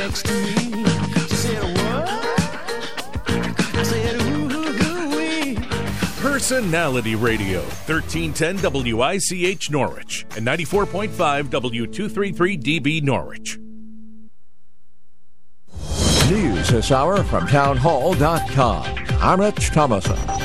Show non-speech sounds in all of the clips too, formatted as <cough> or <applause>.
next to me. She said, what? I said, ooh, ooh, ooh, Personality Radio, 1310 WICH Norwich and 94.5 W233DB Norwich. News this hour from townhall.com. I'm Rich Thomason.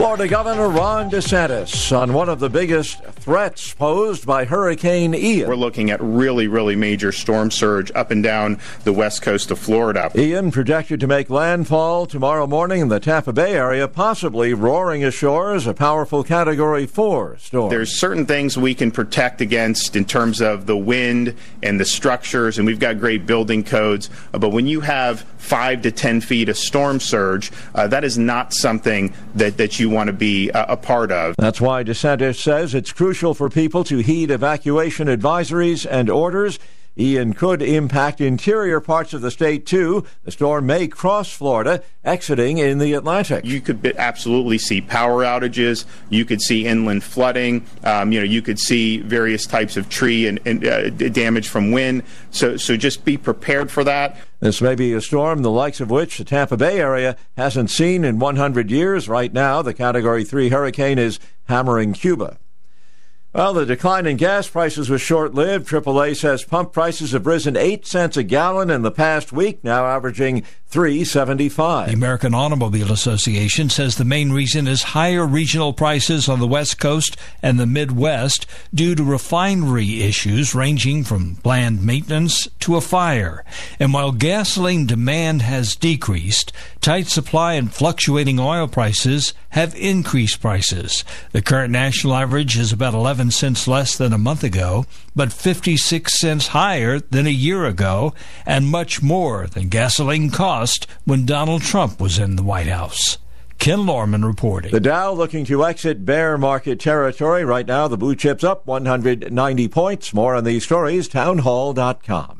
Florida Governor Ron DeSantis on one of the biggest threats posed by Hurricane Ian. We're looking at really, really major storm surge up and down the west coast of Florida. Ian projected to make landfall tomorrow morning in the Tampa Bay area, possibly roaring ashore as a powerful Category 4 storm. There's certain things we can protect against in terms of the wind and the structures, and we've got great building codes. Uh, but when you have five to ten feet of storm surge, uh, that is not something that, that you want to be uh, a part of. That's why DeSantis says it's crucial for people to heed evacuation advisories and orders. Ian could impact interior parts of the state too. The storm may cross Florida, exiting in the Atlantic. You could absolutely see power outages. You could see inland flooding. Um, you know, you could see various types of tree and, and uh, damage from wind. So, so just be prepared for that. This may be a storm the likes of which the Tampa Bay area hasn't seen in 100 years. Right now, the Category 3 hurricane is hammering Cuba. Well, the decline in gas prices was short lived. AAA says pump prices have risen 8 cents a gallon in the past week, now averaging 375. The American Automobile Association says the main reason is higher regional prices on the West Coast and the Midwest due to refinery issues ranging from planned maintenance to a fire. And while gasoline demand has decreased, tight supply and fluctuating oil prices have increased prices. The current national average is about 11 cents less than a month ago, but 56 cents higher than a year ago, and much more than gasoline cost when Donald Trump was in the White House. Ken Lorman reporting. The Dow looking to exit bear market territory. Right now, the blue chips up 190 points. More on these stories, townhall.com.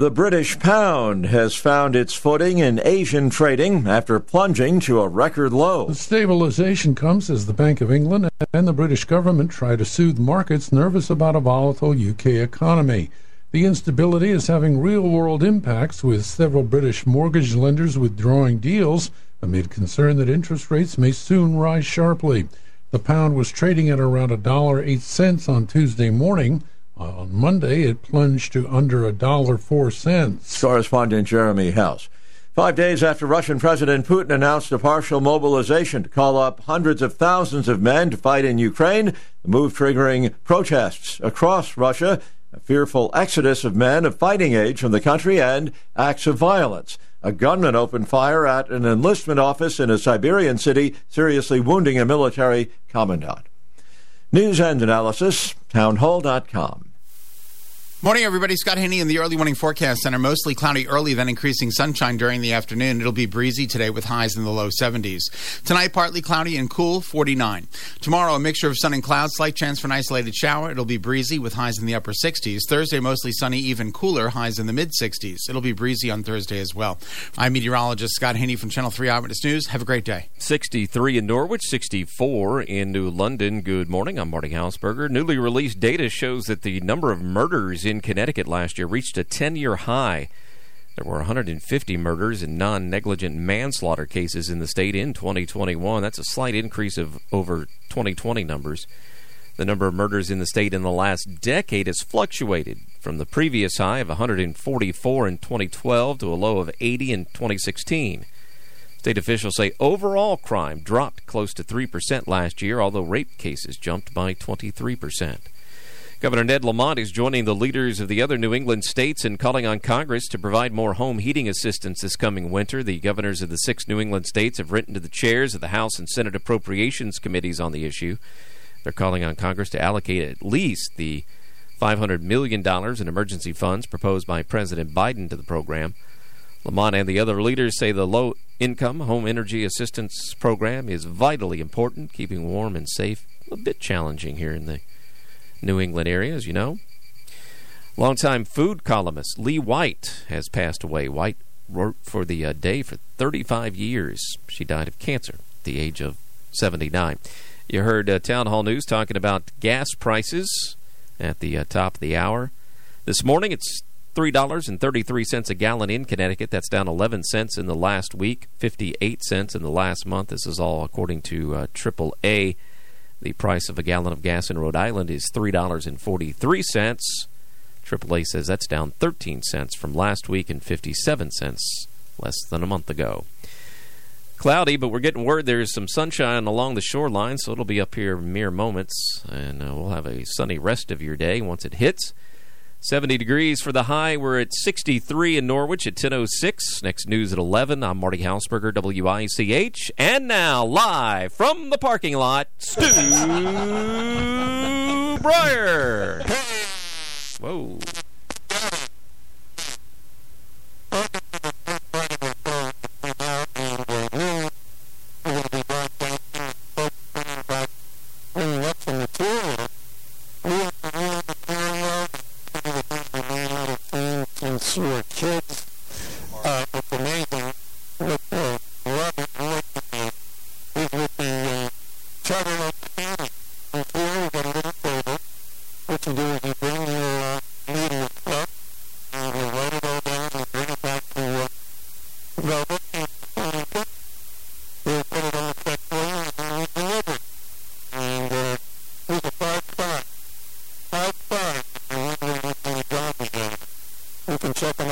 The British pound has found its footing in Asian trading after plunging to a record low. The stabilization comes as the Bank of England and the British government try to soothe markets nervous about a volatile UK economy. The instability is having real world impacts, with several British mortgage lenders withdrawing deals amid concern that interest rates may soon rise sharply. The pound was trading at around a dollar eight cents on Tuesday morning. Uh, on Monday, it plunged to under a dollar four cents. Correspondent Jeremy House. Five days after Russian President Putin announced a partial mobilization to call up hundreds of thousands of men to fight in Ukraine, the move triggering protests across Russia, a fearful exodus of men of fighting age from the country, and acts of violence. A gunman opened fire at an enlistment office in a Siberian city, seriously wounding a military commandant. News and analysis, townhall.com. Morning, everybody. Scott Haney in the early morning forecast center. Mostly cloudy early, then increasing sunshine during the afternoon. It'll be breezy today with highs in the low 70s. Tonight, partly cloudy and cool, 49. Tomorrow, a mixture of sun and clouds, slight chance for an isolated shower. It'll be breezy with highs in the upper 60s. Thursday, mostly sunny, even cooler, highs in the mid 60s. It'll be breezy on Thursday as well. I'm meteorologist Scott Haney from Channel 3 Eyewitness News. Have a great day. 63 in Norwich, 64 in New London. Good morning. I'm Marty Hausberger. Newly released data shows that the number of murders in Connecticut last year reached a 10 year high. There were 150 murders and non negligent manslaughter cases in the state in 2021. That's a slight increase of over 2020 numbers. The number of murders in the state in the last decade has fluctuated from the previous high of 144 in 2012 to a low of 80 in 2016. State officials say overall crime dropped close to 3% last year, although rape cases jumped by 23%. Governor Ned Lamont is joining the leaders of the other New England states in calling on Congress to provide more home heating assistance this coming winter. The governors of the six New England states have written to the chairs of the House and Senate Appropriations Committees on the issue. They're calling on Congress to allocate at least the $500 million in emergency funds proposed by President Biden to the program. Lamont and the other leaders say the low income home energy assistance program is vitally important, keeping warm and safe a bit challenging here in the New England area, as you know. Longtime food columnist Lee White has passed away. White wrote for the uh, Day for 35 years. She died of cancer at the age of 79. You heard uh, Town Hall News talking about gas prices at the uh, top of the hour. This morning it's $3.33 a gallon in Connecticut. That's down 11 cents in the last week, 58 cents in the last month. This is all according to uh, AAA. The price of a gallon of gas in Rhode Island is $3.43. AAA says that's down 13 cents from last week and 57 cents less than a month ago. Cloudy, but we're getting word there's some sunshine along the shoreline, so it'll be up here mere moments, and uh, we'll have a sunny rest of your day once it hits. 70 degrees for the high. We're at 63 in Norwich at 10.06. Next news at 11. I'm Marty Hausberger, WICH. And now, live from the parking lot, Stu Bryer. Whoa. You can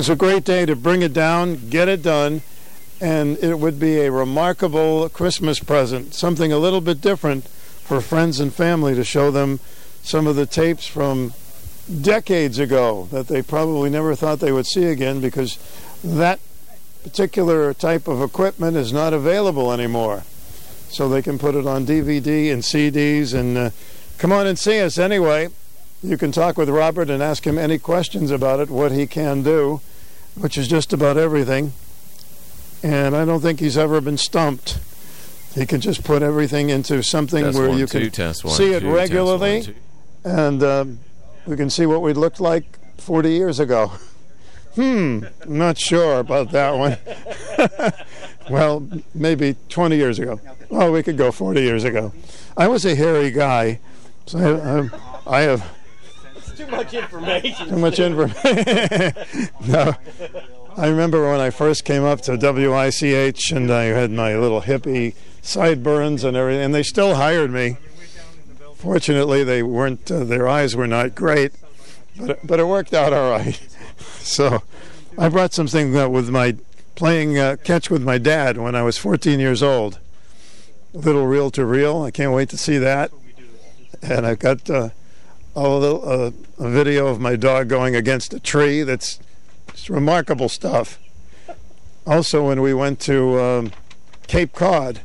is a great day to bring it down, get it done, and it would be a remarkable Christmas present, something a little bit different for friends and family to show them some of the tapes from decades ago that they probably never thought they would see again because that particular type of equipment is not available anymore. So they can put it on DVD and CDs and uh, come on and see us anyway. You can talk with Robert and ask him any questions about it, what he can do, which is just about everything. And I don't think he's ever been stumped. He can just put everything into something Test where one, you two, can one, see it two, regularly, one, and um, we can see what we looked like 40 years ago. <laughs> Hmm, I'm not sure about that one. <laughs> well, maybe 20 years ago. Oh, we could go 40 years ago. I was a hairy guy, so I, I, I have Too much information. too much information. <laughs> no. I remember when I first came up to WICH and I had my little hippie sideburns and everything, and they still hired me. Fortunately, they weren't. Uh, their eyes were not great, but but it worked out all right. <laughs> so, I brought something uh, with my playing uh, catch with my dad when I was 14 years old. A little reel to reel. I can't wait to see that. And I've got uh, a little uh, a video of my dog going against a tree. That's remarkable stuff. Also, when we went to um, Cape Cod,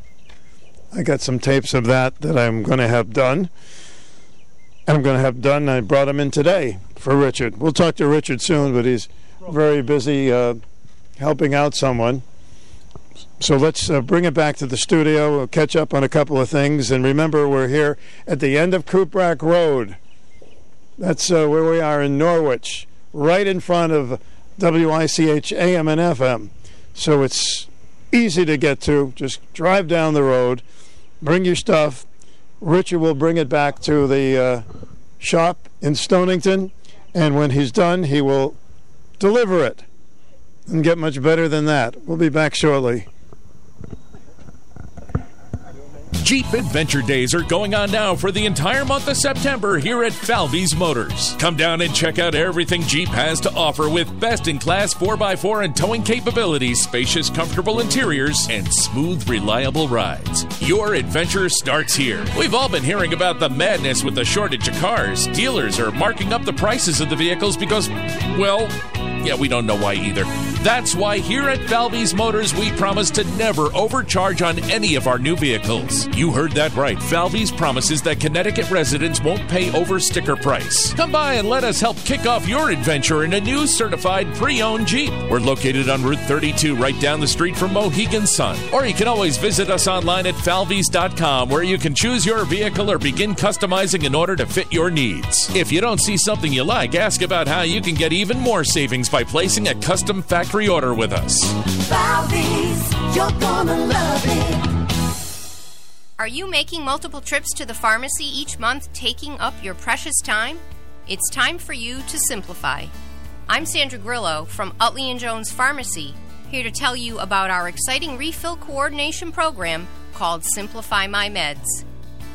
I got some tapes of that that I'm going to have done. I'm going to have done. I brought them in today for Richard. We'll talk to Richard soon, but he's very busy uh, helping out someone. So let's uh, bring it back to the studio. We'll catch up on a couple of things. And remember, we're here at the end of Cooprack Road. That's uh, where we are in Norwich, right in front of WICH AM and FM. So it's easy to get to. Just drive down the road, bring your stuff. Richard will bring it back to the uh, shop in Stonington, and when he's done, he will deliver it and get much better than that. We'll be back shortly. Jeep Adventure Days are going on now for the entire month of September here at Falvey's Motors. Come down and check out everything Jeep has to offer with best in class 4x4 and towing capabilities, spacious, comfortable interiors, and smooth, reliable rides. Your adventure starts here. We've all been hearing about the madness with the shortage of cars. Dealers are marking up the prices of the vehicles because, well, yeah, we don't know why either. That's why here at Falvey's Motors, we promise to never overcharge on any of our new vehicles. You heard that right. Falvey's promises that Connecticut residents won't pay over sticker price. Come by and let us help kick off your adventure in a new certified pre owned Jeep. We're located on Route 32, right down the street from Mohegan Sun. Or you can always visit us online at falveys.com, where you can choose your vehicle or begin customizing in order to fit your needs. If you don't see something you like, ask about how you can get even more savings by placing a custom factory order with us. Falvey's, you're gonna love it. Are you making multiple trips to the pharmacy each month, taking up your precious time? It's time for you to simplify. I'm Sandra Grillo from Utley and Jones Pharmacy, here to tell you about our exciting refill coordination program called Simplify My Meds.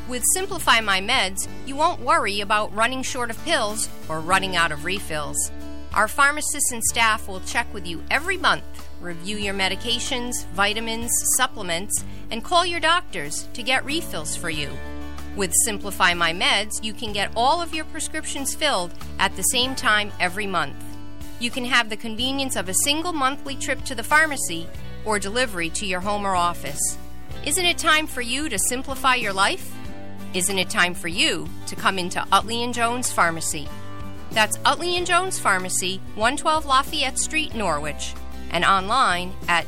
With Simplify My Meds, you won't worry about running short of pills or running out of refills. Our pharmacists and staff will check with you every month, review your medications, vitamins, supplements, and call your doctors to get refills for you. With Simplify My Meds, you can get all of your prescriptions filled at the same time every month. You can have the convenience of a single monthly trip to the pharmacy or delivery to your home or office. Isn't it time for you to simplify your life? Isn't it time for you to come into Utley and Jones Pharmacy? That's Utley and Jones Pharmacy, 112 Lafayette Street, Norwich, and online at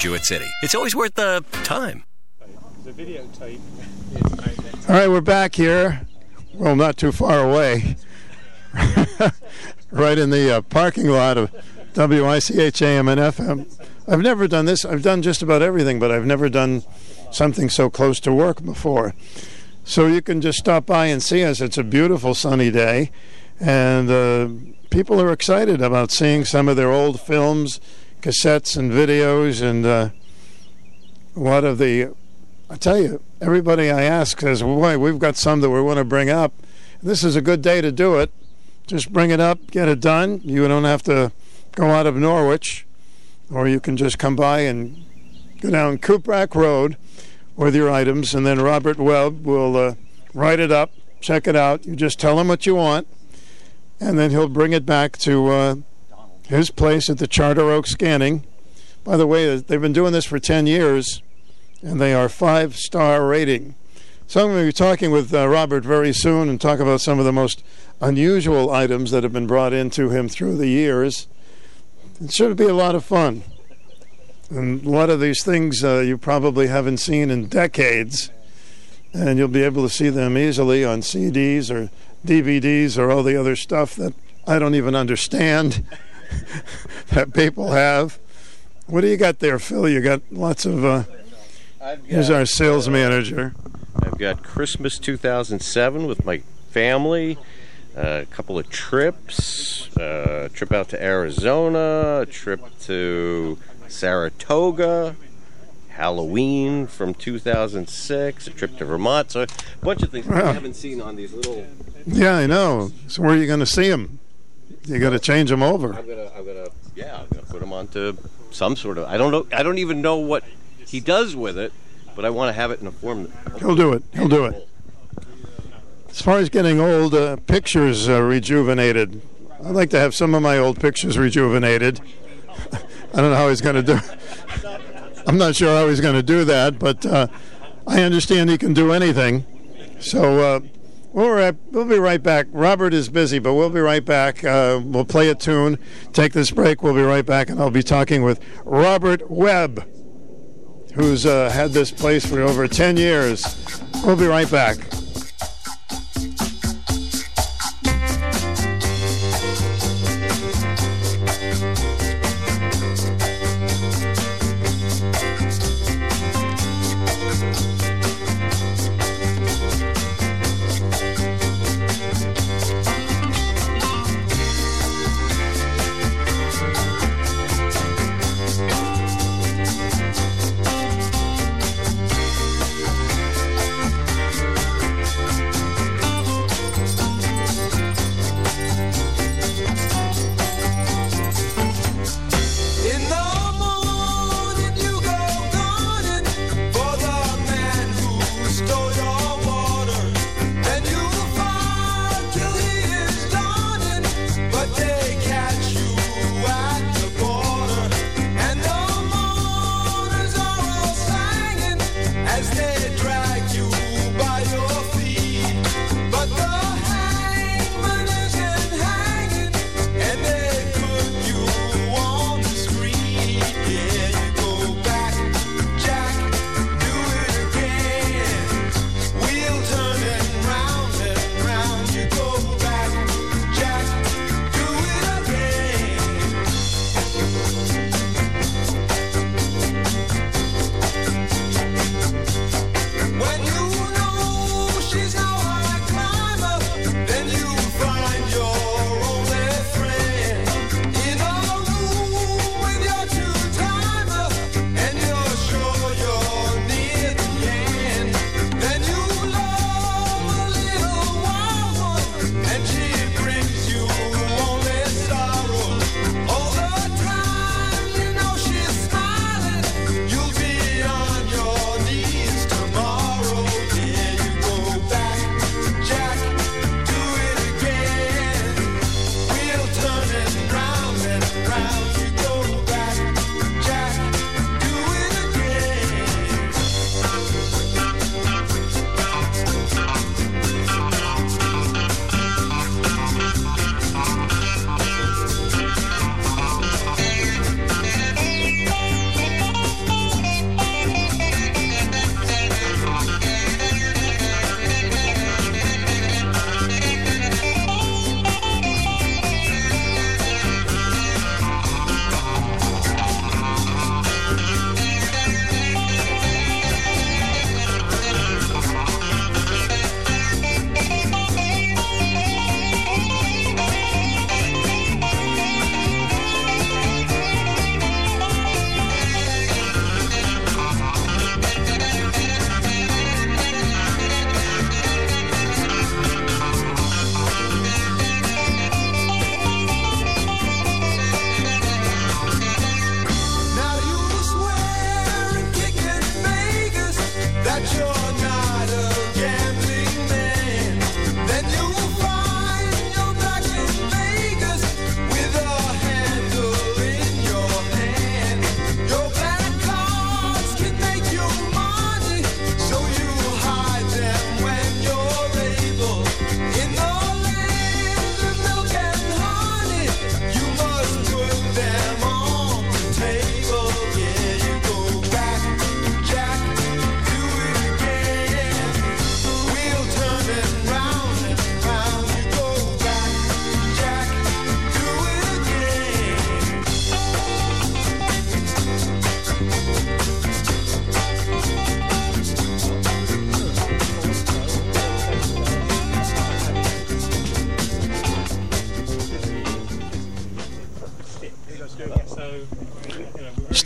Jewett City. It's always worth the time. The videotape. All right, we're back here. Well, not too far away. <laughs> right in the uh, parking lot of WICH AM and FM. I've never done this. I've done just about everything, but I've never done something so close to work before. So you can just stop by and see us. It's a beautiful sunny day, and uh, people are excited about seeing some of their old films, cassettes, and videos, and uh, a lot of the. I tell you, everybody I ask says, "Boy, we've got some that we want to bring up." This is a good day to do it. Just bring it up, get it done. You don't have to go out of Norwich, or you can just come by and go down Cooprack Road with your items, and then Robert Webb will uh, write it up, check it out. You just tell him what you want, and then he'll bring it back to uh, his place at the Charter Oak Scanning. By the way, they've been doing this for 10 years, and they are five star rating. So I'm going to be talking with uh, Robert very soon and talk about some of the most unusual items that have been brought into him through the years. It should be a lot of fun. And a lot of these things uh, you probably haven't seen in decades, and you'll be able to see them easily on CDs or DVDs or all the other stuff that I don't even understand <laughs> <laughs> that people have. What do you got there, Phil? You got lots of. Uh, here's our sales manager. I've got Christmas 2007 with my family, uh, a couple of trips, uh, a trip out to Arizona, a trip to Saratoga, Halloween from 2006, a trip to Vermont. So a bunch of things Wow. I haven't seen on these little. Yeah, I know. So where are you going to see them? You got to change them over. I'm gonna, I'm gonna, yeah, I'm gonna put them onto some sort of. I don't know. I don't even know what he does with it, but I want to have it in a form. That, He'll do it. He'll do it. As far as getting old, uh, pictures uh, rejuvenated. I'd like to have some of my old pictures rejuvenated. <laughs> I don't know how he's going to do. <laughs> I'm not sure how he's going to do that, but uh, I understand he can do anything. So uh, we'll, we'll be right back. Robert is busy, but we'll be right back. Uh, we'll play a tune, take this break. We'll be right back, and I'll be talking with Robert Webb, who's uh, had this place for over 10 years. We'll be right back.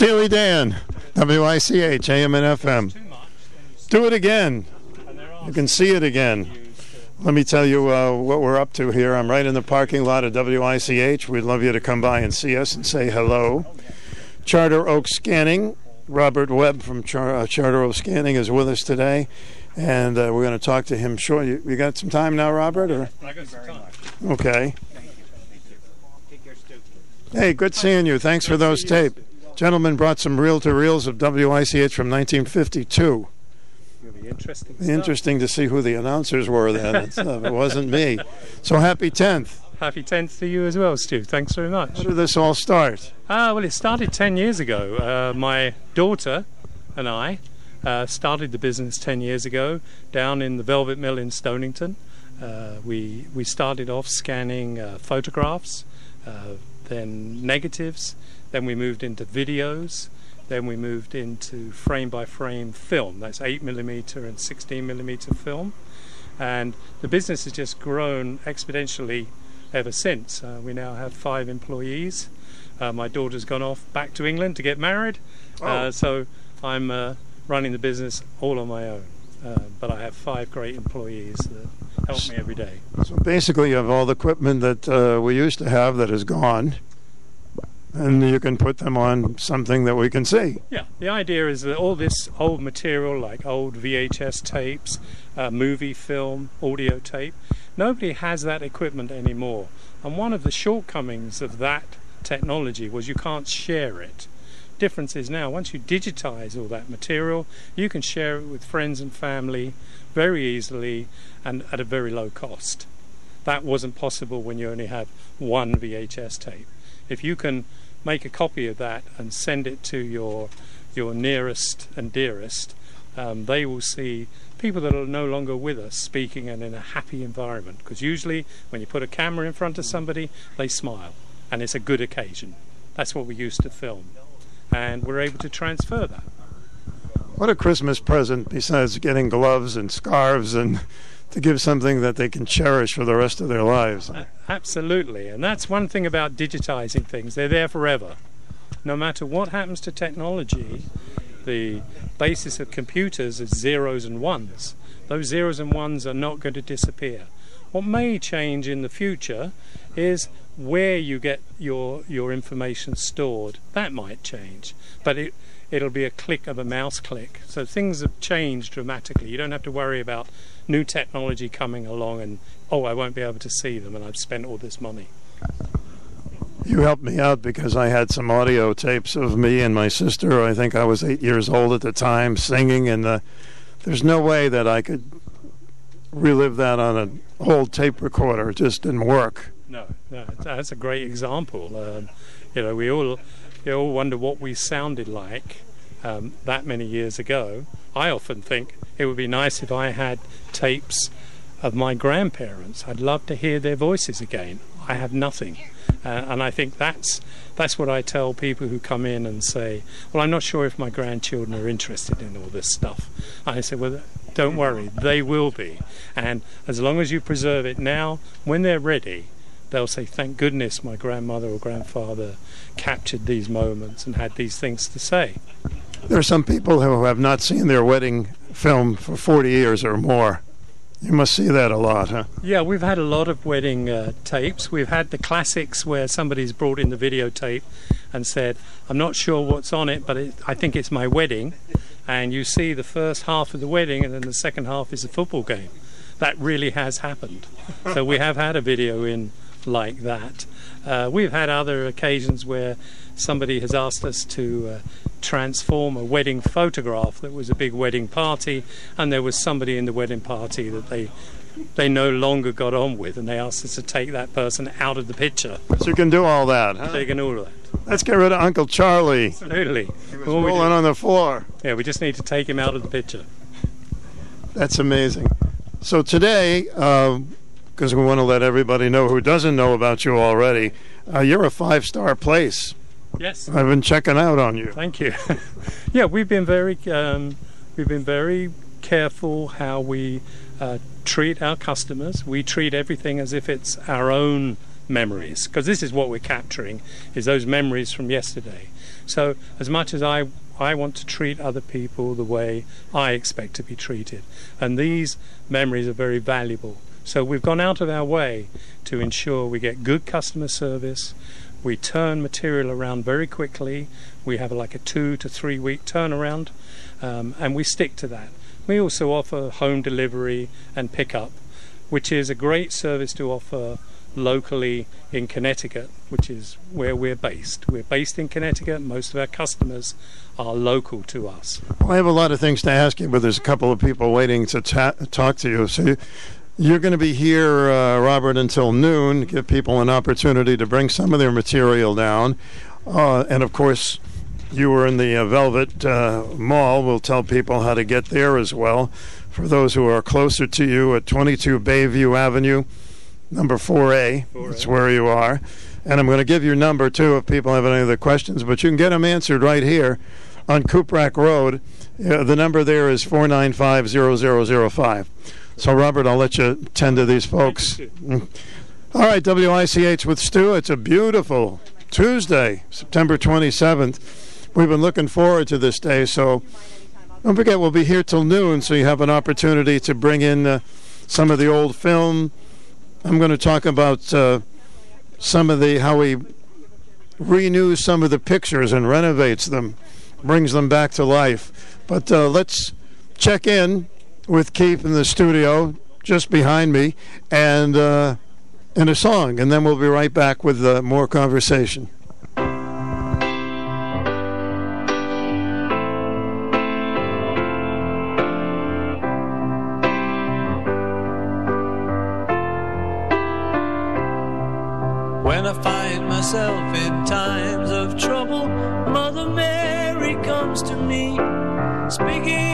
Steely Dan, WICH, AM and FM. Do it again. You can see it again. Let me tell you uh, what we're up to here. I'm right in the parking lot of WICH. We'd love you to come by and see us and say hello. Charter Oak Scanning. Robert Webb from Char- uh, Charter Oak Scanning is with us today, and uh, we're going to talk to him shortly. You, you got some time now, Robert? Or I got some time. okay. Hey, good seeing you. Thanks for those tape. Gentlemen brought some reel-to-reels of WICH from 1952. Be interesting. Interesting to see who the announcers were then. stuff. It wasn't me. So happy 10th. Happy 10th to you as well, Stu. Thanks very much. How did this all start? Ah, well, it started 10 years ago. Uh, my daughter and I uh, started the business 10 years ago down in the Velvet Mill in Stonington. Uh, we, we started off scanning uh, photographs, uh, then negatives, then we moved into videos, then we moved into frame by frame film. That's 8mm and 16mm film. And the business has just grown exponentially ever since. Uh, we now have five employees. Uh, my daughter's gone off back to England to get married, uh, so I'm uh, running the business all on my own. Uh, but I have five great employees that help me every day. So basically, you have all the equipment that uh, we used to have that is gone, and you can put them on something that we can see. Yeah, the idea is that all this old material, like old VHS tapes, uh, movie film, audio tape, nobody has that equipment anymore. And one of the shortcomings of that technology was you can't share it. Difference is now, once you digitize all that material, you can share it with friends and family very easily and at a very low cost. That wasn't possible when you only have one VHS tape. If you can make a copy of that and send it to your your nearest and dearest, um, they will see people that are no longer with us speaking and in a happy environment. Because usually, when you put a camera in front of somebody, they smile, and it's a good occasion. That's what we used to film, and we're able to transfer that. What a Christmas present besides getting gloves and scarves and to give something that they can cherish for the rest of their lives. Absolutely, and that's one thing about digitizing things. They're there forever. No matter what happens to technology, the basis of computers is zeros and ones. Those zeros and ones are not going to disappear. What may change in the future is where you get your your information stored. That might change, but it it'll be a click of a mouse click. So things have changed dramatically. You don't have to worry about new technology coming along and oh, I won't be able to see them, and I've spent all this money. You helped me out because I had some audio tapes of me and my sister. I think I was eight years old at the time, singing, and uh, there's no way that I could relive that on an old tape recorder. It just didn't work. No, no, that's a great example. Um, you know, we all we all wonder what we sounded like um, that many years ago. I often think it would be nice if I had tapes of my grandparents. I'd love to hear their voices again. I have nothing, uh, and I think that's that's what I tell people who come in and say, "Well, I'm not sure if my grandchildren are interested in all this stuff." I say, "Well, don't worry, they will be, and as long as you preserve it now, when they're ready." They'll say, "Thank goodness my grandmother or grandfather captured these moments and had these things to say." There are some people who have not seen their wedding film for 40 years or more. You must see that a lot, huh? Yeah, we've had a lot of wedding uh, tapes. We've had the classics where somebody's brought in the videotape and said, I'm not sure what's on it, but it, I think it's my wedding. And you see the first half of the wedding, and then the second half is a football game. That really has happened. so we have had a video in like that. Uh, we've had other occasions where somebody has asked us to uh, transform a wedding photograph that was a big wedding party, and there was somebody in the wedding party that they they no longer got on with, and they asked us to take that person out of the picture. So you can do all that, huh? They can all of that. Let's get rid of Uncle Charlie. Absolutely. He was rolling on the floor. Yeah, we just need to take him out of the picture. That's amazing. So today, because we want to let everybody know who doesn't know about you already, uh, you're a five-star place. Yes. I've been checking out on you. Thank you. <laughs> yeah, we've been very um, we've been very careful how we uh, treat our customers. We treat everything as if it's our own memories because this is what we're capturing is those memories from yesterday. So as much as I I want to treat other people the way I expect to be treated, and these memories are very valuable. So we've gone out of our way to ensure we get good customer service, We turn material around very quickly. We have like a two to three week turnaround, um, and we stick to that. We also offer home delivery and pickup, which is a great service to offer locally in Connecticut, which is where we're based. We're based in Connecticut. Most of our customers are local to us. Well, I have a lot of things to ask you, but there's a couple of people waiting to ta- talk to you. So you- you're going to be here, uh, Robert, until noon. Give people an opportunity to bring some of their material down, uh, and of course, you were in the uh, Velvet uh, Mall. We'll tell people how to get there as well. For those who are closer to you, at 22 Bayview Avenue, number 4A. That's where you are. And I'm going to give your number too if people have any other questions, but you can get them answered right here on Cooprack Road. Uh, the number there is 495 0005. So, Robert, I'll let you tend to these folks. Mm. All right, WICH with Stu. It's a beautiful Tuesday, September 27th. We've been looking forward to this day, so don't forget we'll be here till noon, so you have an opportunity to bring in uh, some of the old film. I'm going to talk about uh, some of the how he renews some of the pictures and renovates them, brings them back to life. But uh, let's check in with Keith in the studio just behind me and uh, and a song, and then we'll be right back with uh, more conversation. When I find myself in times of trouble, Mother Mary comes to me, speaking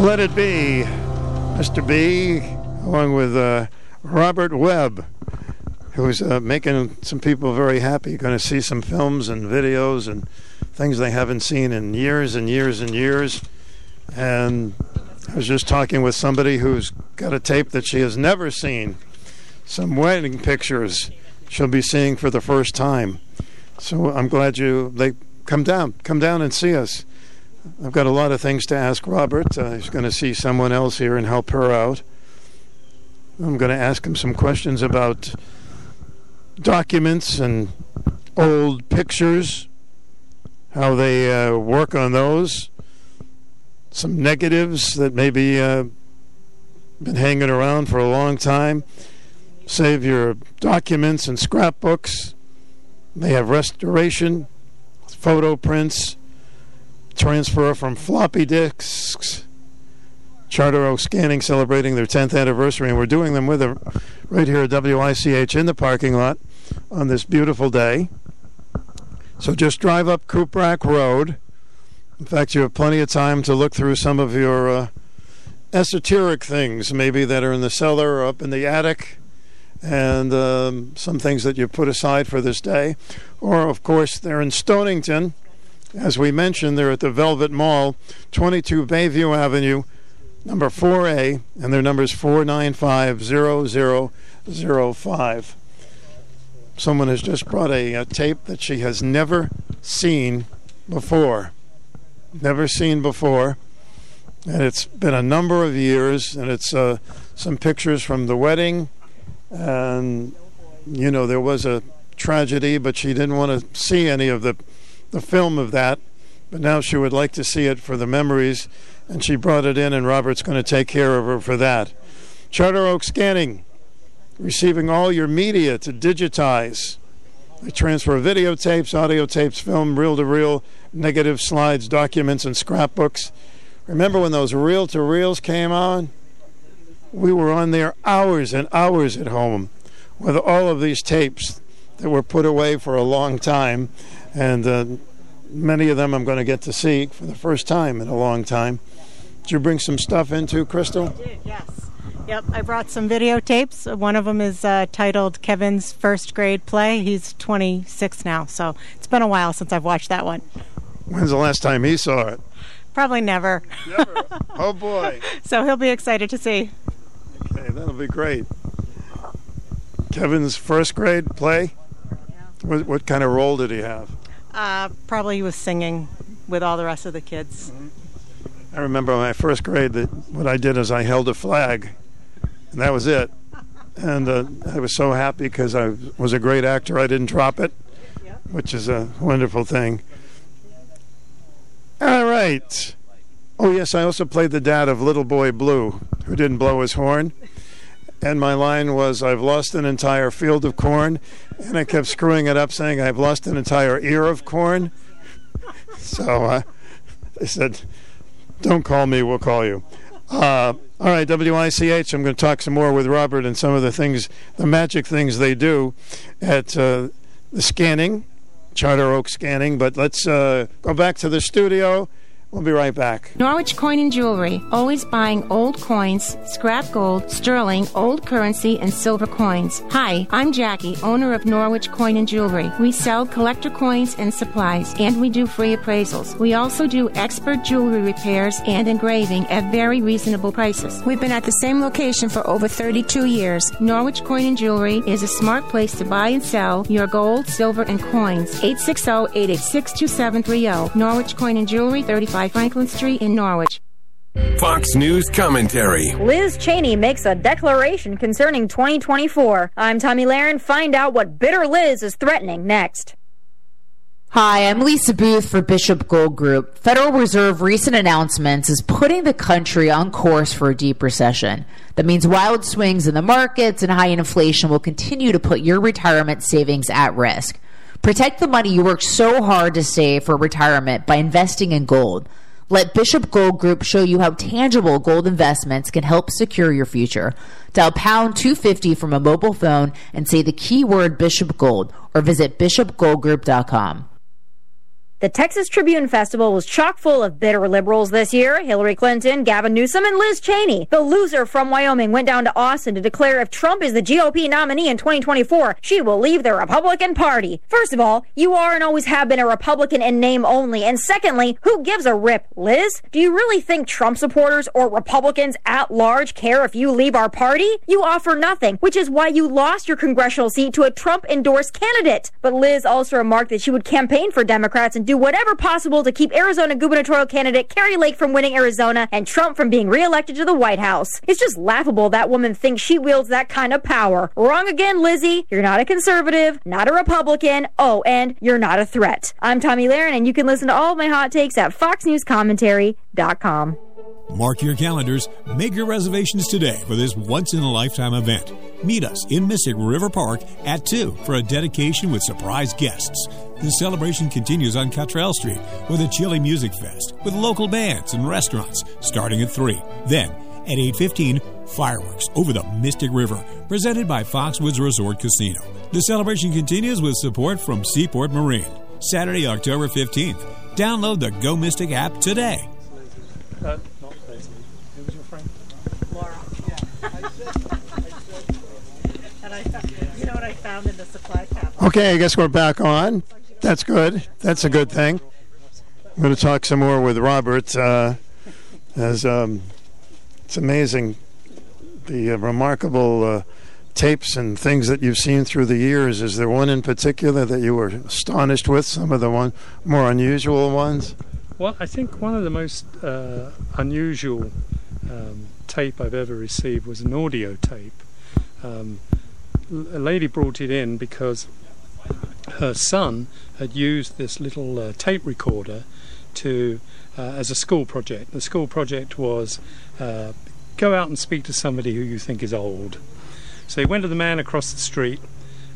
Let It Be, Mr. B, along with uh, Robert Webb, who's uh, making some people very happy. Going to see some films and videos and things they haven't seen in years and years and years. And I was just talking with somebody who's got a tape that she has never seen, some wedding pictures she'll be seeing for the first time. So I'm glad you they come down, come down and see us. I've got a lot of things to ask Robert. Uh, he's going to see someone else here and help her out. I'm going to ask him some questions about documents and old pictures, how they uh, work on those, some negatives that maybe uh, been hanging around for a long time. Save your documents and scrapbooks. They have restoration, photo prints, transfer from floppy disks. Charter Oak Scanning celebrating their 10th anniversary, and we're doing them with them right here at WICH in the parking lot on this beautiful day. So just drive up Cuprak Road. In fact, you have plenty of time to look through some of your uh, esoteric things, maybe that are in the cellar or up in the attic, and um, some things that you've put aside for this day. Or, of course, they're in Stonington. As we mentioned, they're at the Velvet Mill, 22 Bayview Avenue, number 4A, and their number is 4950005. Someone has just brought a, a tape that she has never seen before. Never seen before. And it's been a number of years, and it's uh, some pictures from the wedding. And, you know, there was a tragedy, but she didn't want to see any of the, the film of that. But now she would like to see it for the memories, and she brought it in, and Robert's going to take care of her for that. Charter Oak Scanning, receiving all your media to digitize. They transfer videotapes, audio tapes, film, reel to reel, negative slides, documents, and scrapbooks. Remember when those reel to reels came on? We were on there hours and hours at home with all of these tapes that were put away for a long time. And uh, many of them I'm going to get to see for the first time in a long time. Did you bring some stuff in too, Crystal? did, yes. Yep, I brought some videotapes. One of them is uh, titled Kevin's First Grade Play. He's 26 now, so it's been a while since I've watched that one. When's the last time he saw it? Probably never. Never. <laughs> oh boy. So he'll be excited to see. Okay, that'll be great. Kevin's first grade play? What, what kind of role did he have? Uh, probably he was singing with all the rest of the kids. I remember my first grade that what I did is I held a flag, and that was it. And uh, I was so happy because I was a great actor. I didn't drop it, which is a wonderful thing. All right. Oh yes, I also played the dad of Little Boy Blue, who didn't blow his horn. And my line was, "I've lost an entire field of corn," and I kept screwing it up, saying, "I've lost an entire ear of corn." <laughs> So uh, I said, "Don't call me. We'll call you." Uh, all right, WICH. I'm going to talk some more with Robert and some of the things, the magic things they do at uh, the scanning, Charter Oak Scanning. But let's uh, go back to the studio. We'll be right back. Norwich Coin and Jewelry, always buying old coins, scrap gold, sterling, old currency, and silver coins. Hi, I'm Jackie, owner of Norwich Coin and Jewelry. We sell collector coins and supplies, and we do free appraisals. We also do expert jewelry repairs and engraving at very reasonable prices. We've been at the same location for over 32 years. Norwich Coin and Jewelry is a smart place to buy and sell your gold, silver, and coins. 860-886-2730. Norwich Coin and Jewelry, 35 Franklin Street in Norwich. Fox News commentary. Liz Cheney makes a declaration concerning 2024. I'm Tomi Lahren. Find out what bitter Liz is threatening next. Hi, I'm Lisa Booth for Bishop Gold Group. Federal Reserve recent announcements is putting the country on course for a deep recession. That means wild swings in the markets and high inflation will continue to put your retirement savings at risk. Protect the money you worked so hard to save for retirement by investing in gold. Let Bishop Gold Group show you how tangible gold investments can help secure your future. Dial pound 250 from a mobile phone and say the keyword Bishop Gold or visit bishopgoldgroup.com. The Texas Tribune Festival was chock full of bitter liberals this year Hillary Clinton, Gavin Newsom, and Liz Cheney. The loser from Wyoming went down to Austin to declare if Trump is the GOP nominee in 2024, she will leave the Republican Party. First of all, you are and always have been a Republican in name only. And secondly, who gives a rip, Liz? Do you really think Trump supporters or Republicans at large care if you leave our party? You offer nothing, which is why you lost your congressional seat to a Trump endorsed candidate. But Liz also remarked that she would campaign for Democrats and do whatever possible to keep Arizona gubernatorial candidate Kari Lake from winning Arizona and Trump from being reelected to the White House. It's just laughable that woman thinks she wields that kind of power. Wrong again, Lizzie. You're not a conservative, not a Republican. Oh, and you're not a threat. I'm Tomi Lahren, and you can listen to all my hot takes at FoxNewsCommentary.com. Mark your calendars, make your reservations today for this once in a lifetime event. Meet us in Mystic River Park at 2 for a dedication with surprise guests. The celebration continues on Cottrell Street with a chilly music fest with local bands and restaurants starting at 3. Then at 8:15, fireworks over the Mystic River presented by Foxwoods Resort Casino. The celebration continues with support from Seaport Marine. Saturday, October 15th. Download the Go Mystic app today. Uh, not Leslie. Who was your friend? Laura. And I, found- you know what I found in the supply cabinet? Okay, I guess we're back on. That's good. That's a good thing. I'm going to talk some more with Robert. Uh, as um, it's amazing the uh, remarkable uh, tapes and things that you've seen through the years. Is there one in particular that you were astonished with? Some of the one more unusual ones. Well, I think one of the most uh, unusual um, tape I've ever received was an audio tape. Um, l- a lady brought it in because her son had used this little uh, tape recorder to uh, as a school project. The school project was uh, go out and speak to somebody who you think is old. So he went to the man across the street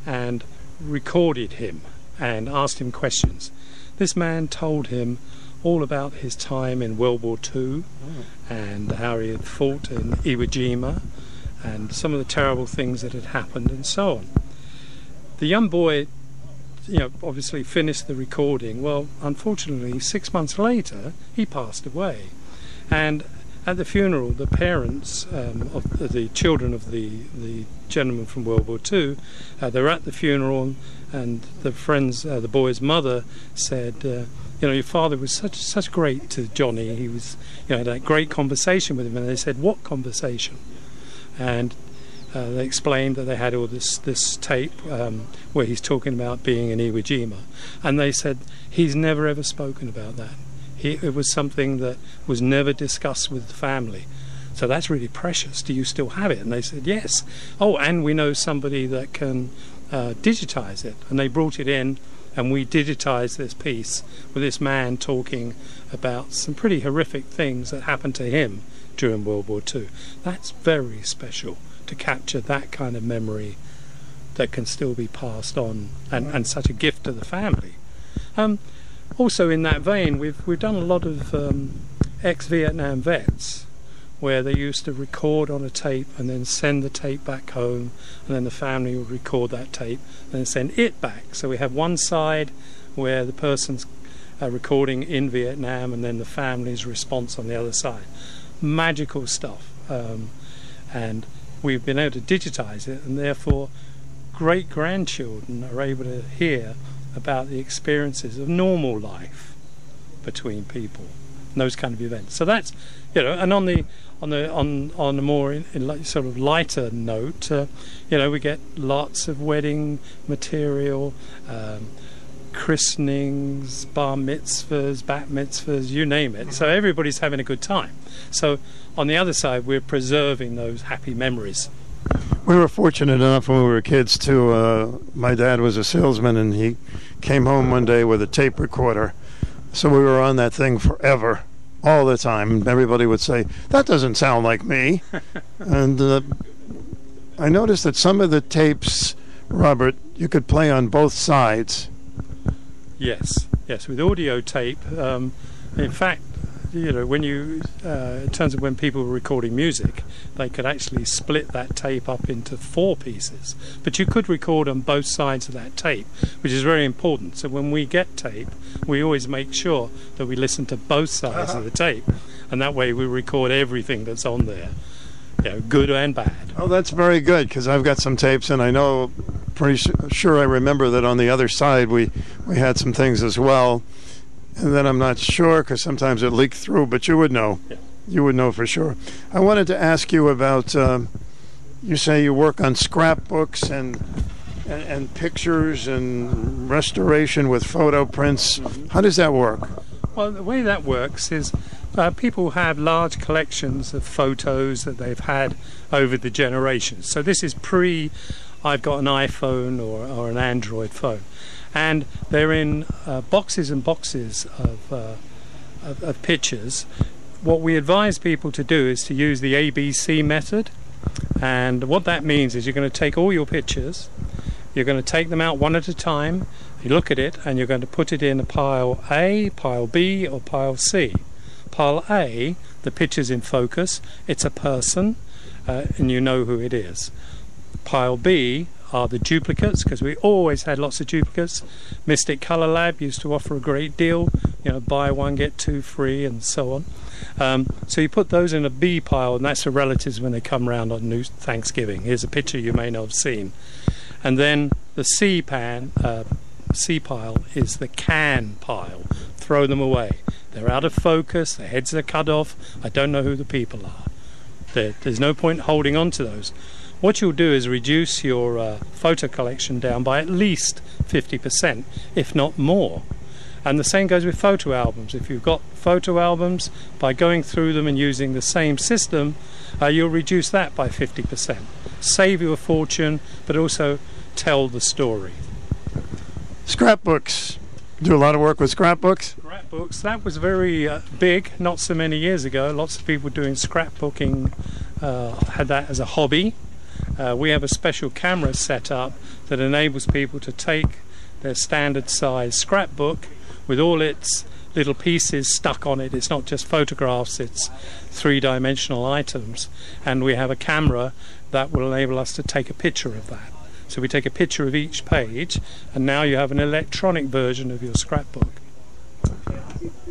and recorded him and asked him questions. This man told him all about his time in World War II and how he had fought in Iwo Jima and some of the terrible things that had happened and so on. The young boy, you know, obviously finished the recording. Well, unfortunately, six months later, he passed away. And at the funeral, the parents um, of the, children of the, the gentleman from World War II, uh, they're at the funeral, and the friends, uh, the boy's mother, said, uh, "You know, your father was such such great to Johnny. He was, you know, had that great conversation with him." And they said, "What conversation?" And uh, they explained that they had all this this tape um, where he's talking about being in Iwo Jima, and they said he's never ever spoken about that. He, it was something that was never discussed with the family. So that's really precious. Do you still have it? And they said yes. Oh, and we know somebody that can uh, digitize it, and they brought it in. And we digitized this piece with this man talking about some pretty horrific things that happened to him during World War II. That's very special to capture that kind of memory that can still be passed on and, and such a gift to the family. Um, also, in that vein, we've, we've done a lot of um, ex Vietnam vets where they used to record on a tape and then send the tape back home, and then the family would record that tape and then send it back. So we have one side where the person's uh, recording in Vietnam and then the family's response on the other side. Magical stuff. Um, and we've been able to digitize it, and therefore, great grandchildren are able to hear about the experiences of normal life between people and those kind of events. So that's you know, and on the on the on on a more in, in like sort of lighter note, uh, you know, we get lots of wedding material. Um, christenings, bar mitzvahs, bat mitzvahs, you name it. So everybody's having a good time. So on the other side, we're preserving those happy memories. We were fortunate enough when we were kids to. Uh, my dad was a salesman, and he came home one day with a tape recorder. So we were on that thing forever, all the time. Everybody would say, "That doesn't sound like me," <laughs> and uh, I noticed that some of the tapes, Robert, you could play on both sides. Yes, yes, with audio tape. Um, in fact, you know, when you, uh, in terms of when people were recording music, they could actually split that tape up into four pieces. But you could record on both sides of that tape, which is very important. So when we get tape, we always make sure that we listen to both sides of the tape, and that way we record everything that's on there, know, good and bad. Oh, that's very good because I've got some tapes, and I know pretty su- sure I remember that on the other side we we had some things as well, and then I'm not sure because sometimes it leaked through, but you would know, you would know for sure. I wanted to ask you about. Um, you say you work on scrapbooks and. And, and pictures and restoration with photo prints. How does that work? Well, the way that works is uh, people have large collections of photos that they've had over the generations. So this is pre I've got an iPhone or, or an Android phone. And they're in uh, boxes and boxes of, uh, of, of pictures. What we advise people to do is to use the ABC method. And what that means is you're going to take all your pictures, you're going to take them out one at a time, you look at it, and you're going to put it in a pile A, pile B, or pile C. Pile A, the picture's in focus, it's a person, uh, and you know who it is. Pile B are the duplicates because we always had lots of duplicates. Mystic Color Lab used to offer a great deal, you know, buy one get two free and so on. Um, so you put those in a B pile, and that's the relatives when they come round on New Thanksgiving. Here's a picture you may not have seen, and then the C pan. Uh, C pile is the can pile. Throw them away. They're out of focus. Their heads are cut off. I don't know who the people are. There, there's no point holding on to those. What you'll do is reduce your uh, photo collection down by at least 50%, if not more. And the same goes with photo albums. If you've got photo albums, by going through them and using the same system, uh, you'll reduce that by 50%. Save you a fortune, but also tell the story. Scrapbooks. Do a lot of work with scrapbooks. Scrapbooks. That was very uh, big not so many years ago. Lots of people doing scrapbooking uh, had that as a hobby. Uh, we have a special camera set up that enables people to take their standard size scrapbook with all its little pieces stuck on it. It's not just photographs, it's three dimensional items. And we have a camera that will enable us to take a picture of that. So we take a picture of each page, and now you have an electronic version of your scrapbook.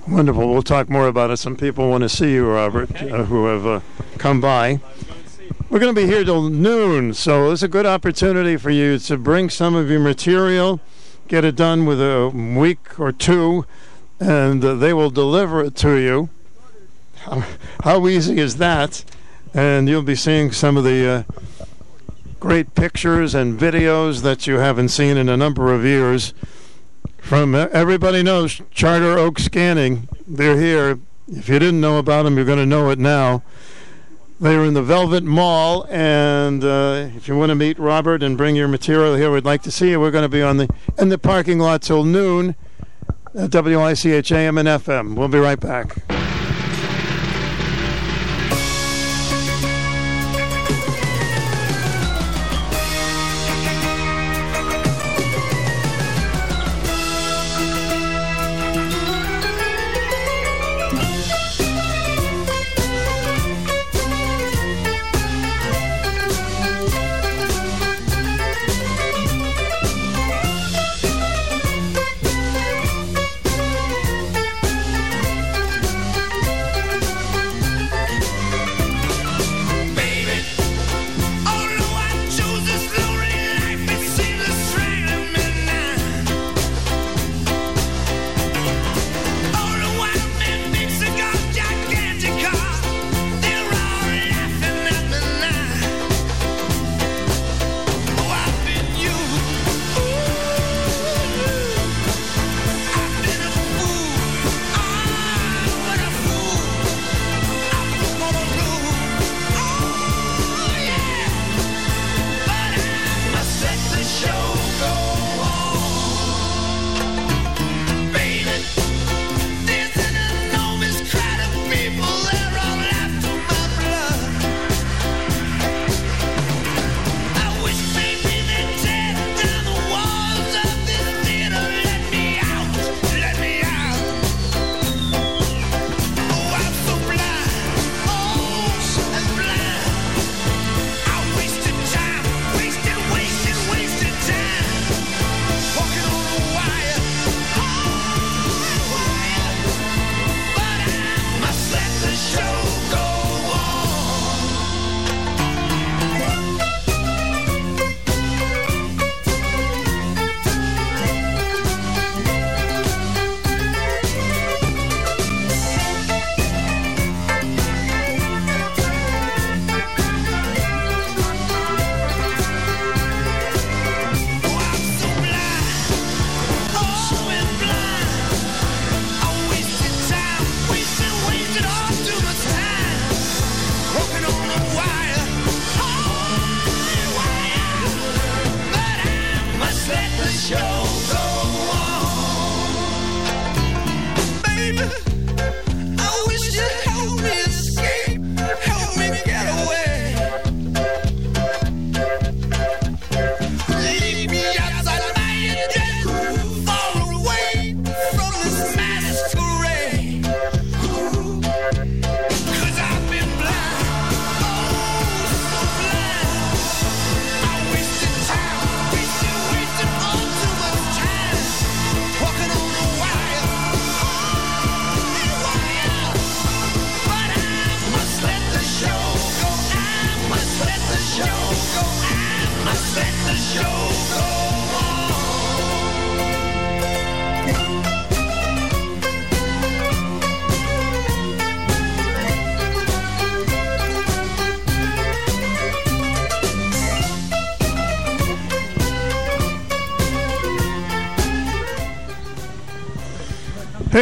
Wonderful. We'll talk more about it. Some people want to see you, Robert, uh, who have uh, come by. We're going to be here till noon, so it's a good opportunity for you to bring some of your material, get it done with a week or two, and uh, they will deliver it to you. How, how easy is that? And you'll be seeing some of the uh, great pictures and videos that you haven't seen in a number of years. From uh, everybody knows Charter Oak Scanning. They're here. If you didn't know about them, you're going to know it now. They're in the Velvet Mill, and uh, if you want to meet Robert and bring your material here, we'd like to see you. We're going to be on the in the parking lot till noon at WICH AM and FM. We'll be right back.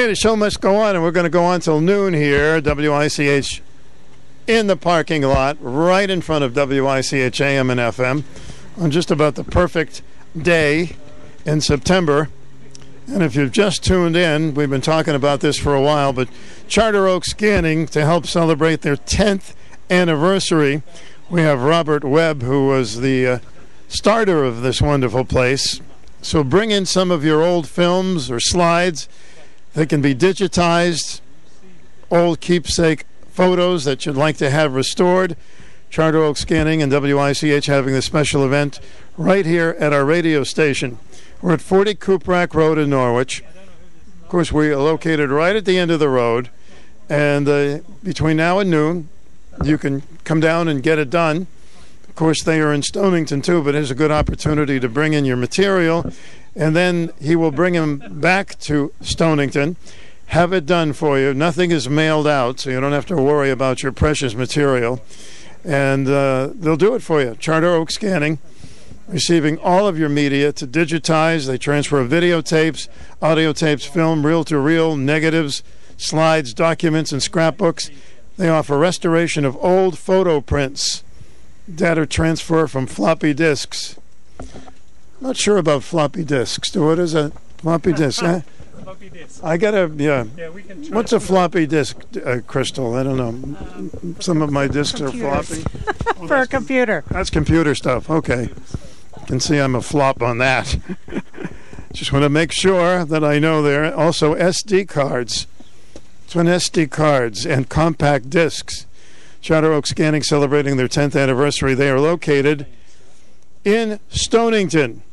Hey, the show must go on, and we're going to go on till noon here. WICH in the parking lot, right in front of WICH AM and FM, on just about the perfect day in September. And if you've just tuned in, we've been talking about this for a while, but Charter Oak Scanning to help celebrate their 10th anniversary. We have Robert Webb, who was the uh, starter of this wonderful place. So bring in some of your old films or slides. They can be digitized, old keepsake photos that you'd like to have restored. Charter Oak Scanning and WICH having this special event right here at our radio station. We're at 40 Cuprak Road in Norwich. Of course, we are located right at the end of the road. And uh, between now and noon, you can come down and get it done. Of course, they are in Stonington too, but it's a good opportunity to bring in your material. And then he will bring him back to Stonington, have it done for you. Nothing is mailed out, so you don't have to worry about your precious material. And uh, they'll do it for you. Charter Oak Scanning, receiving all of your media to digitize. They transfer videotapes, audio tapes, film, reel to reel, negatives, slides, documents, and scrapbooks. They offer restoration of old photo prints, data transfer from floppy disks. Not sure about floppy disks. What is a floppy <laughs> disk? eh? Floppy disk. I got a yeah. Yeah, we can What's a floppy disk, uh, Crystal? I don't know. Some of my disks are Computers. floppy. <laughs> For a computer. That's computer stuff. Okay. Can see I'm a flop on that. <laughs> Just want to make sure that I know there. Also, SD cards. Twin SD cards and compact discs. Charter Oak Scanning celebrating their 10th anniversary. They are located in Stonington.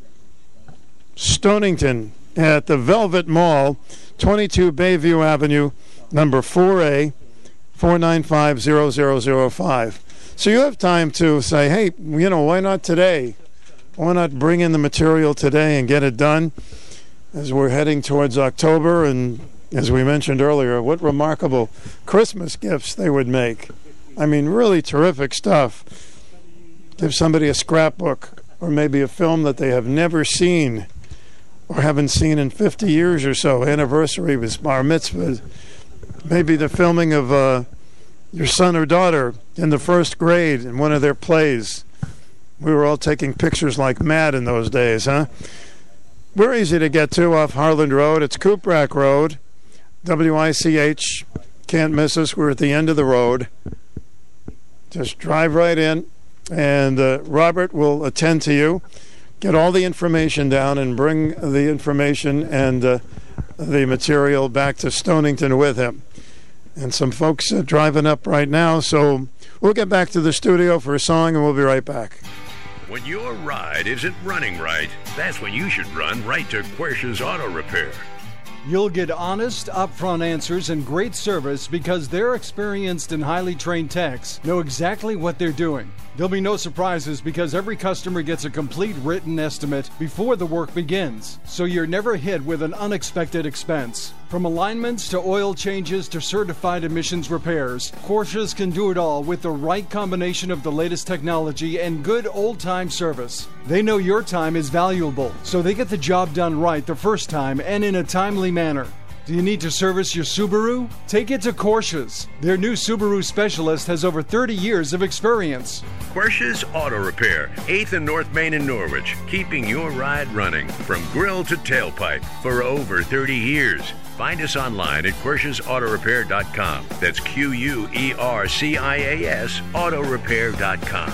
Stonington at the Velvet Mill, 22 Bayview Avenue, number 4A, 4950005. So you have time to say, hey, you know, why not today? Why not bring in the material today and get it done as we're heading towards October? And as we mentioned earlier, what remarkable Christmas gifts they would make. I mean, really terrific stuff. Give somebody a scrapbook or maybe a film that they have never seen or haven't seen in 50 years or so. Anniversary was bar mitzvah. Maybe the filming of uh, your son or daughter in the first grade in one of their plays. We were all taking pictures like mad in those days, huh? We're easy to get to off Harland Road. It's Cuprak Road. WICH. Can't miss us. We're at the end of the road. Just drive right in, and uh, Robert will attend to you. Get all the information down and bring the information and uh, the material back to Stonington with him. And some folks are driving up right now, so we'll get back to the studio for a song and we'll be right back. When your ride isn't running right, that's when you should run right to Quercia's Auto Repair. You'll get honest, upfront answers and great service because their experienced and highly trained techs know exactly what they're doing. There'll be no surprises because every customer gets a complete written estimate before the work begins, so you're never hit with an unexpected expense. From alignments to oil changes to certified emissions repairs, Quercia's can do it all with the right combination of the latest technology and good old time service. They know your time is valuable, so they get the job done right the first time and in a timely manner. Do you need to service your Subaru? Take it to Quercia's. Their new Subaru specialist has over 30 years of experience. Quercia's Auto Repair, 8th and North Main in Norwich, keeping your ride running from grill to tailpipe for over 30 years. Find us online at QuerciasAutoRepair.com. That's Q U E R C I A S Autorepair.com.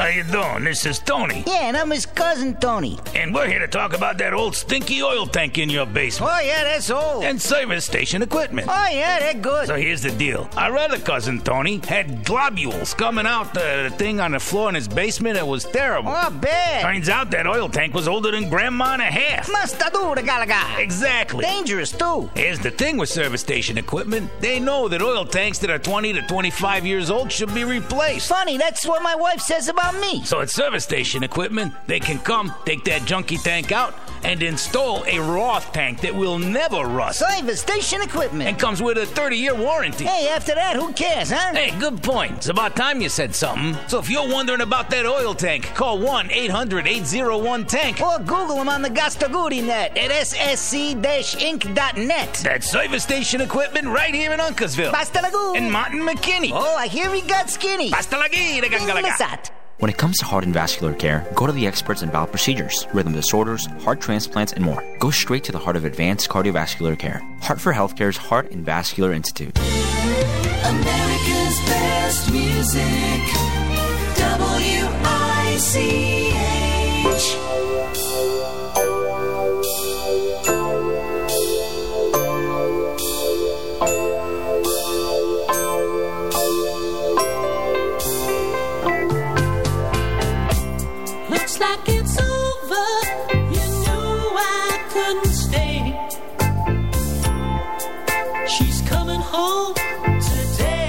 How you doing? This is Tony. Yeah, and I'm his cousin Tony. And we're here to talk about that old stinky oil tank in your basement. Oh yeah, that's old. And service station equipment. Oh yeah, they're good. So here's the deal. Our other cousin Tony had globules coming out the thing on the floor in his basement. It was terrible. Oh, bad. Turns out that oil tank was older than grandma and a half. The galaga. Exactly. Dangerous too. Here's the thing with service station equipment. They know that oil tanks that are 20 to 25 years old should be replaced. Funny, that's what my wife says about me. So at service station equipment, they can come, take that junky tank out, and install a Roth tank that will never rust. Service station equipment. And comes with a 30 year warranty. Hey, after that, who cares, huh? Hey, good point. It's about time you said something. So if you're wondering about that oil tank, call 1 800 801 Tank. Or Google them on the Gastaguri net at ssc-inc.net. That's service station equipment right here in Uncasville. Basta lagoo. And Martin McKinney. Oh, I hear he got skinny. Basta lagi, Inglisat. When it comes to heart and vascular care, go to the experts in valve procedures, rhythm disorders, heart transplants, and more. Go straight to the heart of advanced cardiovascular care. Hartford HealthCare's Heart and Vascular Institute. America's best music. WICH. She's coming home today.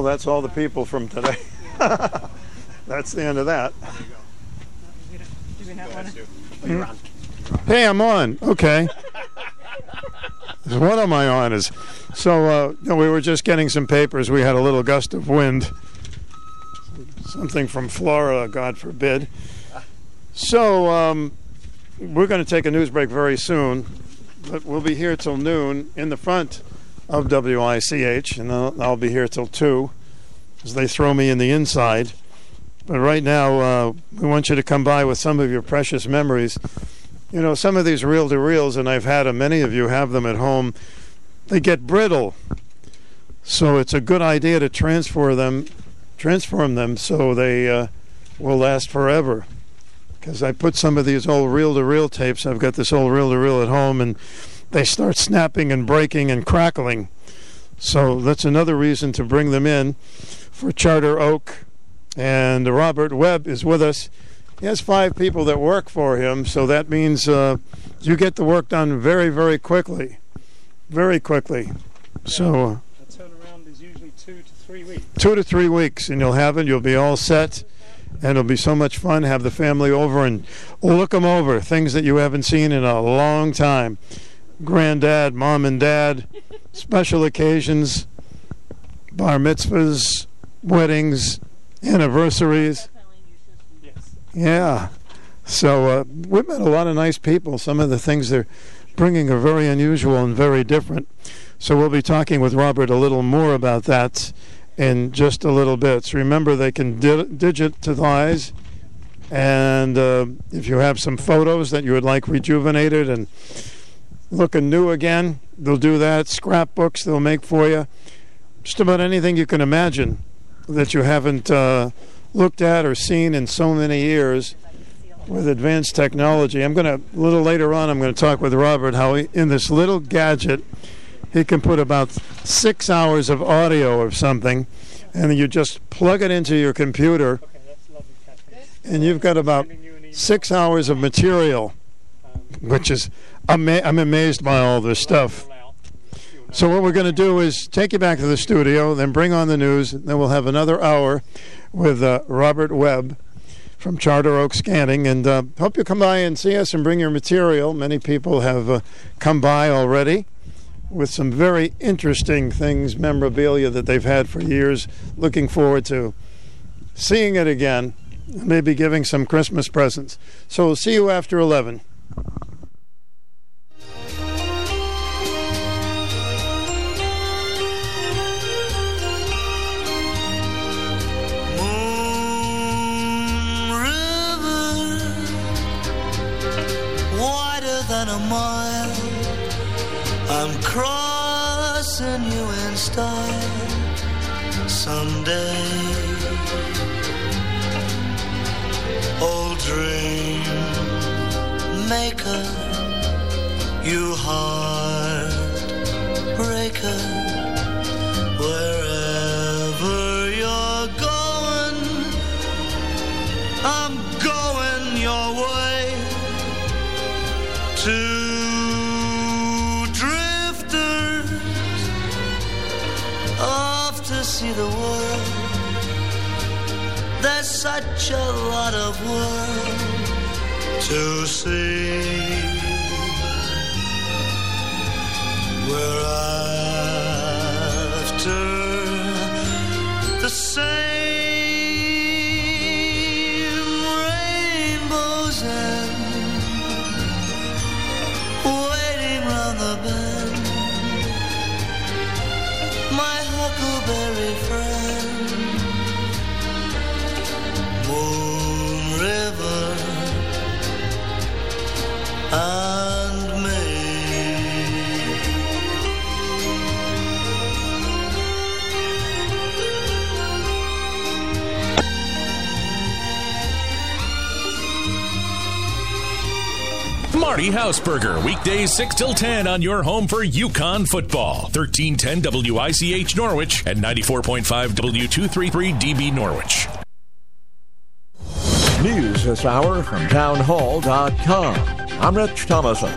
Well, that's all the people from today. <laughs> that's the end of that. Hey, I'm on. Okay. <laughs> what am I on? Is so uh, we were just getting some papers. We had a little gust of wind, something from Florida, God forbid. So um, we're going to take a news break very soon, but we'll be here till noon in the front of WICH, and I'll, I'll be here till two, as they throw me in the inside. But right now, uh, we want you to come by with some of your precious memories. You know, some of these reel to reels, and I've had them, many of you have them at home, they get brittle. So it's a good idea to transfer them, transform them so they uh, will last forever. because I put some of these old reel to reel tapes. I've got this old reel to reel at home, and they start snapping and breaking and crackling. So that's another reason to bring them in for Charter Oak. And Robert Webb is with us. He has five people that work for him, so that means uh, you get the work done very, very quickly. Very quickly. So. Uh, turnaround is usually two to three weeks. two to three weeks, and you'll have it. You'll be all set, and it'll be so much fun. Have the family over and look them over. Things that you haven't seen in a long time. Granddad, mom, and dad, special occasions, bar mitzvahs, weddings, anniversaries. Yeah. So uh, we've met a lot of nice people. Some of the things they're bringing are very unusual and very different. So we'll be talking with Robert a little more about that in just a little bit. So remember, they can di- digitize, and uh, if you have some photos that you would like rejuvenated and looking new again, they'll do that. Scrapbooks they'll make for you. Just about anything you can imagine that you haven't uh, looked at or seen in so many years with advanced technology. I'm going to, a little later on, I'm going to talk with Robert how he, in this little gadget, he can put about six hours of audio of something, and you just plug it into your computer, and you've got about six hours of material, which is, ama- I'm amazed by all this stuff. So what we're going to do is take you back to the studio, then bring on the news, then we'll have another hour with uh, Robert Webb from Charter Oak Scanning, and uh, hope you come by and see us and bring your material. Many people have uh, come by already with some very interesting things, memorabilia that they've had for years. Looking forward to seeing it again, maybe giving some Christmas presents. So we'll see you after 11. Mile. I'm crossing you in style someday. Old dream maker, you heartbreaker, wherever see the world. There's such a lot of world to see. We're after huckleberry friend, Moon River, and Marty Hausberger, weekdays 6 till 10 on your home for UConn football. 1310 WICH Norwich and 94.5 W233 DB Norwich. News this hour from townhall.com. I'm Rich Thomason.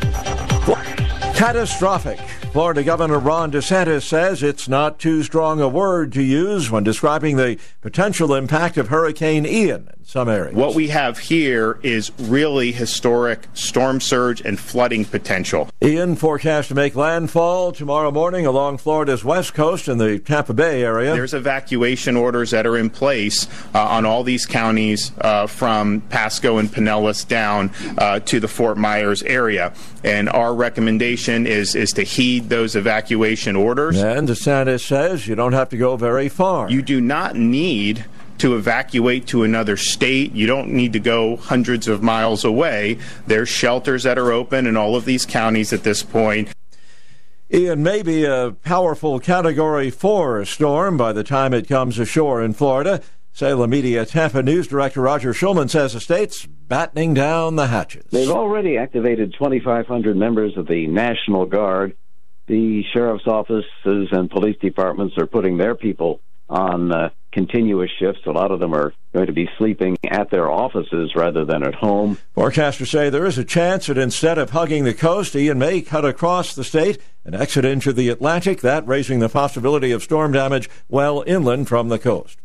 Catastrophic. Florida Governor Ron DeSantis says it's not too strong a word to use when describing the potential impact of Hurricane Ian in some areas. What we have here is really historic storm surge and flooding potential. Ian forecast to make landfall tomorrow morning along Florida's west coast in the Tampa Bay area. There's evacuation orders that are in place uh, on all these counties uh, from Pasco and Pinellas down uh, to the Fort Myers area. And our recommendation is, is to heed those evacuation orders. And DeSantis says you don't have to go very far. You do not need to evacuate to another state. You don't need to go hundreds of miles away. There's shelters that are open in all of these counties at this point. Ian may be a powerful Category 4 storm by the time it comes ashore in Florida. Salem Media Tampa News Director Roger Schulman says the state's battening down the hatches. They've already activated 2,500 members of the National Guard. The sheriff's offices and police departments are putting their people on uh, continuous shifts. A lot of them are going to be sleeping at their offices rather than at home. Forecasters say there is a chance that instead of hugging the coast, Ian may cut across the state and exit into the Atlantic, that raising the possibility of storm damage well inland from the coast.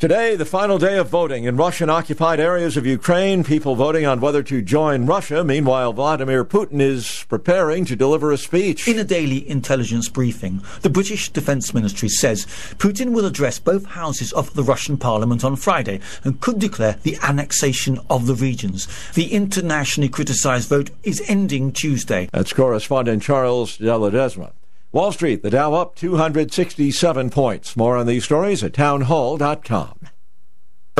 Today, the final day of voting in Russian occupied areas of Ukraine, people voting on whether to join Russia. Meanwhile, Vladimir Putin is preparing to deliver a speech. In a daily intelligence briefing, the British Defence Ministry says Putin will address both houses of the Russian parliament on Friday and could declare the annexation of the regions. The internationally criticised vote is ending Tuesday. That's correspondent Charles de Ledesma. Wall Street, the Dow up 267 points. More on these stories at townhall.com.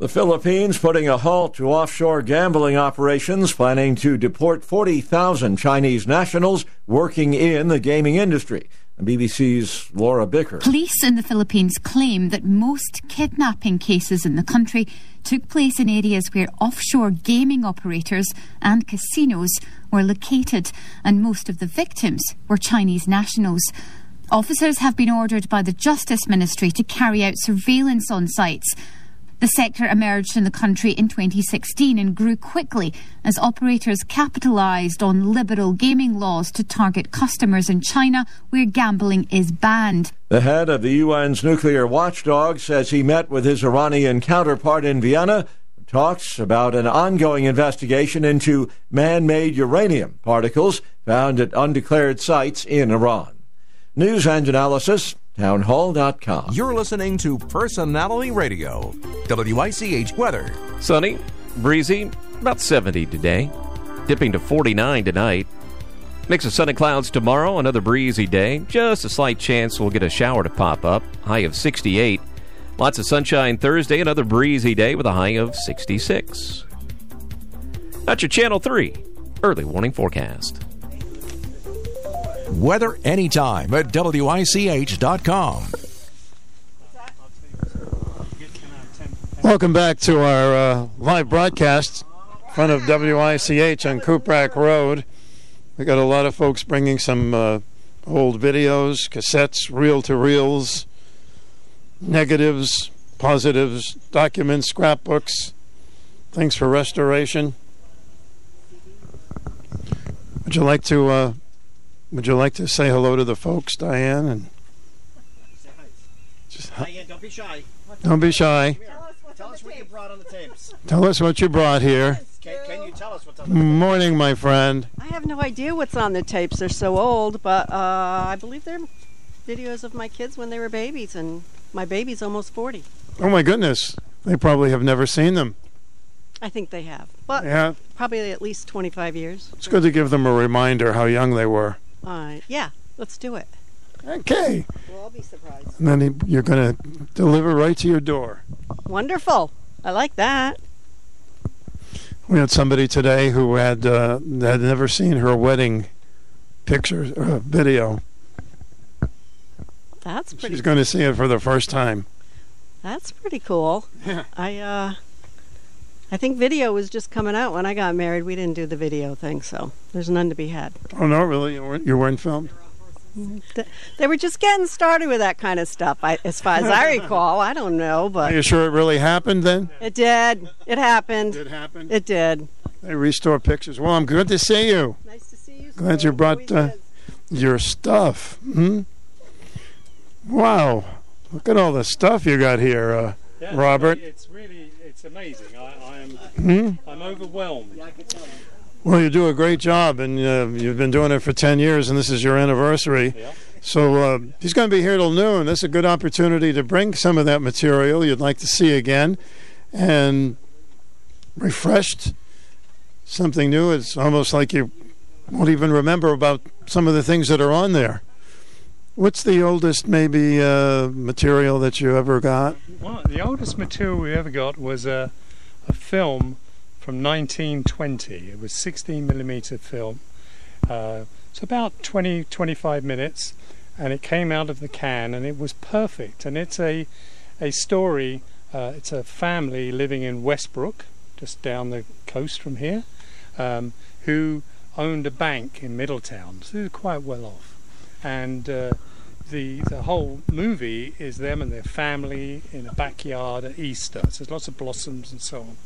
The Philippines putting a halt to offshore gambling operations, planning to deport 40,000 Chinese nationals working in the gaming industry. BBC's Laura Bicker. Police in the Philippines claim that most kidnapping cases in the country took place in areas where offshore gaming operators and casinos were located, and most of the victims were Chinese nationals. Officers have been ordered by the Justice Ministry to carry out surveillance on sites. The sector emerged in the country in 2016 and grew quickly as operators capitalised on liberal gaming laws to target customers in China where gambling is banned. The head of the UN's nuclear watchdog says he met with his Iranian counterpart in Vienna. Talks about an ongoing investigation into man made uranium particles found at undeclared sites in Iran. News and analysis townhall.com. You're listening to Personality Radio, WICH weather. Sunny, breezy, about 70 today, dipping to 49 tonight. Mix of sun and clouds tomorrow, another breezy day. Just a slight chance we'll get a shower to pop up, high of 68. Lots of sunshine Thursday, another breezy day with a high of 66. That's your Channel 3 early warning forecast. Weather anytime at WICH.com. Welcome back to our uh, live broadcast in front of WICH on Cuprak Road. We got a lot of folks bringing some uh, old videos, cassettes, reel to reels, negatives, positives, documents, scrapbooks, things for restoration. Would you like to uh, would you like to say hello to the folks, Diane? And just Diane, don't be shy. don't be shy. Tell us what you brought on the tapes. <laughs> Tell us what you brought here. Can, can you tell us what's on the Morning, my friend. I have no idea what's on the tapes. They're so old, but uh, I believe they're videos of my kids when they were babies, and my baby's almost 40. Oh my goodness, they probably have never seen them. I think they have, but Yeah. probably at least 25 years. It's good to give them a reminder how young they were. Uh, yeah, let's do it. Okay. Well, I'll be surprised. And then he, you're going to deliver right to your door. Wonderful. I like that. We had somebody today who had uh, had never seen her wedding picture or video. That's pretty. She's going to see it for the first time. That's pretty cool. Yeah. I uh, I think video was just coming out when I got married. We didn't do the video thing, so there's none to be had. Oh no, really? You weren't, you weren't filmed? They were just getting started with that kind of stuff, I, as far as I <laughs> recall. I don't know, but Are you sure it really happened then? it did. It happened. It happened? It did. They restore pictures. Well, I'm good to see you. Nice to see you. Glad you brought uh, your stuff. Hmm? Wow. Look at all the stuff you got here, uh, Yeah, Robert. It's really, it's amazing. I, I am, Hmm? I'm overwhelmed. Well, you do a great job, and uh, you've been doing it for 10 years, and this is your anniversary. So uh, he's going to be here till noon. This is a good opportunity to bring some of that material you'd like to see again and refreshed something new. It's almost like you won't even remember about some of the things that are on there. What's the oldest, maybe, uh, material that you ever got? Well, the oldest material we ever got was a, a film from 1920. It was 16 millimeter film. Uh, it's about 20, 25 minutes, and it came out of the can, and it was perfect. And it's a a story. Uh, it's a family living in Westbrook, just down the coast from here, um, who owned a bank in Middletown. So they were quite well off, and uh, the the whole movie is them and their family in a backyard at Easter. So there's lots of blossoms and so on.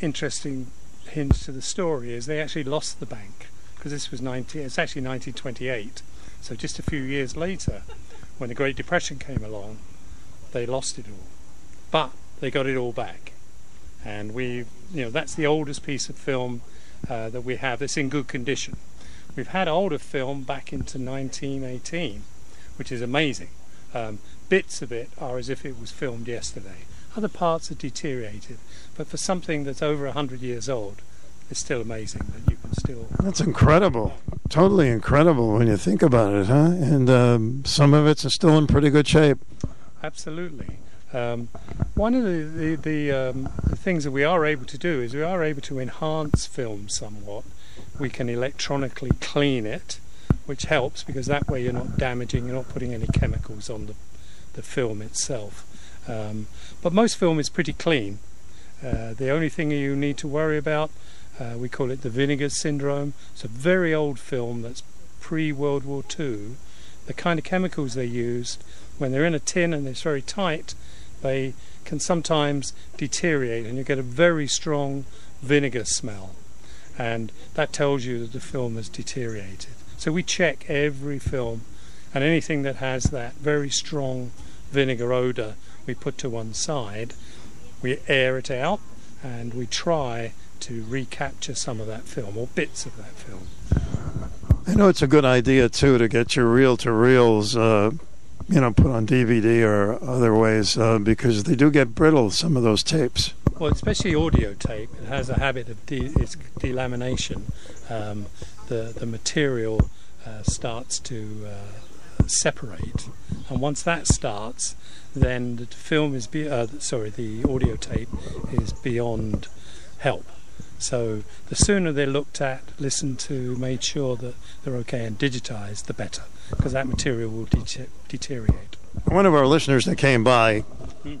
Interesting hints to the story is they actually lost the bank because this was 19. It's actually 1928. So just a few years later, when the Great Depression came along, they lost it all, but they got it all back. And we, you know, that's the oldest piece of film uh, that we have that's in good condition. We've had older film back into 1918, which is amazing. Um, bits of it are as if it was filmed yesterday. Other parts are deteriorated, but for something that's over 100 years old, it's still amazing that you can still. That's incredible. Totally incredible when you think about it, huh? And um, some of it's still in pretty good shape. Absolutely. Um, one of the the, the, um, the things that we are able to do is we are able to enhance film somewhat. We can electronically clean it, which helps because that way you're not damaging, you're not putting any chemicals on the the film itself. Um, but most film is pretty clean. Uh, the only thing you need to worry about, uh, we call it the vinegar syndrome. It's a very old film that's pre World War II. The kind of chemicals they used when they're in a tin and it's very tight, they can sometimes deteriorate and you get a very strong vinegar smell. And that tells you that the film has deteriorated. So we check every film and anything that has that very strong vinegar odor we put to one side. We air it out and we try to recapture some of that film or bits of that film. I know it's a good idea too to get your reel to reels, uh, you know, put on DVD or other ways uh, because they do get brittle. Some of those tapes. Well, especially audio tape, it has a habit of de- its delamination. Um, the the material uh, starts to uh, separate, and once that starts, then the film is be- uh, sorry, the audio tape is beyond help. So the sooner they're looked at, listened to, made sure that they're okay and digitized, the better, because that material will de- deteriorate. One of our listeners that came by,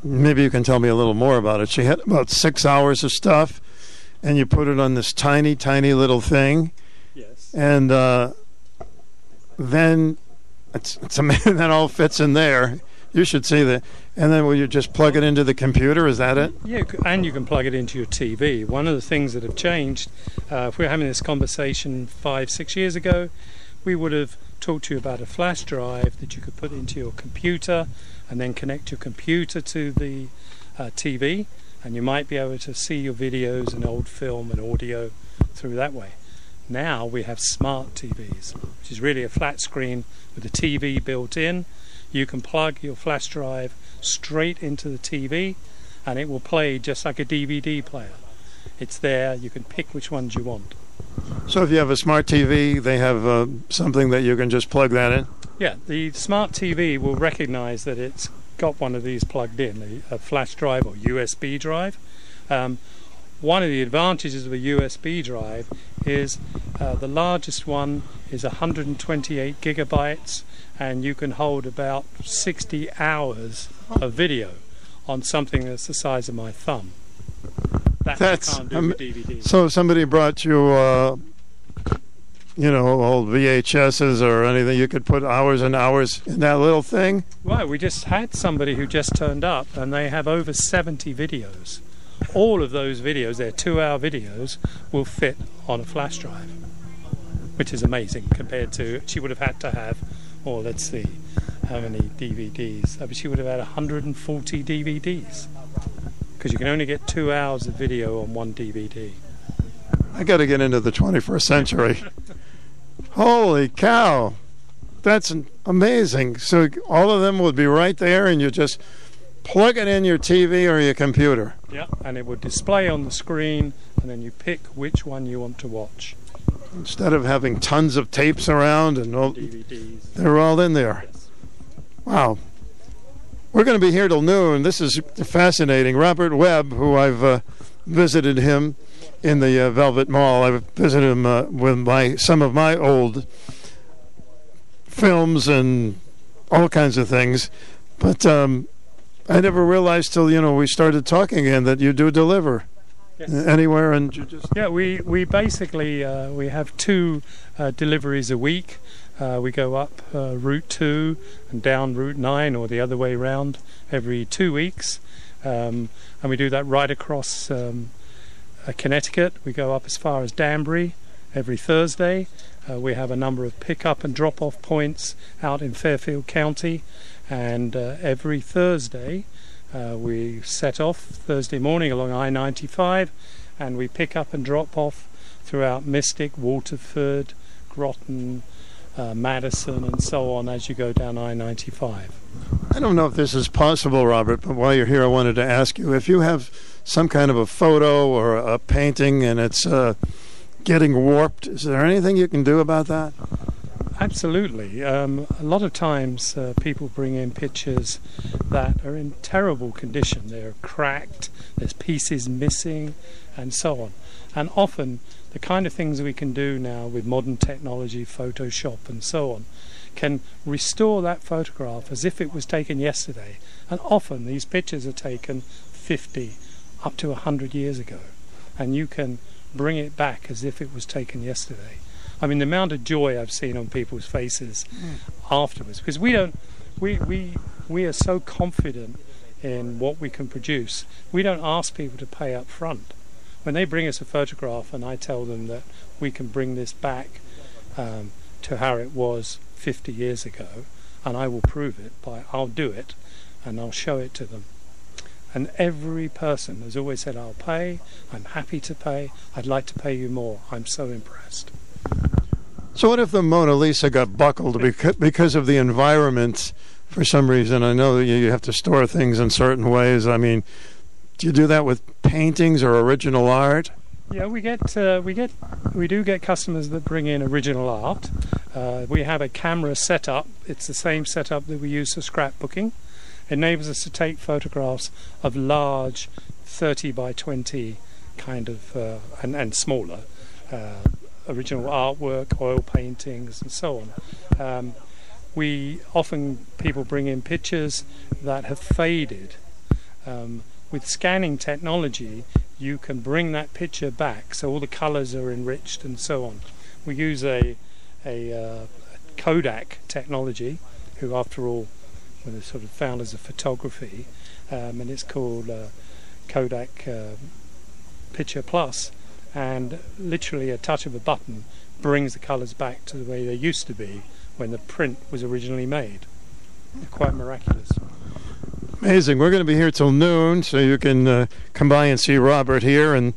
maybe you can tell me a little more about it. She had about six hours of stuff, and you put it on this tiny, tiny little thing. And uh, then it's, it's amazing <laughs> that all fits in there. You should see that. And then will you just plug it into the computer? Is that it? Yeah, and you can plug it into your TV. One of the things that have changed, uh, if we were having this conversation five, six years ago, we would have talked to you about a flash drive that you could put into your computer and then connect your computer to the uh, TV, and you might be able to see your videos and old film and audio through that way. Now we have smart TVs, which is really a flat screen with a TV built in. You can plug your flash drive straight into the TV and it will play just like a DVD player. It's there, you can pick which ones you want. So if you have a smart TV, they have uh, something that you can just plug that in. Yeah, the smart TV will recognize that it's got one of these plugged in, a, a flash drive or USB drive. Um, one of the advantages of a USB drive is uh, the largest one is 128 gigabytes, and you can hold about 60 hours of video on something that's the size of my thumb. That you That's can't do um, DVD. so. Somebody brought you uh, you know, old VHSs or anything. You could put hours and hours in that little thing. Right, we just had somebody who just turned up and they have over 70 videos. All of those videos, they're two hour videos, will fit on a flash drive, which is amazing compared to, she would have had to have, or let's see, how many DVDs? I mean, she would have had 140 DVDs because you can only get two hours of video on one DVD. I got to get into the 21st century. Holy cow. That's amazing. So all of them would be right there, and you just plug it in your TV or your computer. Yeah, and it would display on the screen, and then you pick which one you want to watch. Instead of having tons of tapes around and all, DVDs. they're all in there. Wow. We're going to be here till noon. This is fascinating. Robert Webb, who I've uh, visited him in the uh, Velvet Mill. I've visited him uh, with my some of my old films and all kinds of things, but um, I never realized till you know we started talking again that you do deliver anywhere and you just Yeah, we we basically uh, we have two uh, deliveries a week. Uh, we go up uh, Route Two and down Route Nine, or the other way round, every two weeks, um, and we do that right across um, uh, Connecticut. We go up as far as Danbury every Thursday. Uh, we have a number of pick-up and drop-off points out in Fairfield County, and uh, every Thursday uh, we set off Thursday morning along I-95, and we pick up and drop off throughout Mystic, Waterford, Groton, uh, Madison, and so on as you go down I-95. I don't know if this is possible, Robert, but while you're here, I wanted to ask you if you have some kind of a photo or a painting and it's uh, getting warped. Is there anything you can do about that? Absolutely. Um, a lot of times uh, people bring in pictures that are in terrible condition. They're cracked, there's pieces missing, and so on. And often, the kind of things we can do now with modern technology, Photoshop, and so on, can restore that photograph as if it was taken yesterday. And often, these pictures are taken 50 up to 100 years ago. And you can bring it back as if it was taken yesterday. I mean, the amount of joy I've seen on people's faces afterwards, because we don't, we, we, we are so confident in what we can produce. We don't ask people to pay up front. When they bring us a photograph and I tell them that we can bring this back um, to how it was 50 years ago, and I will prove it by, I'll do it, and I'll show it to them. And every person has always said, I'll pay, I'm happy to pay, I'd like to pay you more. I'm so impressed. So, what if the Mona Lisa got buckled because of the environment for some reason? I know that you have to store things in certain ways. I mean, do you do that with paintings or original art? Yeah, we get uh, we get we do get customers that bring in original art. Uh, we have a camera setup. It's the same setup that we use for scrapbooking. It enables us to take photographs of large, 30 by 20 kind of uh, and, and smaller uh, original artwork, oil paintings, and so on. Um, we often people bring in pictures that have faded. Um, with scanning technology, you can bring that picture back, so all the colours are enriched and so on. We use a a uh, Kodak technology, who after all were the sort of founders of photography, um, and it's called uh, Kodak uh, Picture Plus, and literally a touch of a button brings the colours back to the way they used to be when the print was originally made. Quite miraculous. Amazing. We're going to be here till noon, so you can uh, come by and see Robert here, and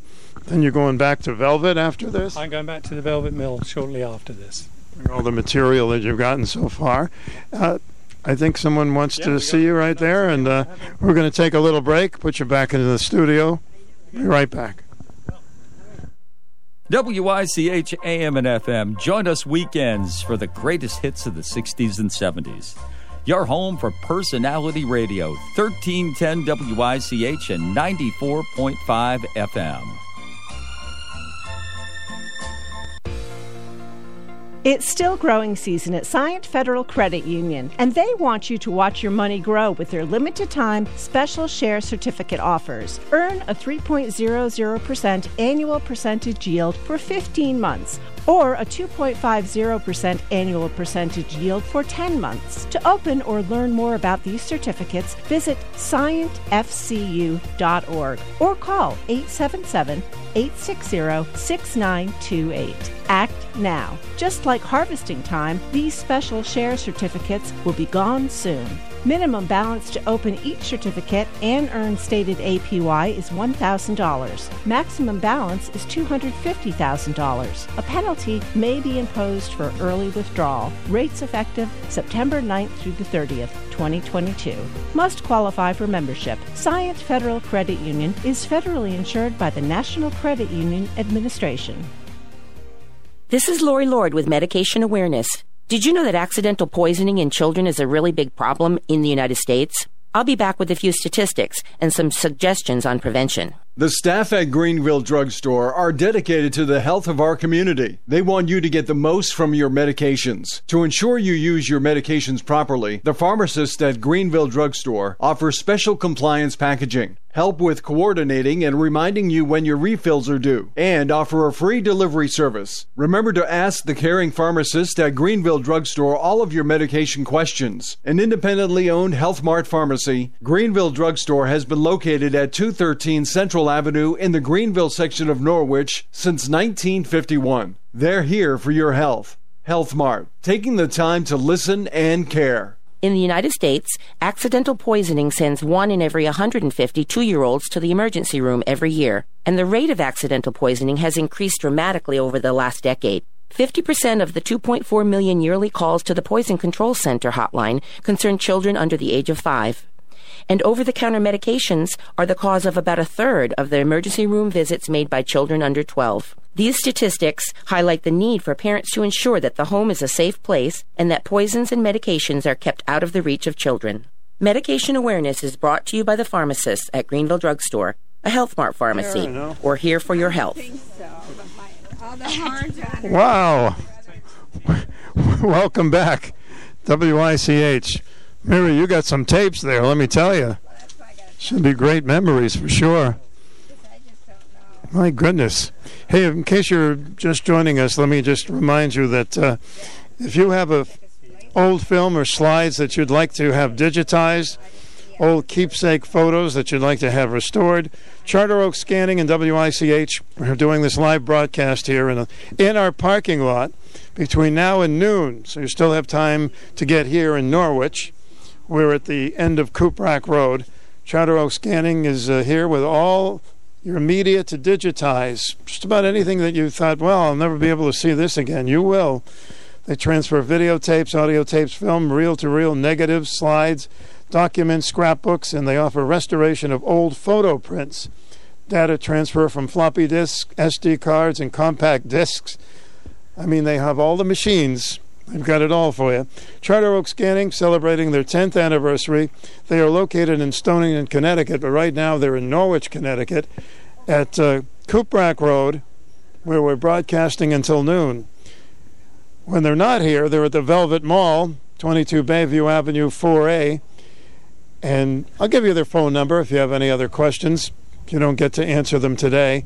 then you're going back to Velvet after this. I'm going back to the Velvet Mill shortly after this. All the material that you've gotten so far. Uh, I think someone wants to see you right there, and uh, we're going to take a little break, put you back into the studio. Be right back. WICH AM and FM. Join us weekends for the greatest hits of the 60s and 70s. Your home for personality radio, 1310 WICH and 94.5 FM. It's still growing season at Scient Federal Credit Union, and they want you to watch your money grow with their limited time special share certificate offers. Earn a 3.00% annual percentage yield for 15 months, or a 2.50% annual percentage yield for 10 months. To open or learn more about these certificates, visit scientfcu.org or call 877 860 6928. Act now. Just like harvesting time, these special share certificates will be gone soon. Minimum balance to open each certificate and earn stated APY is $1,000. Maximum balance is $250,000. A penalty may be imposed for early withdrawal. Rates effective September 9th through the 30th, 2022. Must qualify for membership. Scient Federal Credit Union is federally insured by the National Credit Union Administration. This is Lori Lord with Medication Awareness. Did you know that accidental poisoning in children is a really big problem in the United States? I'll be back with a few statistics and some suggestions on prevention. The staff at Greenville Drugstore are dedicated to the health of our community. They want you to get the most from your medications. To ensure you use your medications properly, the pharmacists at Greenville Drugstore offer special compliance packaging, help with coordinating and reminding you when your refills are due, and offer a free delivery service. Remember to ask the caring pharmacist at Greenville Drugstore all of your medication questions. An independently owned Health Mart pharmacy, Greenville Drugstore has been located at 213 Central Avenue in the Greenville section of Norwich since 1951. They're here for your health. Health Mart, taking the time to listen and care. In the United States, accidental poisoning sends one in every 150 two year olds to the emergency room every year, and the rate of accidental poisoning has increased dramatically over the last decade. 50% of the 2.4 million yearly calls to the Poison Control Center hotline concern children under the age of five. And over the counter medications are the cause of about a third of the emergency room visits made by children under 12. These statistics highlight the need for parents to ensure that the home is a safe place and that poisons and medications are kept out of the reach of children. Medication awareness is brought to you by the pharmacists at Greenville Drugstore, a Health Mart pharmacy, Fair enough. or here for your health. Wow. <laughs> Welcome back, WICH. Mary, you got some tapes there, let me tell you. Should be great memories for sure. My goodness. Hey, in case you're just joining us, let me just remind you that uh, if you have a old film or slides that you'd like to have digitized, old keepsake photos that you'd like to have restored, Charter Oak Scanning and WICH are doing this live broadcast here in, a, in our parking lot between now and noon. So you still have time to get here in Norwich. We're at the end of Cuprak Road. Charter Oak Scanning is uh, here with all your media to digitize. Just about anything that you thought, well, I'll never be able to see this again. You will. They transfer videotapes, audio tapes, film, reel to reel, negatives, slides, documents, scrapbooks, and they offer restoration of old photo prints, data transfer from floppy disks, SD cards, and compact discs. I mean, they have all the machines. They've got it all for you. Charter Oak Scanning celebrating their 10th anniversary. They are located in Stonington, Connecticut, but right now they're in Norwich, Connecticut, at uh, Cuprak Road, where we're broadcasting until noon. When they're not here, they're at the Velvet Mill, 22 Bayview Avenue, 4A. And I'll give you their phone number if you have any other questions. If you don't get to answer them today,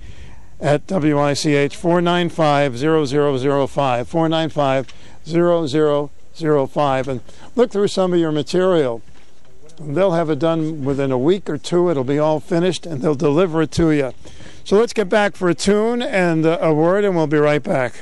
at WICH 495 0005. 495 0005. And look through some of your material. They'll have it done within a week or two. It'll be all finished and they'll deliver it to you. So let's get back for a tune and uh, a word, and we'll be right back.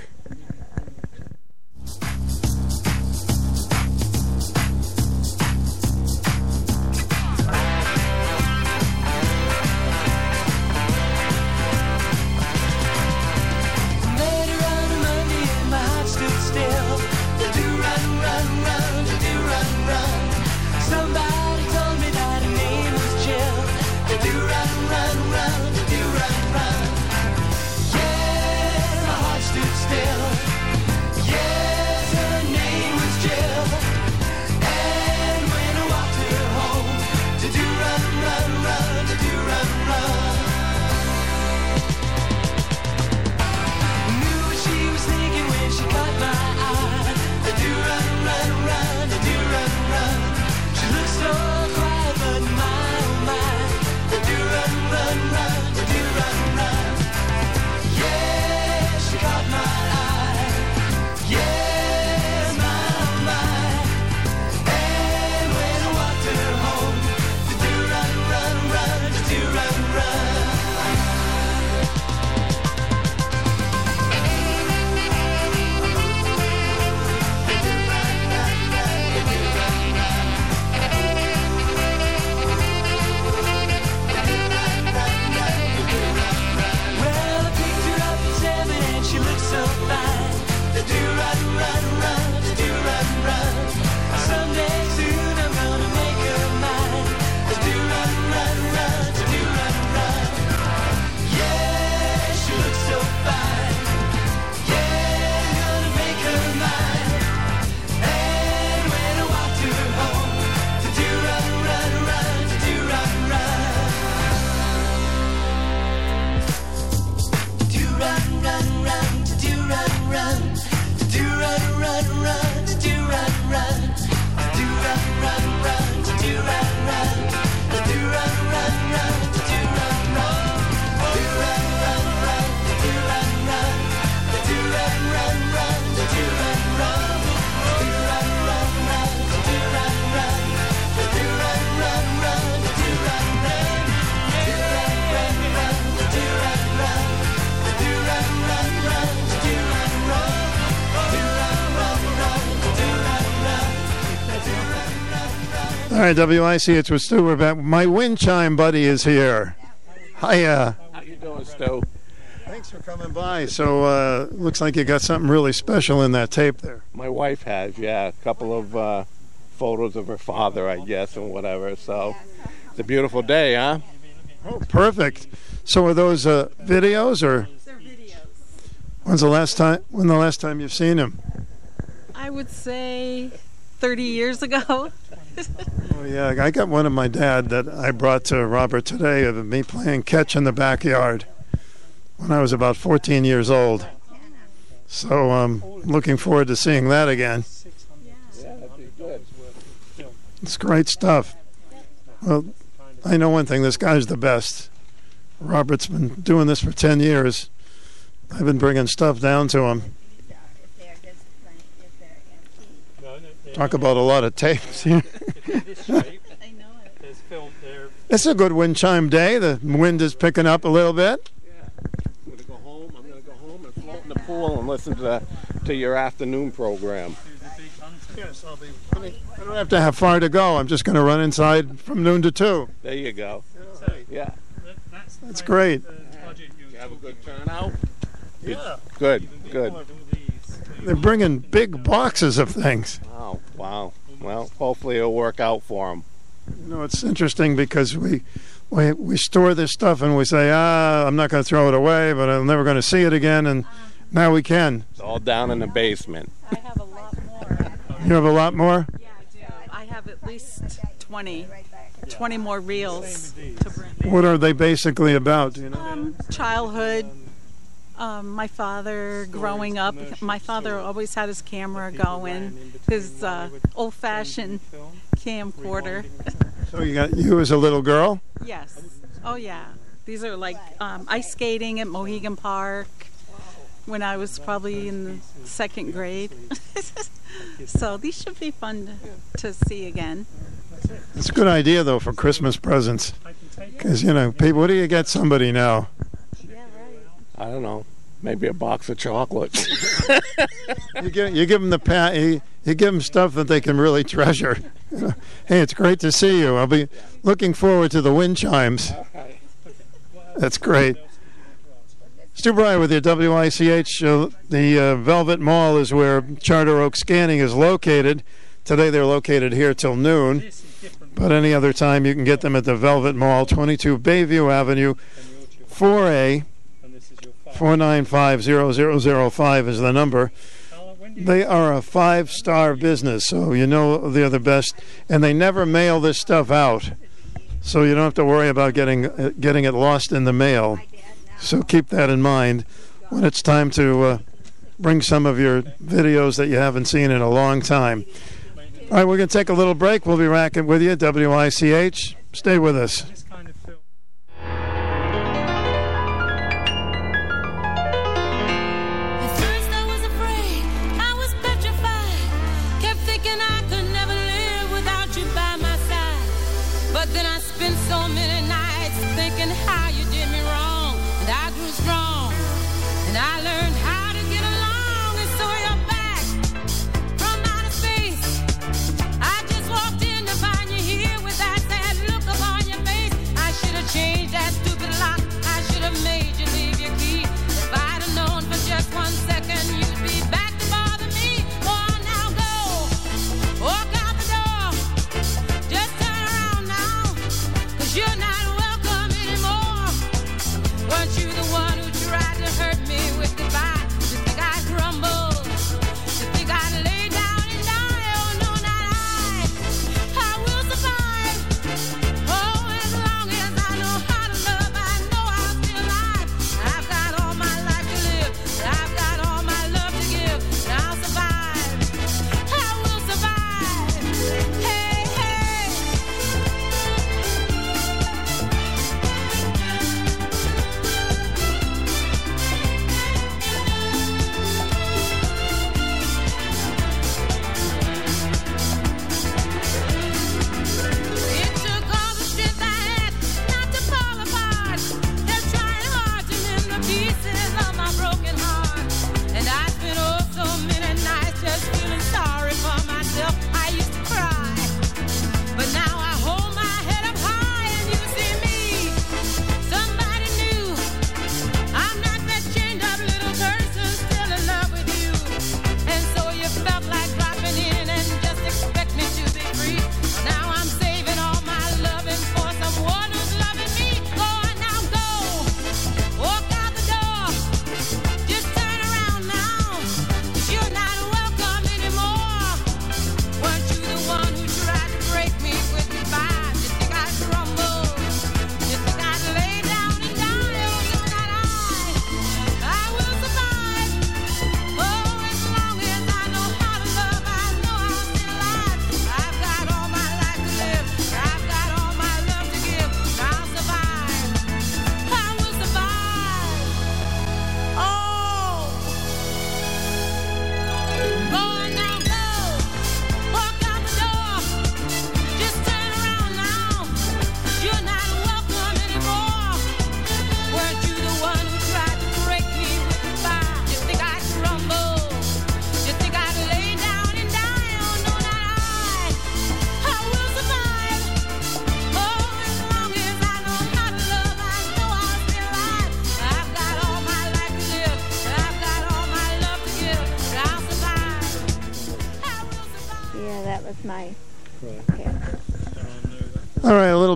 All right, WIC, it's with Stu. We're back. My wind chime buddy is here. Hiya. How you doing, Stu? Thanks for coming by. So, uh, looks like you got something really special in that tape there. My wife has, yeah, a couple of uh, photos of her father, I guess, and whatever. So it's a beautiful day, huh? Oh, perfect. So, are those uh, videos or? They're videos. When's the last time? When the last time you've seen him? I would say 30 years ago. <laughs> Oh yeah, I got one of my dad that I brought to Robert today of me playing catch in the backyard when I was about 14 years old. So um, I'm looking forward to seeing that again. It's great stuff. Well, I know one thing. This guy's the best. Robert's been doing this for 10 years. I've been bringing stuff down to him. Talk about a lot of tapes <laughs> here. It's a good wind chime day. The wind is picking up a little bit. Yeah. I'm gonna go home. I'm gonna go home and float in the pool and listen to the, to your afternoon program. Yes, I'll be. I don't have to have far to go. I'm just going to run inside from noon to two. There you go. Yeah. That's great. You have a good turnout. Yeah. Good. Good. They're bringing big boxes of things. Wow. Wow. Well, hopefully it'll work out for them. You know, it's interesting because we we we store this stuff and we say, ah, I'm not going to throw it away, but I'm never going to see it again, and now we can. It's all down in the basement. I have a lot more. you have a lot more. Yeah, I do. I have at least 20, 20 more reels to bring. What are they basically about? Do you know? Um, childhood. Um, my father growing up, my father always had his camera going, his uh, old-fashioned camcorder. <laughs> So you got you as a little girl. yes. Oh yeah. These are like um, ice skating at Mohegan Park when I was probably in the second grade. <laughs> so these should be fun to, to see again. It's a good idea though for Christmas presents, because you know, people. What do you get somebody now? I don't know. Maybe a box of chocolates. <laughs> You give you give them the pat. You, you give them stuff that they can really treasure. <laughs> hey, it's great to see you. I'll be looking forward to the wind chimes. That's great. Stu Bryer with your WICH. Uh, the uh, Velvet Mill is where Charter Oak Scanning is located. Today they're located here till noon, but any other time you can get them at the Velvet Mill, 22 Bayview Avenue, 4A. 4950005 is the number. They are a five star business, so you know they're the best. And they never mail this stuff out, so you don't have to worry about getting, getting it lost in the mail. So keep that in mind when it's time to uh, bring some of your videos that you haven't seen in a long time. All right, we're going to take a little break. We'll be back with you, WICH. Stay with us.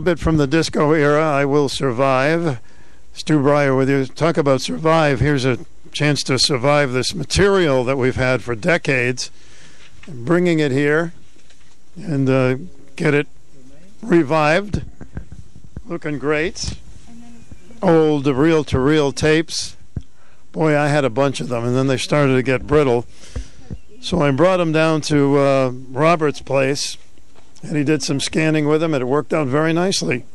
Bit from the disco era. I will survive. Stu Bryer with you. Talk about survive. Here's a chance to survive this material that we've had for decades, bringing it here and uh, get it revived. Looking great. Old reel to reel tapes. Boy, I had a bunch of them, and then they started to get brittle. So I brought them down to uh, Robert's place, and he did some scanning with them, and it worked out very nicely.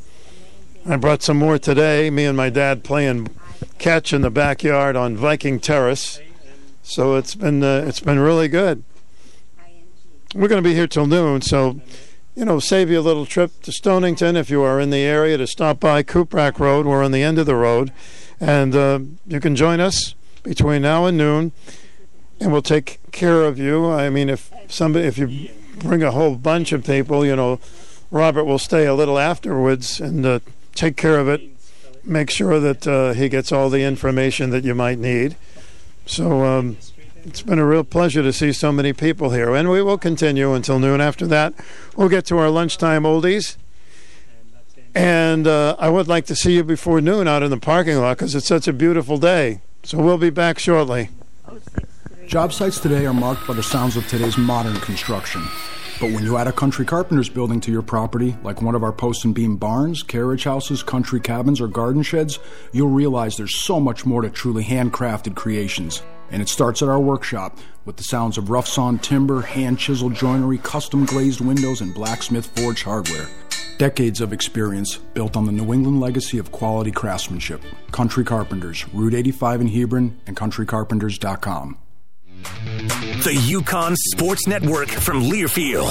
I brought some more today. Me and my dad playing catch in the backyard on Viking Terrace. So it's been uh, it's been really good. We're going to be here till noon, so you know, save you a little trip to Stonington if you are in the area to stop by Cuprak Road. We're on the end of the road, and uh, you can join us between now and noon, and we'll take care of you. I mean, if somebody, if you bring a whole bunch of people, you know, Robert will stay a little afterwards and uh, take care of it. Make sure that uh, he gets all the information that you might need. So. Um, it's been a real pleasure to see so many people here, and we will continue until noon. After that, we'll get to our lunchtime oldies. And uh, I would like to see you before noon out in the parking lot because it's such a beautiful day. So we'll be back shortly. Job sites today are marked by the sounds of today's modern construction. But when you add a country carpenter's building to your property, like one of our post and beam barns, carriage houses, country cabins, or garden sheds, you'll realize there's so much more to truly handcrafted creations. And it starts at our workshop with the sounds of rough sawn timber, hand chiseled joinery, custom glazed windows, and blacksmith forged hardware. Decades of experience built on the New England legacy of quality craftsmanship. Country Carpenters, Route 85 in Hebron, and countrycarpenters.com. The UConn Sports Network from Learfield.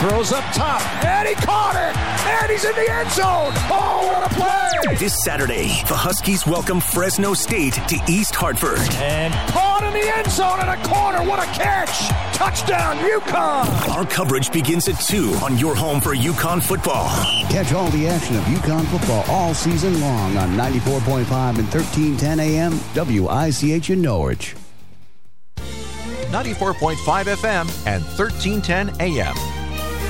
Throws up top, and he caught it, and he's in the end zone. Oh, what a play! This Saturday, the Huskies welcome Fresno State to East Hartford. And caught in the end zone in a corner. What a catch! Touchdown, UConn! Our coverage begins at 2 on your home for UConn football. Catch all the action of UConn football all season long on 94.5 and 1310 AM WICH in Norwich. 94.5 FM and 1310 AM.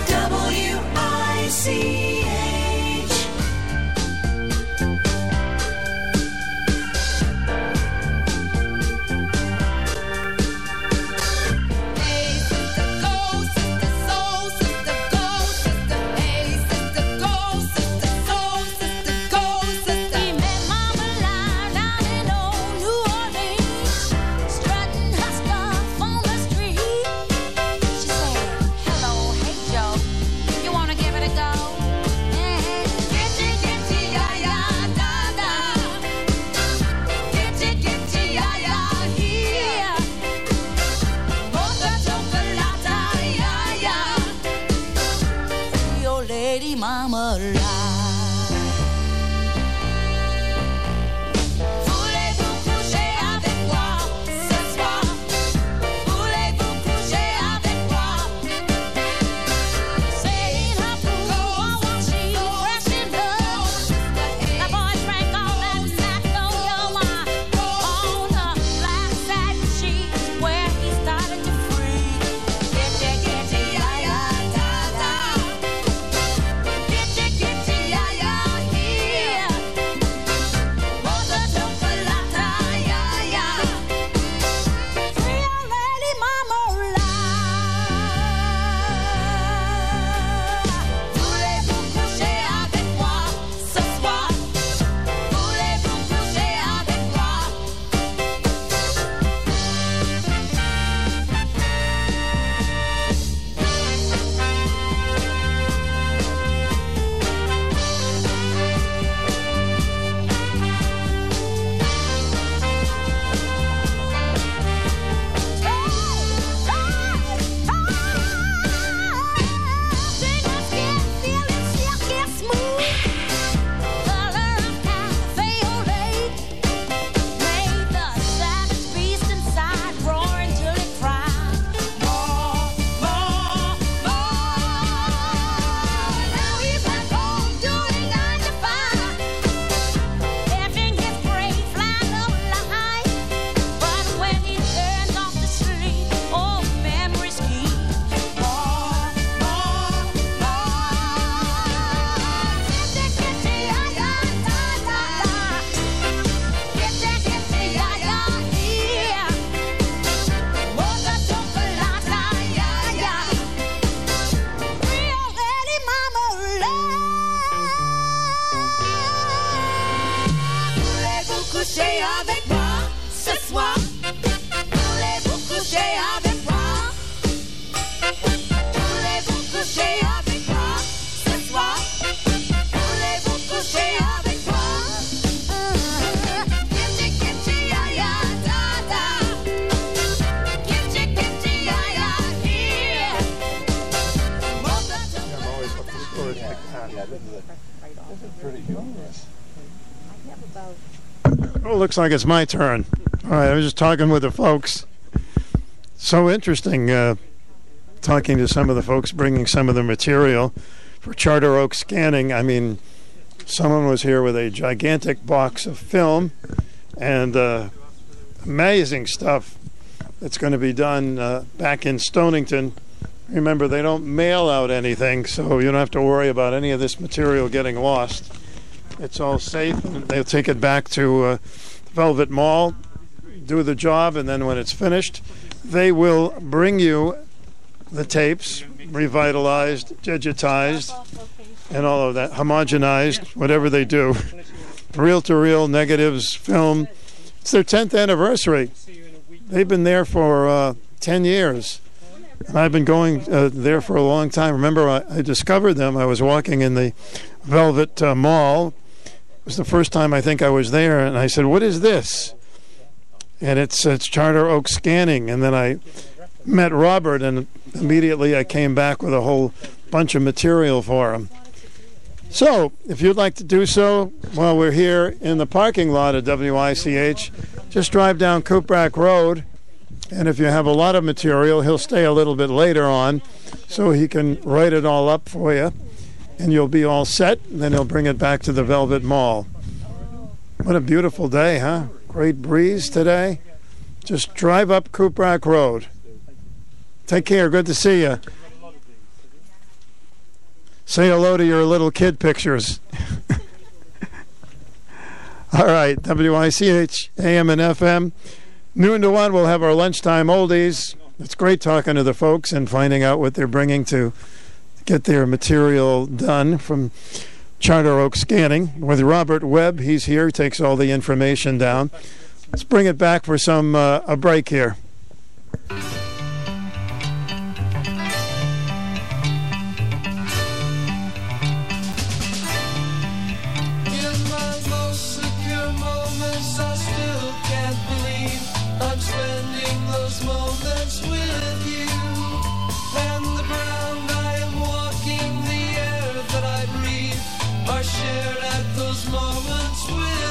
W-I-C-H. mama lie. Looks like it's my turn. All right, I was just talking with the folks. So interesting uh, talking to some of the folks bringing some of the material for Charter Oak scanning. I mean, someone was here with a gigantic box of film and uh, amazing stuff that's going to be done uh, back in Stonington. Remember, they don't mail out anything, so you don't have to worry about any of this material getting lost. It's all safe, they'll take it back to uh, Velvet Mill, do the job, and then when it's finished, they will bring you the tapes, revitalized, digitized, and all of that, homogenized, whatever they do. Reel to reel negatives, film. It's their 10th anniversary. They've been there for uh, 10 years. And I've been going uh, there for a long time. Remember, I, I discovered them. I was walking in the Velvet uh, Mill. It was the first time I think I was there, and I said, "What is this?" And it's it's Charter Oak Scanning. And then I met Robert, and immediately I came back with a whole bunch of material for him. So, if you'd like to do so while we're here in the parking lot at WICH, just drive down Cuprak Road. And if you have a lot of material, he'll stay a little bit later on so he can write it all up for you. And you'll be all set. Then he'll bring it back to the Velvet Mill. What a beautiful day, huh? Great breeze today. Just drive up Cuprak Road. Take care. Good to see you. Say hello to your little kid pictures. <laughs> All right, WICH, AM and FM. Noon to one, we'll have our lunchtime oldies. It's great talking to the folks and finding out what they're bringing to get their material done from Charter Oak Scanning. With Robert Webb, he's here, takes all the information down. Let's bring it back for some uh, a break here. Those moments with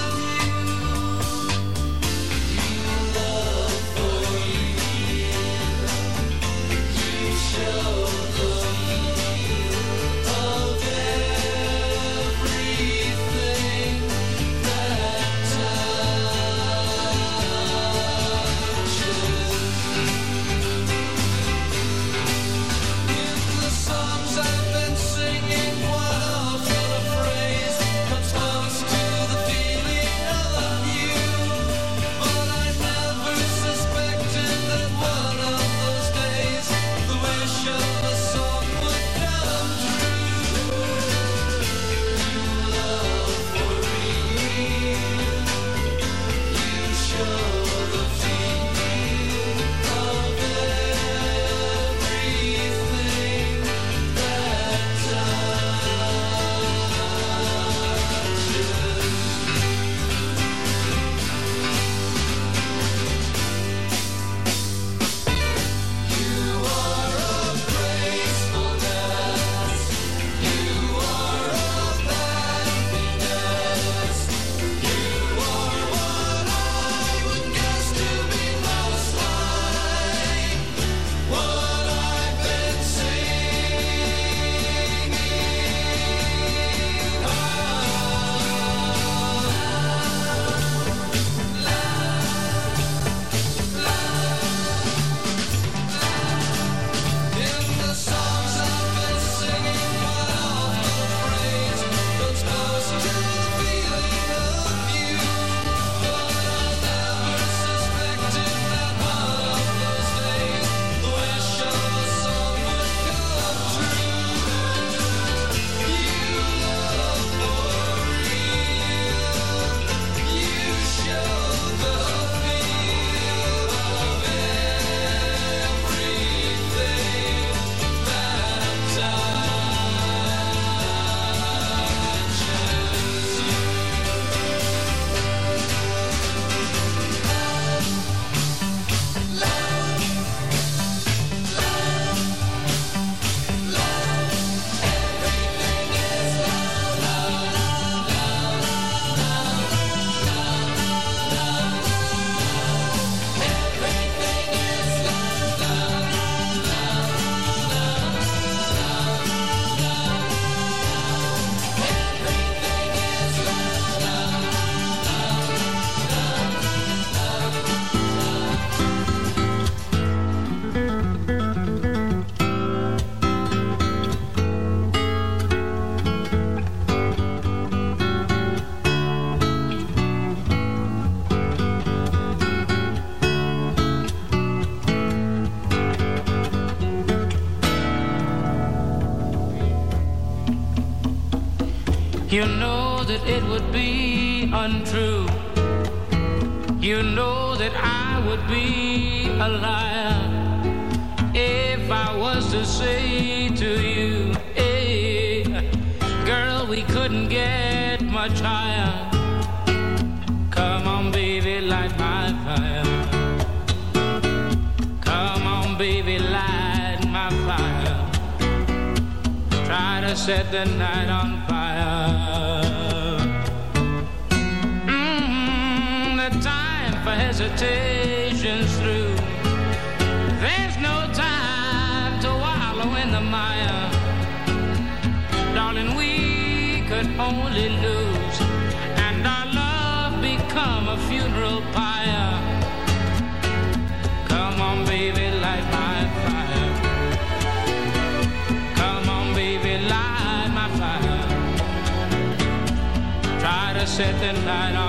that it would be untrue. You know that I would be a liar if I was to say to you, hey, girl, we couldn't get much higher. Come on, baby, light my fire. Come on, baby, light my fire. Try to set the set the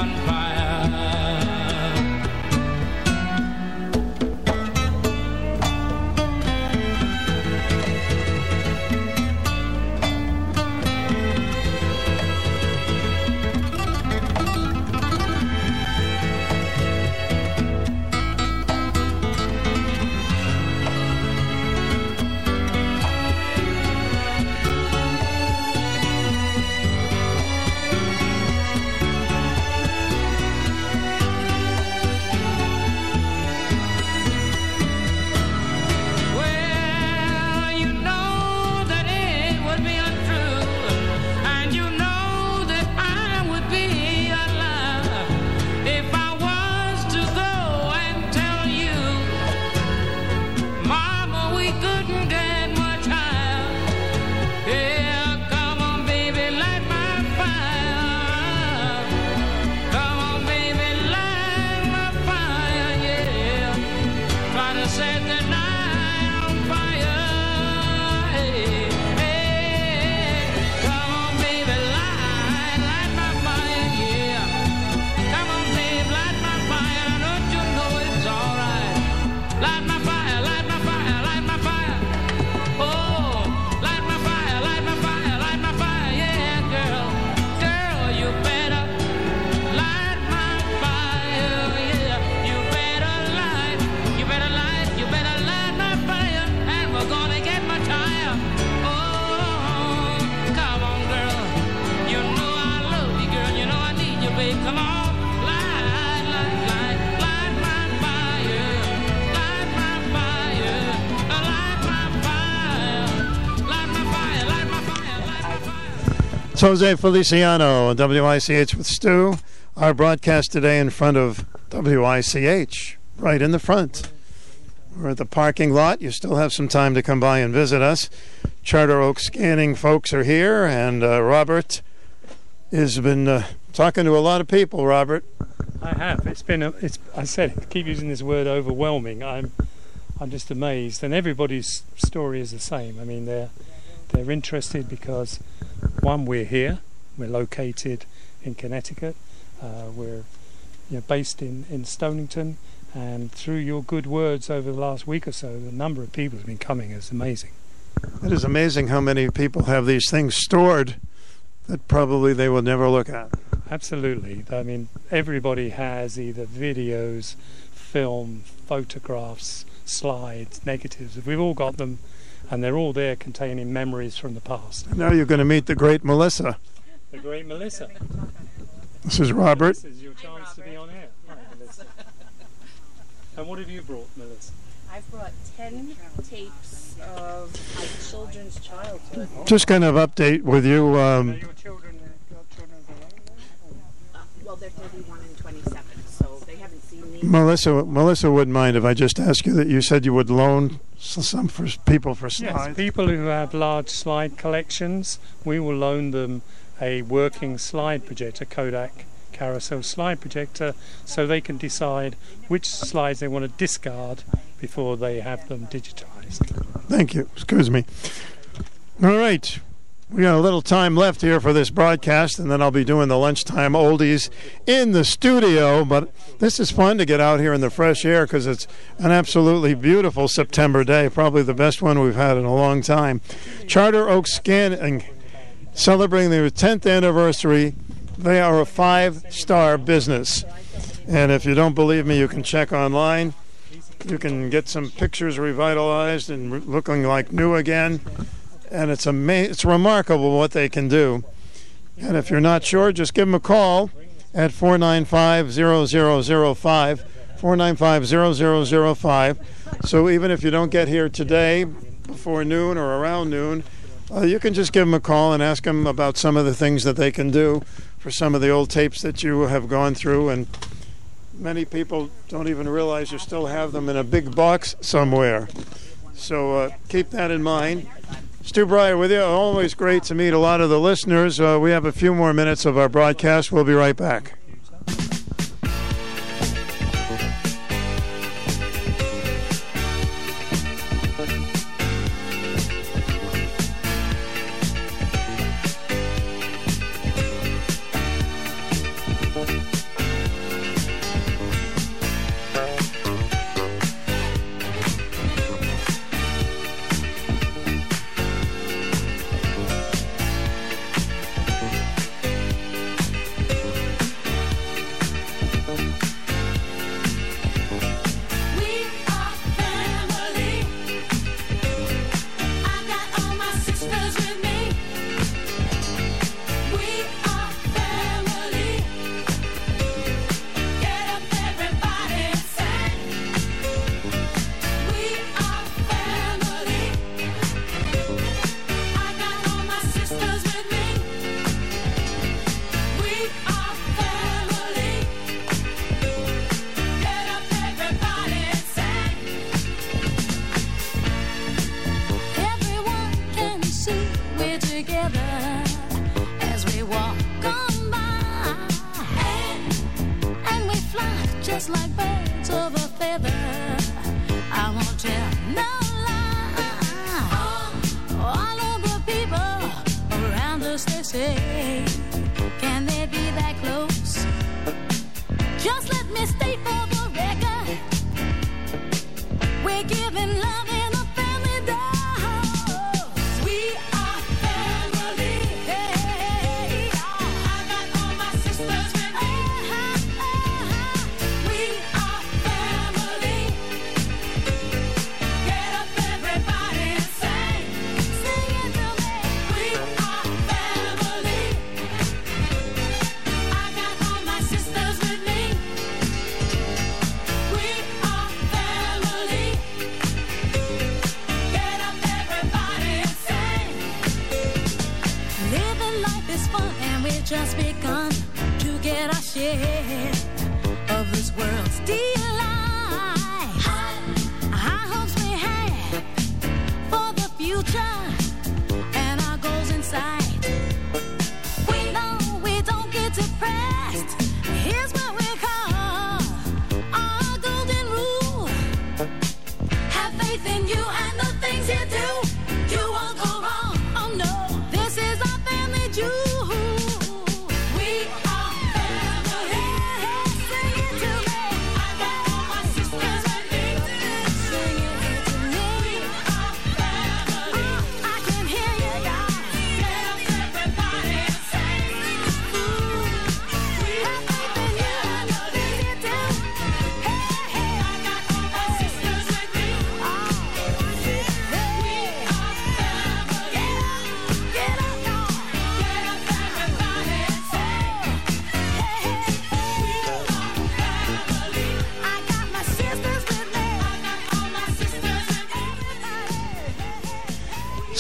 Jose Feliciano on WICH with Stu. Our broadcast today in front of WICH, right in the front. We're at the parking lot. You still have some time to come by and visit us. Charter Oak scanning folks are here, and uh, Robert has been uh, talking to a lot of people. Robert, I have. It's been. A, it's. I said. I keep using this word overwhelming. I'm. I'm just amazed, and everybody's story is the same. I mean, they're they're interested because one, we're here. We're located in Connecticut. Uh, we're you know, based in in Stonington, and through your good words over the last week or so, the number of people who've been coming is amazing. it is amazing how many people have these things stored that probably they will never look at. Absolutely. I mean, everybody has either videos, film, photographs, slides, negatives. We've all got them, and they're all there containing memories from the past. Now you're going to meet the great Melissa. The great Melissa. This is Robert. This is your chance to be on air. Hi, Melissa. And what have you brought, Melissa? I've brought 10 tapes of my children's childhood. Just kind of update with you. Um, Well, they're 31 and 27, so they haven't seen me. Melissa, Melissa wouldn't mind if I just ask you that you said you would loan some for people for slides. Yes, slides. people who have large slide collections, we will loan them a working slide projector, Kodak carousel slide projector, so they can decide which slides they want to discard before they have them digitized. Thank you. Excuse me. All right. We got a little time left here for this broadcast, and then I'll be doing the lunchtime oldies in the studio. But this is fun to get out here in the fresh air because it's an absolutely beautiful September day, probably the best one we've had in a long time. Charter Oak Scanning celebrating their 10th anniversary. They are a five star business. And if you don't believe me, you can check online. You can get some pictures revitalized and looking like new again. And it's ama- it's remarkable what they can do. And if you're not sure, just give them a call at 495 0005. 495 0005. So even if you don't get here today before noon or around noon, uh, you can just give them a call and ask them about some of the things that they can do for some of the old tapes that you have gone through. And many people don't even realize you still have them in a big box somewhere. So uh, keep that in mind. Stu Bryer with you. Always great to meet a lot of the listeners. Uh, we have a few more minutes of our broadcast. We'll be right back.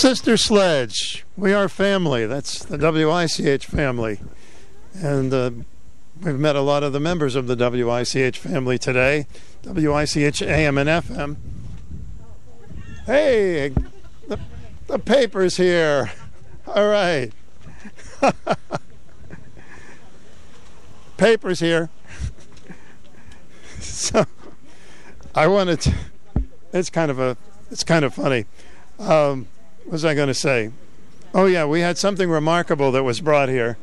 Sister Sledge, we are family. That's the WICH family. And uh, we've met a lot of the members of the WICH family today. WICH AM and FM. Hey, the, the paper's here. All right. <laughs> paper's here. <laughs> so I wanted to, it's kind of a, it's kind of funny. Um, was I going to say? Oh, yeah, we had something remarkable that was brought here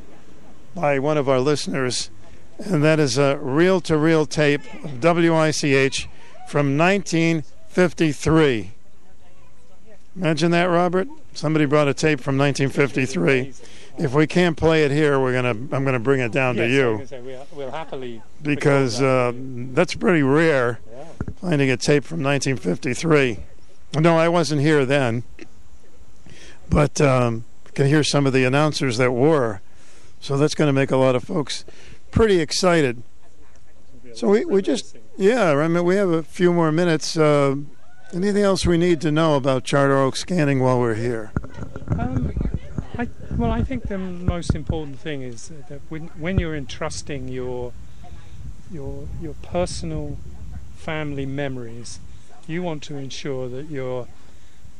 by one of our listeners, and that is a reel to reel tape of WICH from 1953. Imagine that, Robert? Somebody brought a tape from 1953. if we can't play it here, we're gonna I'm gonna bring it down yes, to you say, we'll, we'll happily because uh, that's pretty rare. Finding a tape from 1953. No, I wasn't here then, but um, can hear some of the announcers that were. So that's going to make a lot of folks pretty excited. So we, we just yeah, I mean we have a few more minutes. Uh, anything else we need to know about Charter Oak scanning while we're here? Um, I, well, I think the most important thing is that when, when you're entrusting your your your personal family memories, you want to ensure that you're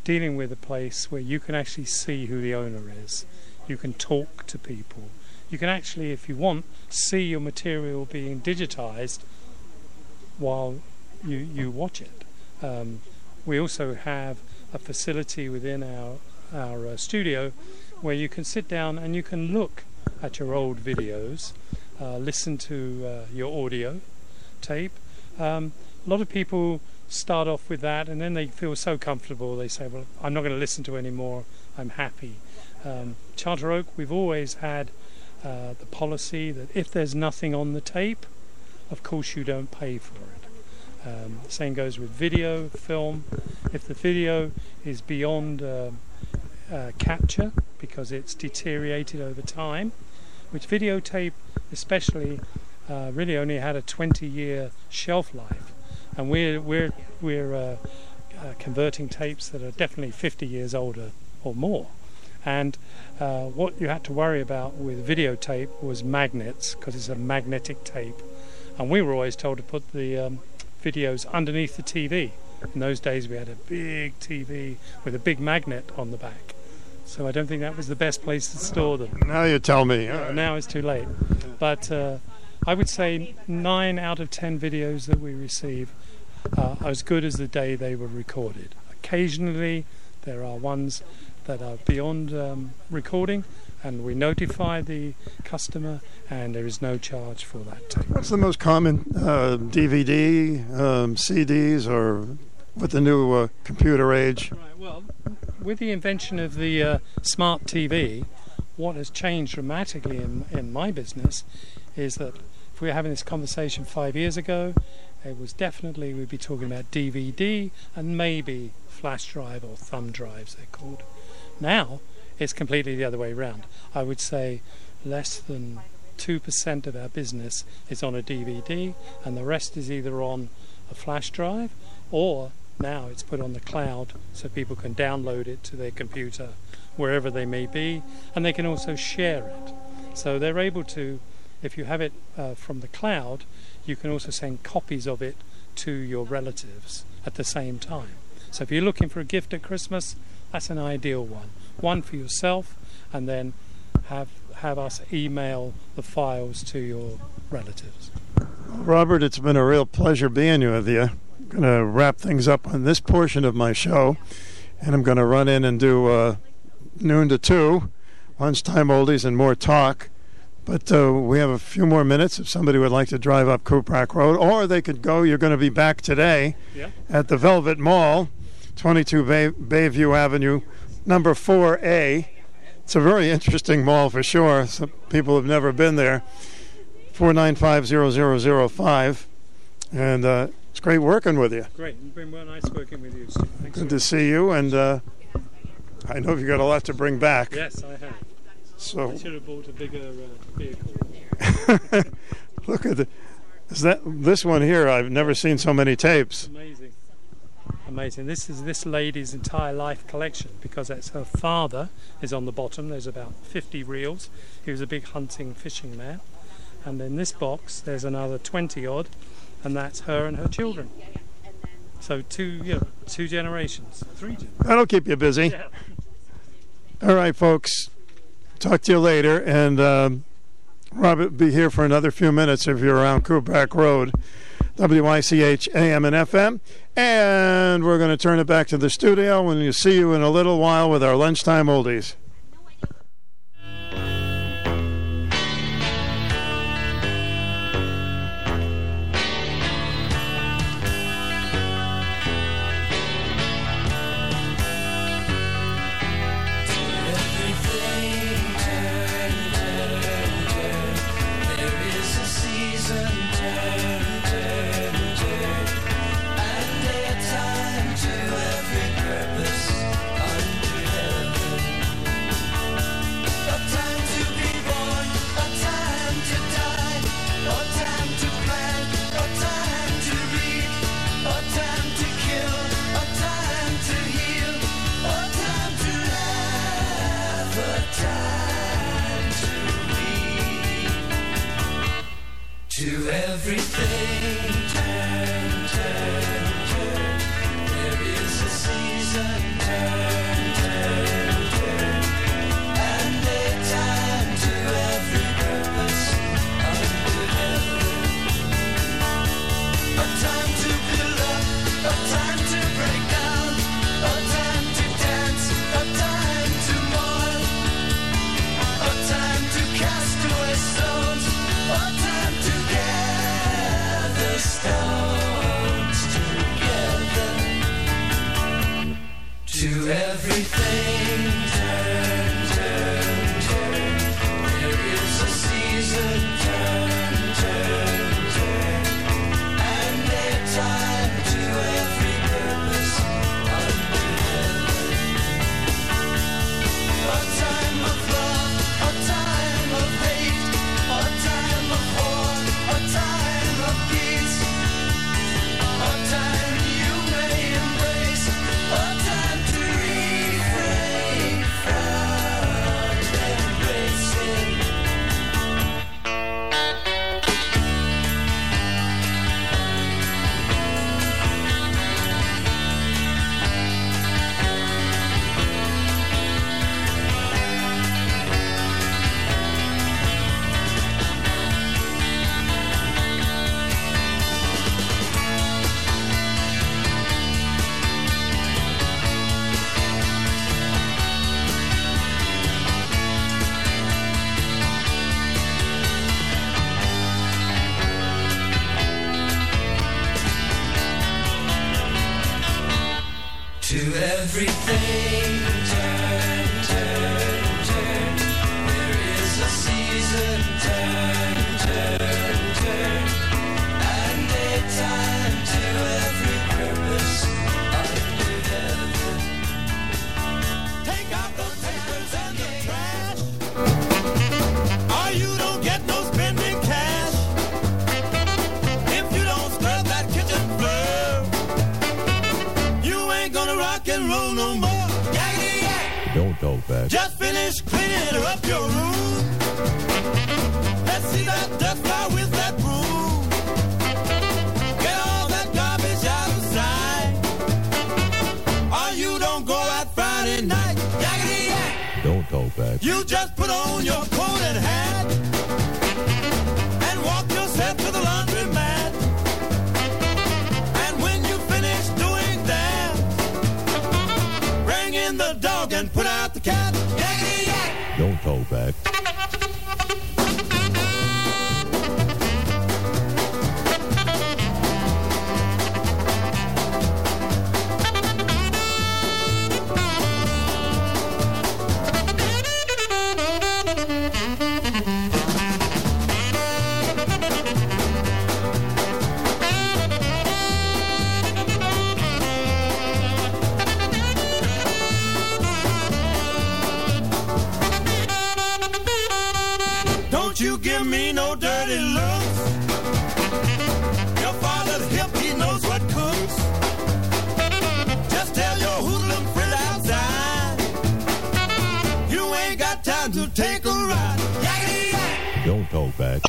dealing with a place where you can actually see who the owner is. You can talk to people. You can actually, if you want, see your material being digitized while you, you watch it. Um, we also have a facility within our, our uh, studio where you can sit down and you can look at your old videos, uh, listen to uh, your audio tape. Um, a lot of people start off with that and then they feel so comfortable they say, Well, I'm not going to listen to any more, I'm happy. Um, Charter Oak, we've always had uh, the policy that if there's nothing on the tape, of course you don't pay for it. Um, same goes with video, film. If the video is beyond uh, uh, capture because it's deteriorated over time, which videotape especially uh, really only had a 20 year shelf life. And we're, we're, we're uh, uh, converting tapes that are definitely 50 years older or more. And uh, what you had to worry about with videotape was magnets because it's a magnetic tape. And we were always told to put the um, videos underneath the TV. In those days, we had a big TV with a big magnet on the back. So I don't think that was the best place to store them. Now you tell me. Yeah, now it's too late. But uh, I would say nine out of ten videos that we receive uh, as good as the day they were recorded. Occasionally, there are ones that are beyond um, recording, and we notify the customer, and there is no charge for that tape. What's the most common uh, DVD, um, CDs, or with the new uh, computer age? Right, well, with the invention of the uh, smart TV, what has changed dramatically in, in my business is that if we were having this conversation five years ago, it was definitely we'd be talking about DVD and maybe flash drive or thumb drives, they're called. Now, it's completely the other way around. I would say less than 2% of our business is on a DVD, and the rest is either on a flash drive or now it's put on the cloud so people can download it to their computer wherever they may be, and they can also share it. So they're able to, if you have it uh, from the cloud, you can also send copies of it to your relatives at the same time. So if you're looking for a gift at Christmas, that's an ideal one. One for yourself, and then have have us email the files to your relatives. Robert, it's been a real pleasure being with you. I'm going to wrap things up on this portion of my show, and I'm going to run in and do uh, noon to two, lunchtime oldies and more talk. But uh, we have a few more minutes if somebody would like to drive up Cuprak Road, or they could go. You're going to be back today Yeah. at the Velvet Mill, 22 Bay- Bayview Avenue, number 4A. It's a very interesting mall for sure. Some people have never been there. 4950005. And uh, it's great working with you. Great, it's been well nice working with you. Stu. Thanks Good to see you. And uh, I know you've got a lot to bring back. Yes, I have. So I should have bought a bigger uh, vehicle. <laughs> look at the. Is that this one here? I've never seen so many tapes. Amazing. Amazing. This is this lady's entire life collection because that's her father is on the bottom. There's about 50 reels. He was a big hunting fishing man. And in this box there's another 20 odd and that's her and her children. So two, you know, two generations, three generations. That'll keep you busy. All right, folks. Talk to you later. And um, Robert be here for another few minutes if you're around Cuprak Road, WICH AM and FM. And we're going to turn it back to the studio and we'll see you in a little while with our lunchtime oldies.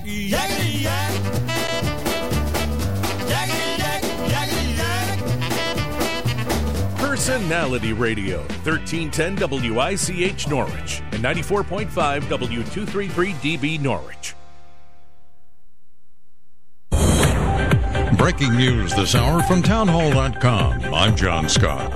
Yakety yak. Yakety yak, yakety yak. Personality Radio, 1310 WICH Norwich and 94.5 W233DB Norwich. Breaking news this hour from townhall.com. I'm John Scott.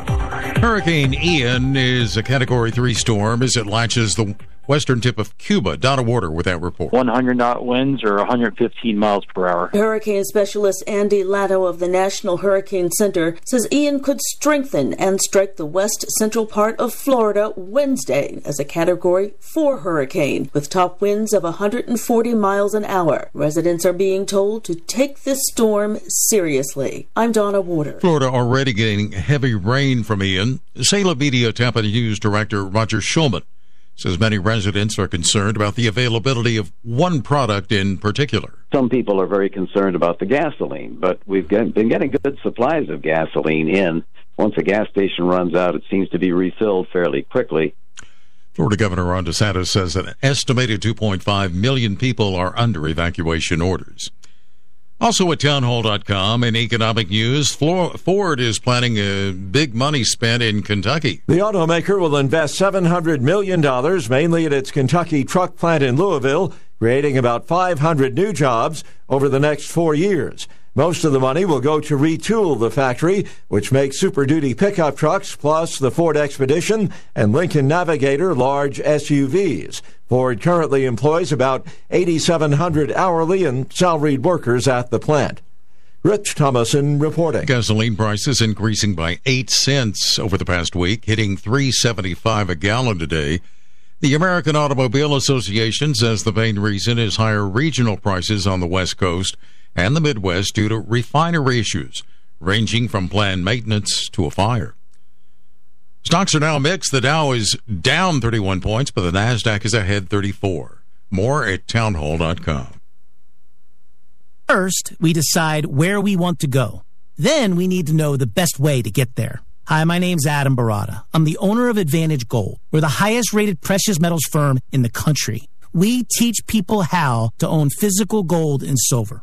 Hurricane Ian is a Category 3 storm as it latches the western tip of Cuba. Donna Warder with that report. 100 knot winds or 115 miles per hour. Hurricane specialist Andy Latto of the National Hurricane Center says Ian could strengthen and strike the west central part of Florida Wednesday as a Category 4 hurricane with top winds of 140 miles an hour. Residents are being told to take this storm seriously. I'm Donna Warder. Florida already getting heavy rain from Ian. Salem Media Tampa News Director Roger Schulman says many residents are concerned about the availability of one product in particular. Some people are very concerned about the gasoline, but we've been getting good supplies of gasoline in. Once a gas station runs out, it seems to be refilled fairly quickly. Florida Governor Ron DeSantis says an estimated 2.5 million people are under evacuation orders. Also at townhall.com in economic news, Ford is planning a big money spent in Kentucky. The automaker will invest $700 million, mainly at its Kentucky truck plant in Louisville, creating about 500 new jobs over the next four years. Most of the money will go to retool the factory, which makes Super Duty pickup trucks, plus the Ford Expedition and Lincoln Navigator large SUVs. Ford currently employs about 8,700 hourly and salaried workers at the plant. Rich Thomason reporting. Gasoline prices increasing by 8 cents over the past week, hitting 3.75 a gallon today. The American Automobile Association says the main reason is higher regional prices on the West Coast and the Midwest due to refinery issues, ranging from planned maintenance to a fire. Stocks are now mixed. The Dow is down 31 points, but the NASDAQ is ahead 34. More at townhall.com. First, we decide where we want to go. Then we need to know the best way to get there. Hi, my name's Adam Baratta. I'm the owner of Advantage Gold. We're the highest rated precious metals firm in the country. We teach people how to own physical gold and silver.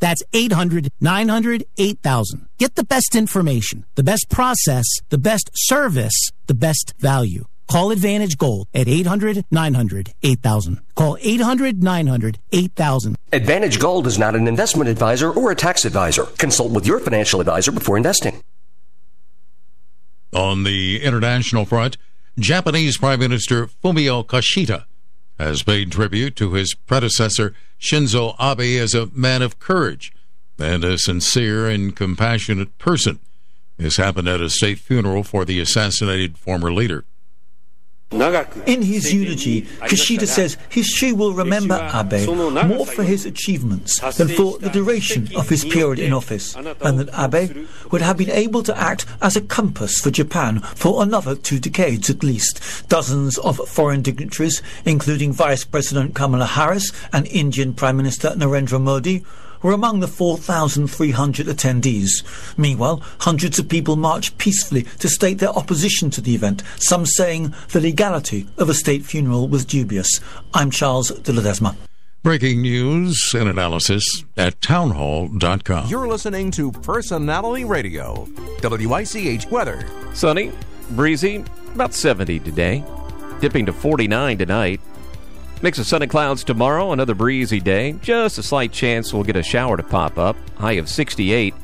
That's 800 900 8000. Get the best information, the best process, the best service, the best value. Call Advantage Gold at 800 900 8000. Call 800 900 8000. Advantage Gold is not an investment advisor or a tax advisor. Consult with your financial advisor before investing. On the international front, Japanese Prime Minister Fumio Kishida has paid tribute to his predecessor Shinzo Abe as a man of courage and a sincere and compassionate person. This happened at a state funeral for the assassinated former leader. In his eulogy, Kishida says history will remember Abe more for his achievements than for the duration of his period in office, and that Abe would have been able to act as a compass for Japan for another two decades at least. Dozens of foreign dignitaries, including Vice President Kamala Harris and Indian Prime Minister Narendra Modi, were among the 4,300 attendees. Meanwhile, hundreds of people marched peacefully to state their opposition to the event, some saying the legality of a state funeral was dubious. I'm Charles de Ledesma. Breaking news and analysis at townhall.com. You're listening to Personality Radio, WICH weather. Sunny, breezy, about 70 today, dipping to 49 tonight. Mix of sun and clouds tomorrow, another breezy day. Just a slight chance we'll get a shower to pop up. High of 68.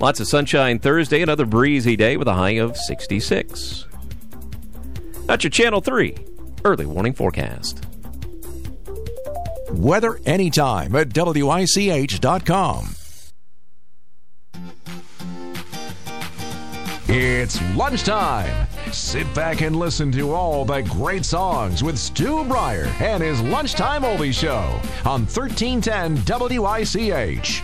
Lots of sunshine Thursday, another breezy day with a high of 66. That's your Channel 3 early warning forecast. Weather anytime at WICH.com. It's lunchtime. Sit back and listen to all the great songs with Stu Bryer and his Lunchtime Oldie Show on 1310 WICH.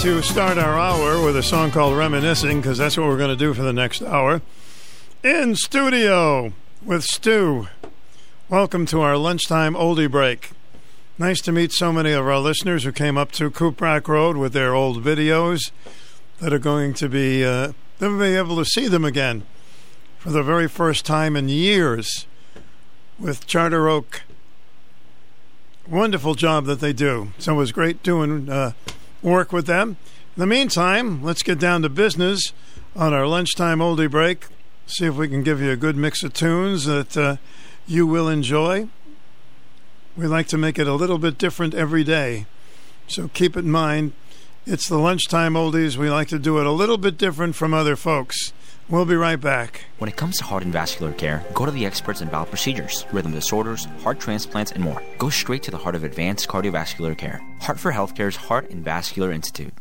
To start our hour with a song called Reminiscing, because that's what we're going to do for the next hour. In studio with Stu. Welcome to our lunchtime oldie break. Nice to meet so many of our listeners who came up to Cuprak Road with their old videos that are going to be, uh, they'll be able to see them again for the very first time in years with Charter Oak wonderful job that they do. So it was great doing uh, work with them. In the meantime, let's get down to business on our lunchtime oldie break. See if we can give you a good mix of tunes that uh, you will enjoy. We like to make it a little bit different every day. So keep in mind, it's the lunchtime oldies. We like to do it a little bit different from other folks. We'll be right back. When it comes to heart and vascular care, go to the experts in valve procedures, rhythm disorders, heart transplants, and more. Go straight to the heart of advanced cardiovascular care. Hartford HealthCare's Heart and Vascular Institute.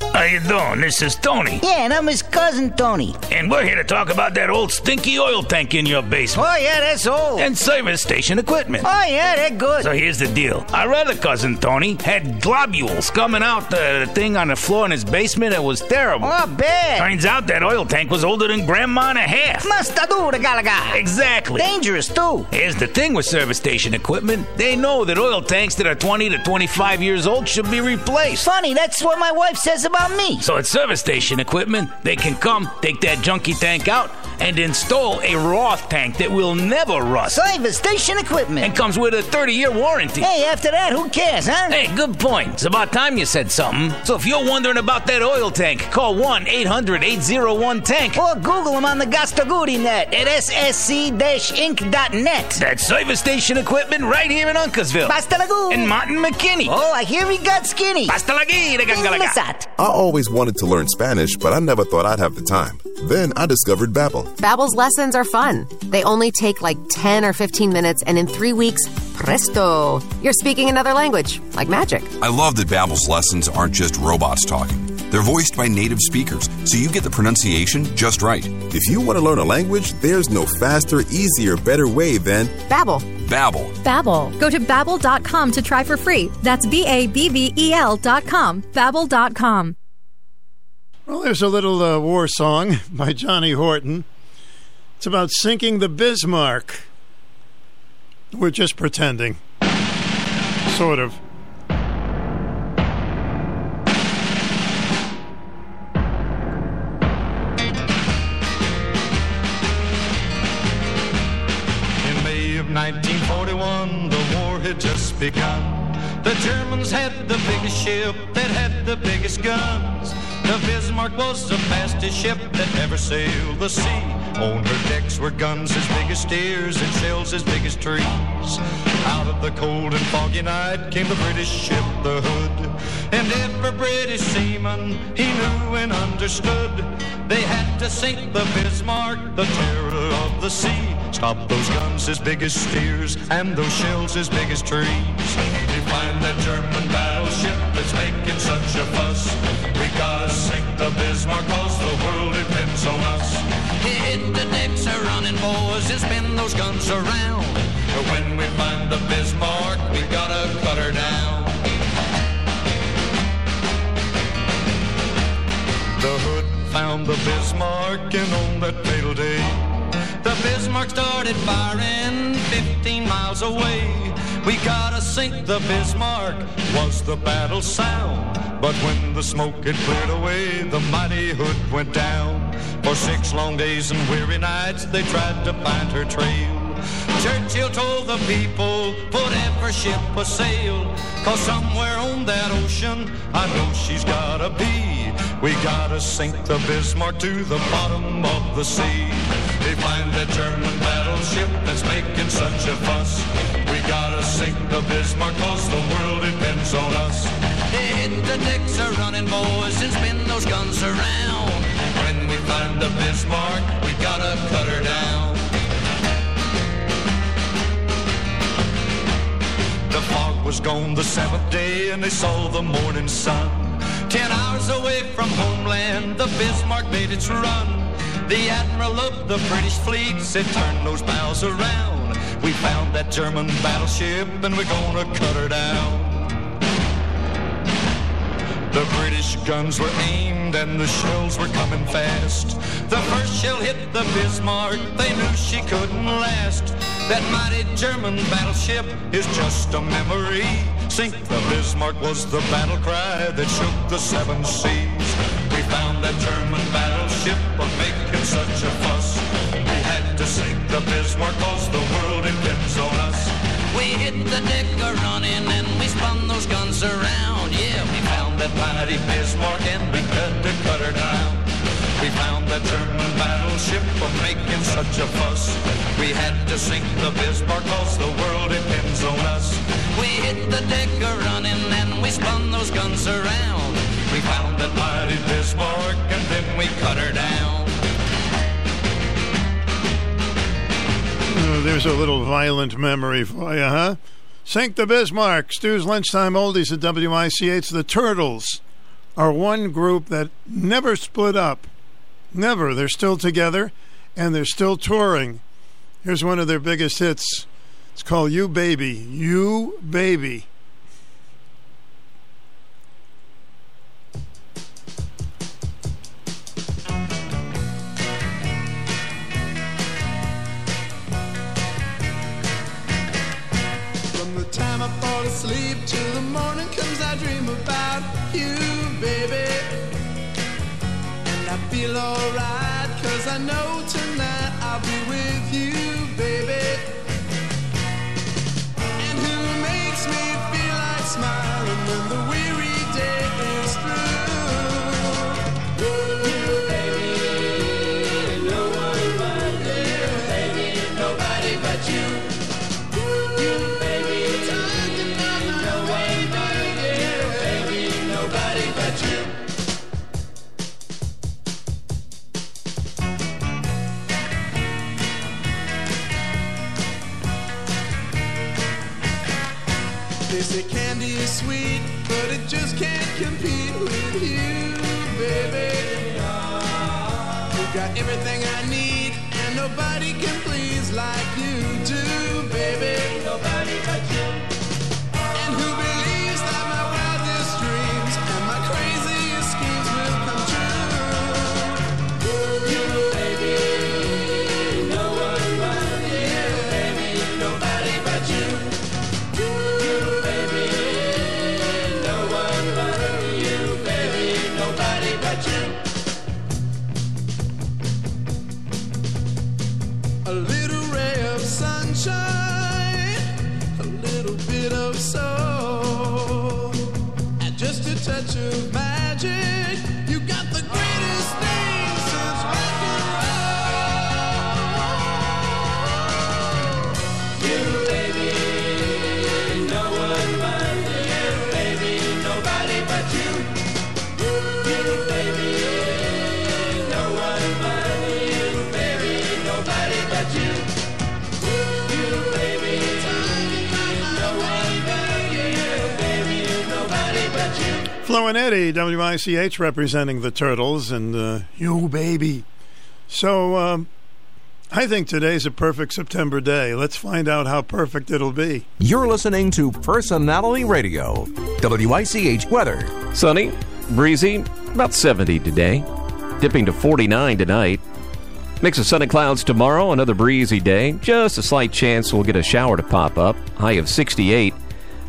How you doing? This is Tony. Yeah, and I'm his cousin Tony. And we're here to talk about that old stinky oil tank in your basement. Oh yeah, that's old. And service station equipment. Oh yeah, they're good. So here's the deal. Our other cousin Tony had globules coming out the, the thing on the floor in his basement. It was terrible. Oh, bad. Turns out that oil tank was older than grandma and a half. Masta dura galaga. Exactly. Dangerous too. Here's the thing with service station equipment. They know that oil tanks that are 20 to 25 years old should be replaced. Funny, that's what my wife says about me. So at service station equipment, they can come, take that junky tank out, and install a Roth tank that will never rust. Service station equipment. And comes with a 30 year warranty. Hey, after that, who cares, huh? Hey, good point. It's about time you said something. So if you're wondering about that oil tank, call 1 800 801 Tank. Or Google them on the Gastaguri net at ssc-inc.net. That's service station equipment right here in Uncasville. Basta lagoon. And Martin McKinney. Oh, I hear he got skinny. Basta lagi, Masat. I always wanted to learn Spanish, but I never thought I'd have the time. Then I discovered Babbel. Babbel's lessons are fun. They only take like 10 or 15 minutes, and in three weeks, presto, you're speaking another language, like magic. I love that Babbel's lessons aren't just robots talking. They're voiced by native speakers, so you get the pronunciation just right. If you want to learn a language, there's no faster, easier, better way than Babbel. Babbel. Babbel. Go to babbel.com to try for free. That's B A B B E L dot com. Babbel.com. Well, there's a little uh, war song <laughs> by Johnny Horton. It's about sinking the Bismarck. We're just pretending. Sort of. In May of 1941, the war had just begun. The Germans had the biggest ship that had the biggest guns. The Bismarck was the fastest ship that ever sailed the sea. On her decks were guns as big as steers and shells as big as trees. Out of the cold and foggy night came the British ship, the Hood. And every British seaman he knew and understood. They had to sink the Bismarck, the terror of the sea. Stop those guns as big as steers and those shells as big as trees. We find that German battleship that's making such a fuss. We gotta sink the Bismarck cause the world depends on us. Hit the decks are running, boys, and spin those guns around. But when we find the Bismarck, we gotta cut her down. The hood found the Bismarck, and on that fatal day, the Bismarck started firing 15 miles away. We gotta sink the Bismarck, was the battle sound. But when the smoke had cleared away, the mighty hood went down. For six long days and weary nights, they tried to find her trail. Churchill told the people, put every ship a sail. Cause somewhere on that ocean, I know she's gotta be. We gotta sink the Bismarck to the bottom of the sea. They find that German battleship that's making such a fuss. We gotta sink the Bismarck, cause the world depends on us. Hit the decks are running, boys, and spin those guns around. When we find the Bismarck, we gotta cut her down. The fog was gone the seventh day, and they saw the morning sun. Ten hours away from homeland, the Bismarck made its run. The admiral of the British fleet said, turn those bows around. We found that German battleship, and we're gonna cut her down. The British guns were aimed and the shells were coming fast. The first shell hit the Bismarck, they knew she couldn't last. That mighty German battleship is just a memory. Sink the Bismarck was the battle cry that shook the seven seas. We found that German battleship was making such a fuss. We had to sink the Bismarck cause the world depends on us. We hit the deck a running and we spun those guns around. That mighty Bismarck and we had to cut her down. We found that German battleship for making such a fuss. We had to sink the Bismarck cause the world depends on us. We hit the deck a running and we spun those guns around. We found that mighty Bismarck and then we cut her down. Oh, there's a little violent memory for you, huh? The Bismarck. Stu's Lunchtime Oldies at WICH. The Turtles are one group that never split up. Never. They're still together and they're still touring. Here's one of their biggest hits. It's called You Baby. You Baby. Dream about you, baby. And I feel alright, cause I know tonight I'll be with you, WICH, representing the Turtles, and uh, you, baby. So, um, I think today's a perfect September day. Let's find out how perfect it'll be. You're listening to Personality Radio, WICH weather. Sunny, breezy, about 70 today. Dipping to 49 tonight. Mix of sun and clouds tomorrow, another breezy day. Just a slight chance we'll get a shower to pop up. High of 68.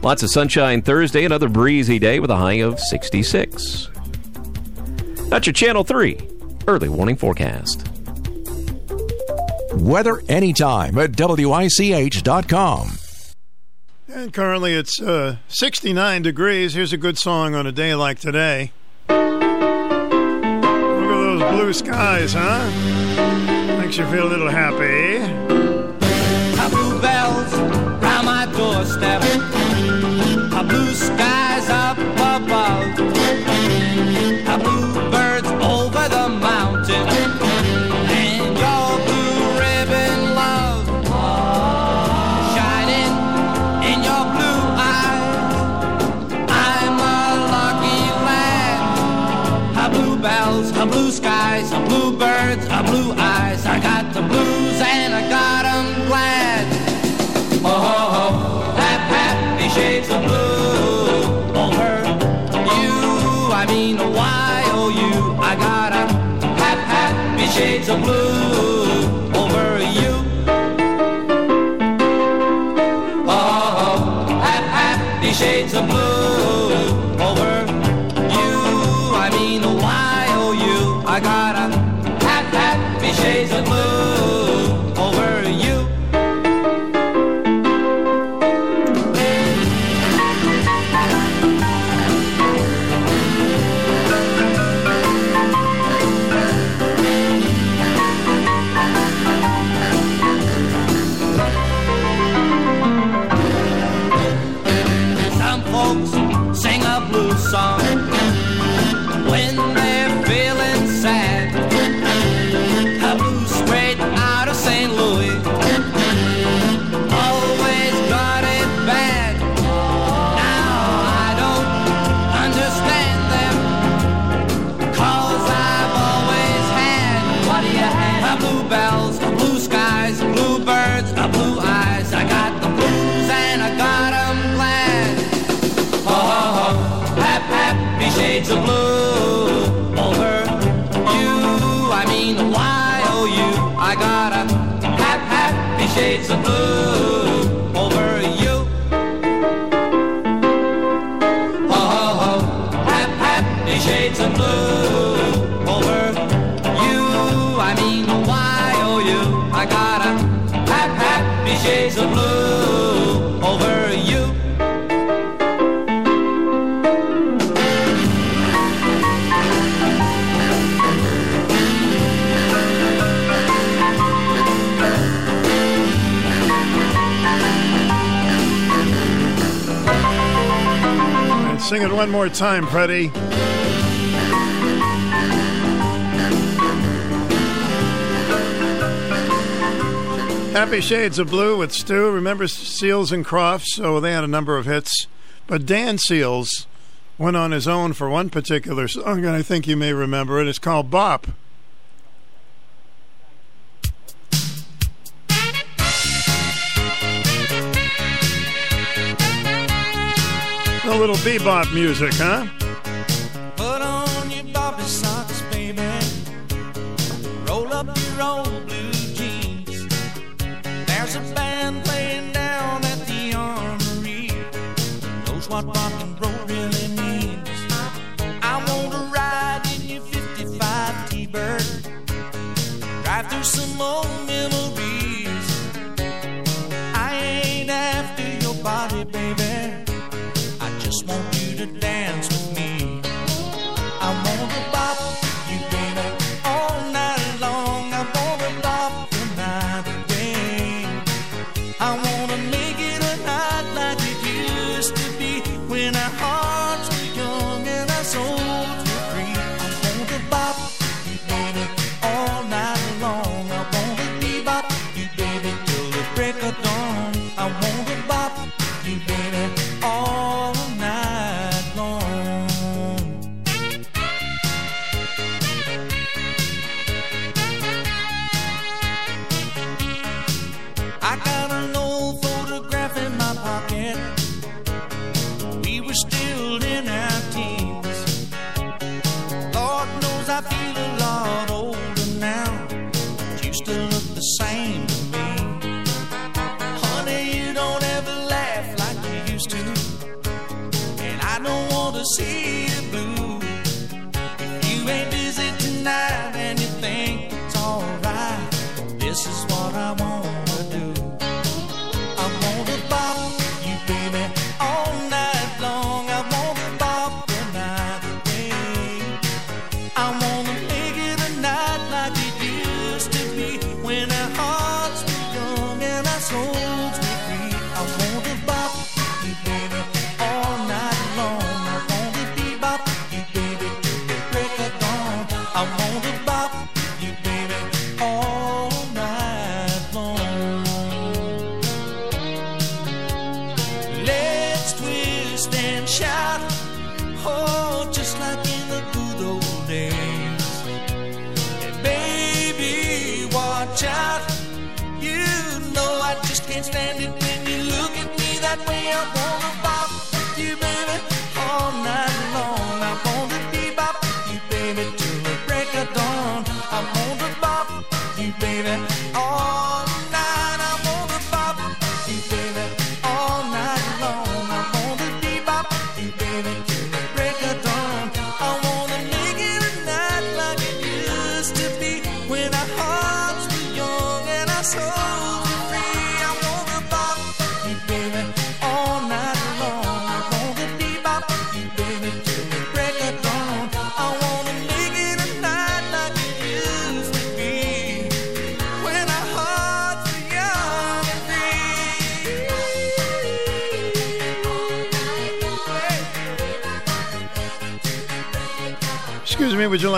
Lots of sunshine Thursday, another breezy day with a high of 66. That's your Channel 3 early warning forecast. Weather anytime at WICH.com. And currently it's uh, 69 degrees. Here's a good song on a day like today. Look at those blue skies, huh? Makes you feel a little happy. Blue bells round my doorstep blue sky. shades of blue over you. Oh, happy shades of blue. one more time, Freddie. Happy Shades of Blue with Stu. Remember Seals and Crofts? So oh, they had a number of hits. But Dan Seals went on his own for one particular song, and I think you may remember it. It's called Bop. little bebop music, huh? Put on your bobby socks, baby. Roll up your old blue jeans. There's a band playing down at the armory. Knows what rock and roll really means. I want to ride in your 55 T-Bird. Drive through some old memories. I ain't after your body, baby.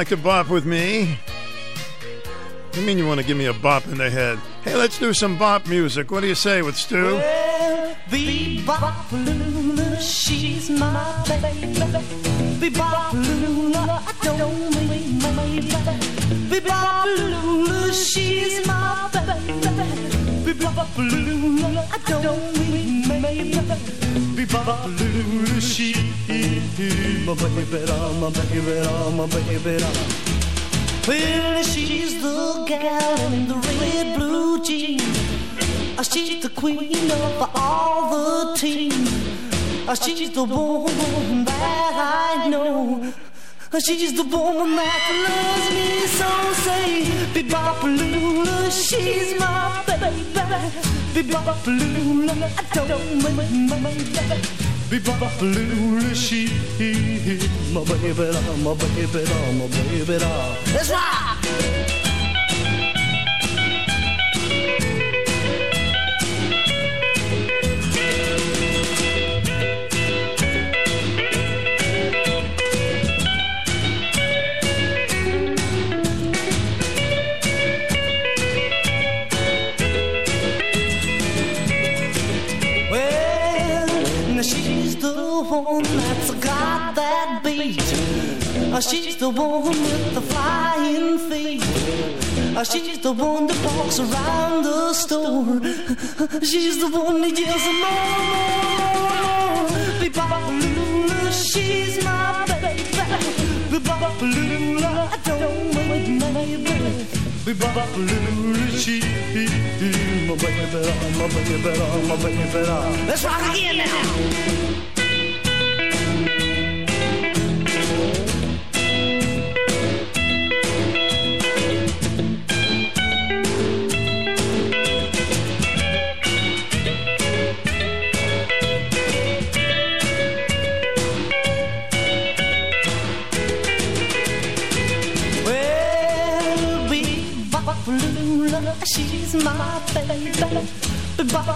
Like to bop with me? You mean you want to give me a bop in the head? Hey, let's do some bop music. What do you say with Stu? Lula, she's my baby. I don't mean baby. She's my baby. I don't mean baby. Bebop Lula, she's my baby, my baby, my baby. Well, she's the gal in the red blue jeans. Uh, She's the queen of all the team. Uh, She's the woman that I know. She's the woman that loves me so. Say, Bebopalula, she's my baby. Bebopalula, I don't mean my baby. Bebopalula, she's my baby, my baby, my baby. Let's rock! She's the one with the flying feet. Uh, She's the one that walks around the store. <laughs> She's the one that yells more, more, more. Bebopalula, she's my baby. Bebopalula, I don't mean my baby. Bebopalula, she's my baby, my baby, my baby. Let's rock again now.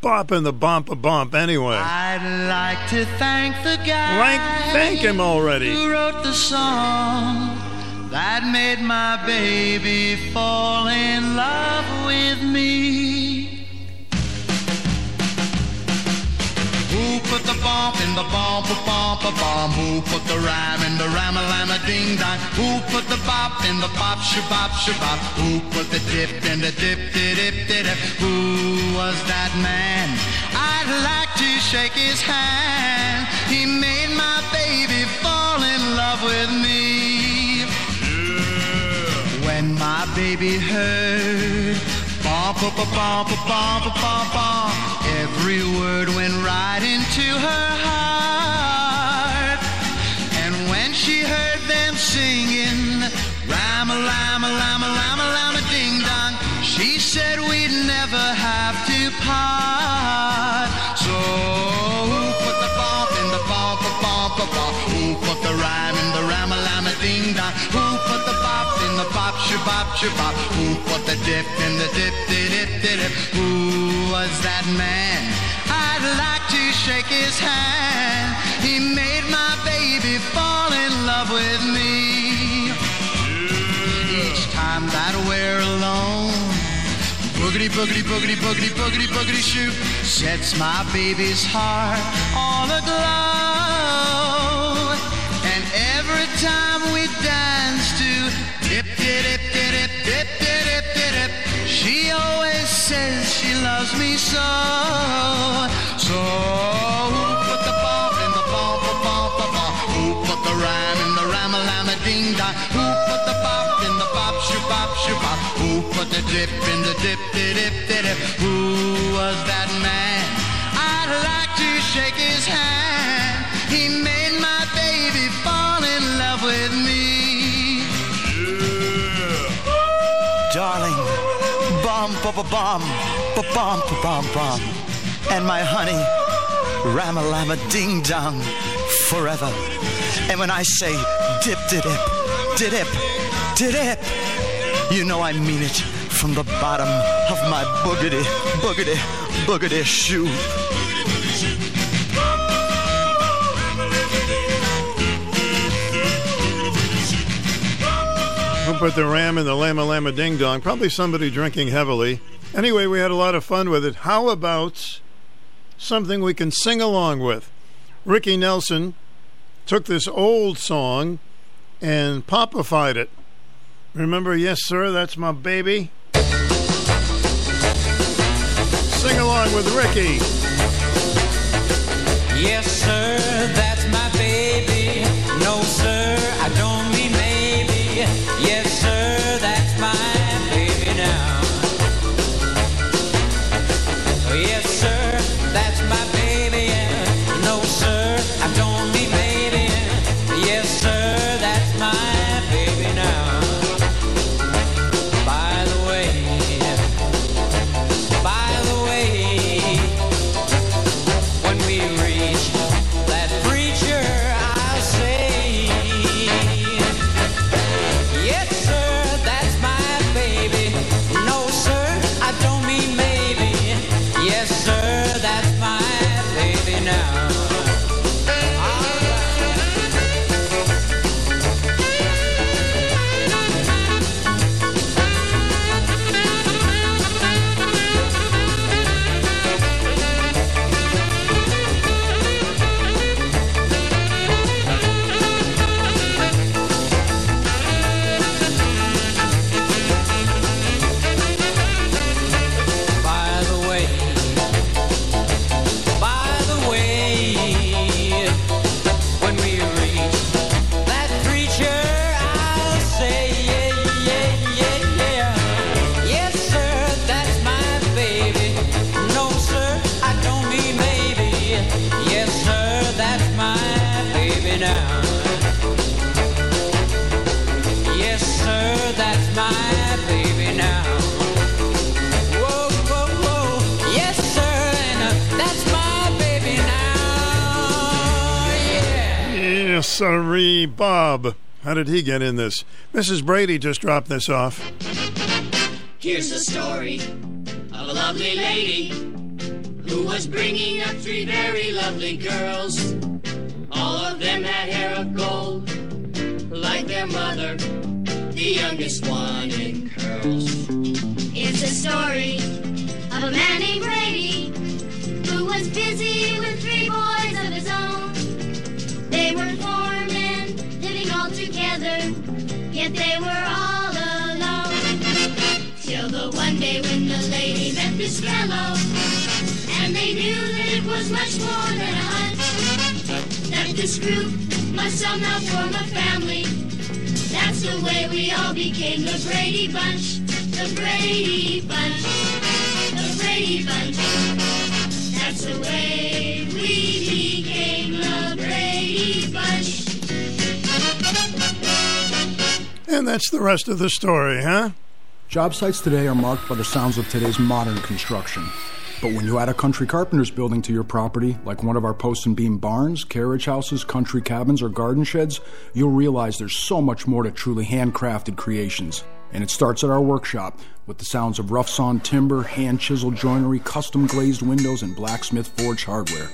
bop in the bump a bump anyway? I'd like to thank the guy Like, thank him already. who wrote the song that made my baby fall in love with me. The bump in the bump a bump a bump? Who put the rhyme in the rhyme a lama ding dong? Who put the bop in the bop shabop shabop? Who put the dip in the dip dip dip dip? Who was that man? I'd like to shake his hand. He made my baby fall in love with me. Yeah. When my baby heard bump bump bump bump bump bump, every word went right into her heart. And when she heard them singing, Rama lama lama lama bop shabop? Who put the dip in the dip dip dip dip? Who was that man? I'd like to shake his hand. He made my baby fall in love with me. Each time that we're alone, boogity, boogity, boogity, boogity, boogity, boogity shoot sets my baby's heart all aglow. And every time we dance to dip, dip, dip, says she loves me so. So who put the bump in the bump, a bump, a bump? Who put the rhyme in the rhyme, a lama ding dong? Who put the bop in the bop, shoo bop, shoo bop? Who put the dip in the dip, dip, dip, dip? Who was that man? Ba ba bum, ba bum, ba bum, bum. And my honey, lama ding dong, forever. And when I say dip, dip, dip, dip, dip, dip, you know I mean it from the bottom of my boogity, boogity, boogity shoe. Who put the ram in the lama lama ding dong? Probably somebody drinking heavily. Anyway, we had a lot of fun with it. How about something we can sing along with? Ricky Nelson took this old song and popified it. Remember, yes, sir, that's my baby? Sing along with Ricky. Yes, sir, that's my baby. No, sir, I don't mean. Yes, sir, Yeah. Yes, sirree, Bob. How did he get in this? Mrs. Brady just dropped this off. Here's the story of a lovely lady who was bringing up three very lovely girls. All of them had hair of gold, like their mother, the youngest one in curls. It's a story of a man named Brady who was busy with three boys of his own. They were foremen, living all together, yet they were all alone. Till the one day when the lady met this fellow, and they knew that it was much more than a hunch. That this group must somehow form a family. That's the way we all became the Brady Bunch. The Brady Bunch. The Brady Bunch. That's the way we became And that's the rest of the story, huh? Job sites today are marked by the sounds of today's modern construction. But when you add a country carpenter's building to your property, like one of our post and beam barns, carriage houses, country cabins, or garden sheds, you'll realize there's so much more to truly handcrafted creations. And it starts at our workshop with the sounds of rough sawn timber, hand chiseled joinery, custom glazed windows, and blacksmith forged hardware.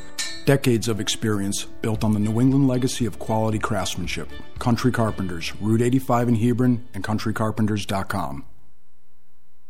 Decades of experience built on the New England legacy of quality craftsmanship. Country Carpenters, Route 85 in Hebron, and countrycarpenters.com.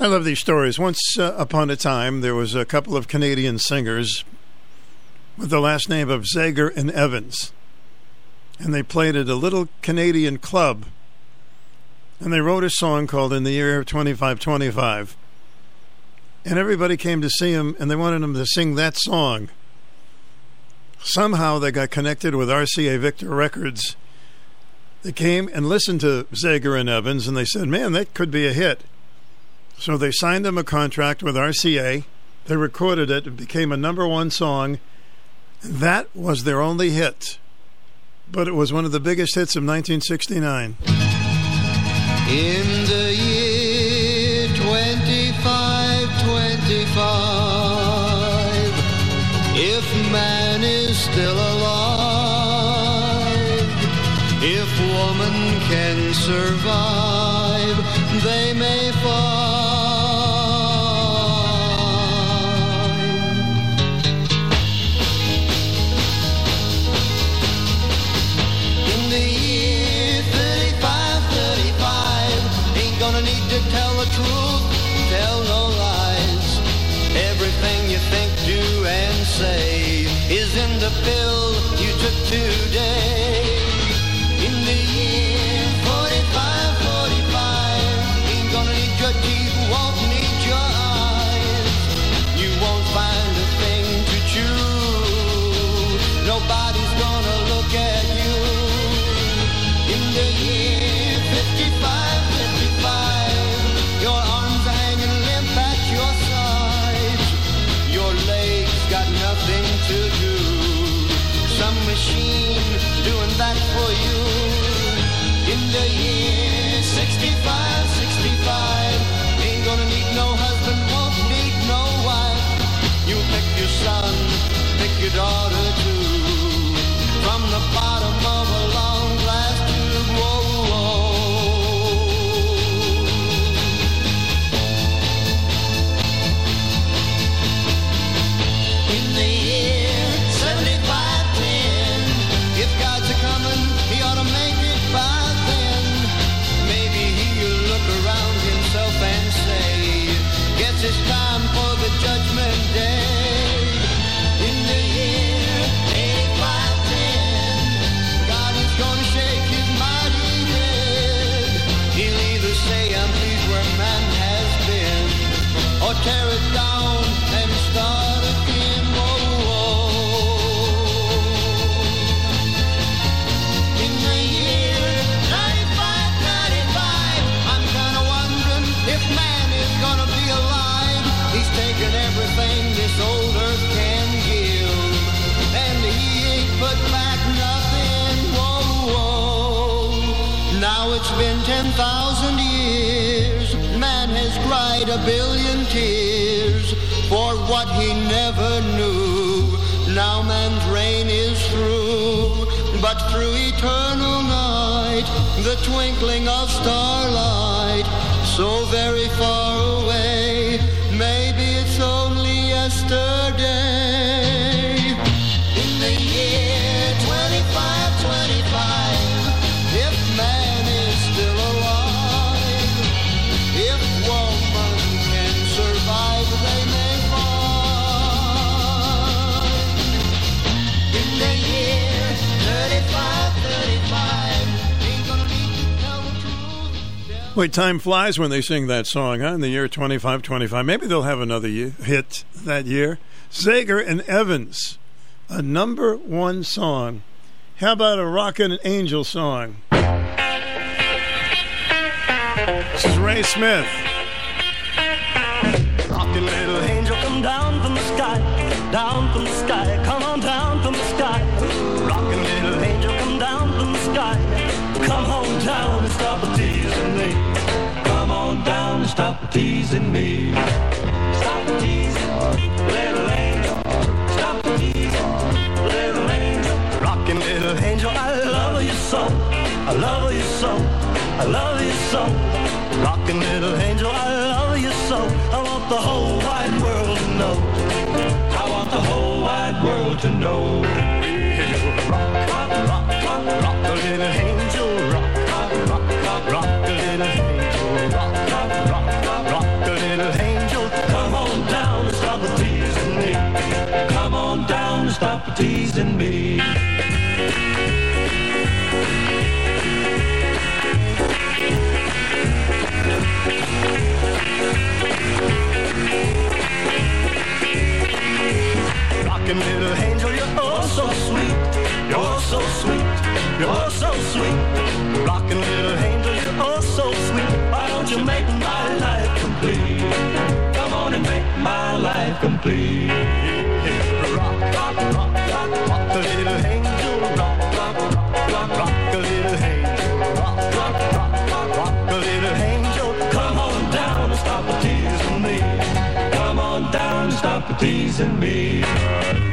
I love these stories. Once uh, upon a time, there was a couple of Canadian singers with the last name of Zager and Evans. And they played at a little Canadian club. And they wrote a song called In the Year 2525. And everybody came to see him, and they wanted him to sing that song. Somehow they got connected with RCA Victor Records. They came and listened to Zager and Evans, and they said, Man, that could be a hit. So they signed them a contract with RCA. They recorded it. It became a number one song. That was their only hit. But it was one of the biggest hits of 1969. In the year 2525, if man is still alive, if woman can cried a billion tears for what he never knew. Now man's reign is through, but through eternal night, the twinkling of starlight, so very far away, maybe it's only yesterday. Wait, time flies when they sing that song, huh? In the year 2525. Maybe they'll have another ye- hit that year. Zager and Evans, a number one song. How about a Rockin' Angel song? This is Ray Smith. Rockin' little angel, come down from the sky, down from the teasing me. Stop teasing, little angel. Stop teasing, little angel. Rockin' little angel, I love you so. I love you so. I love you so. Rockin' little angel, I love you so. I want the whole wide world to know. I want the whole wide world to know. Stop teasing me. Rockin' little angel, you're oh so sweet. You're so sweet. You're so sweet. Rockin' little angel, you're oh so sweet. Why don't you make my life complete? Come on and make my life complete. Rock, the little angel. Rock, rock, rock, rock, the little angel. Rock, rock, rock, rock, the little angel. Come on down and stop teasing me. Come on down and stop teasing me.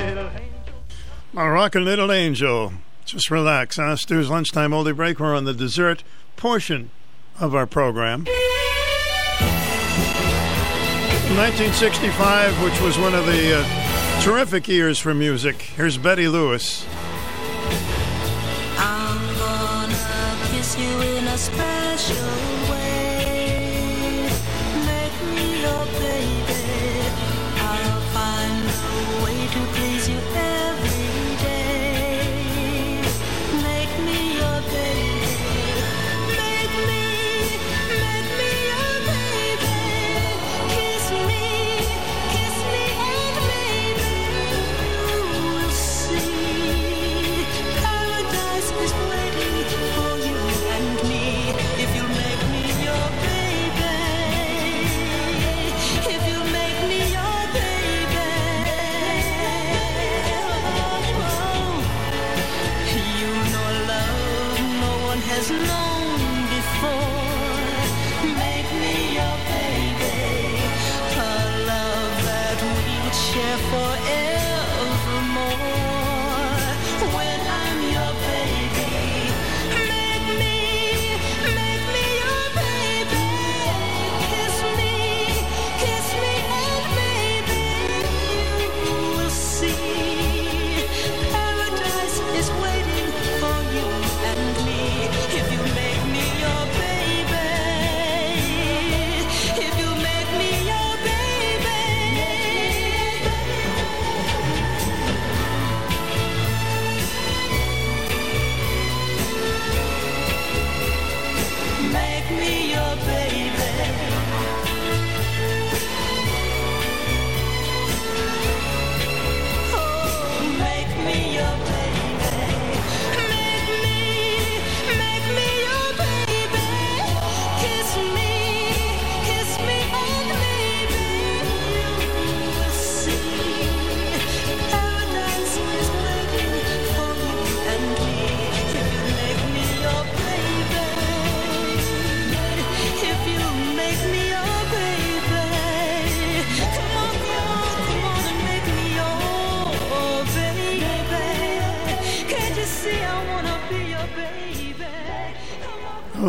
Little angel. My rockin' little angel. Just relax, huh? Stu's lunchtime oldie break. We're on the dessert portion of our program. 1965, which was one of the uh, terrific years for music. Here's Betty Lewis.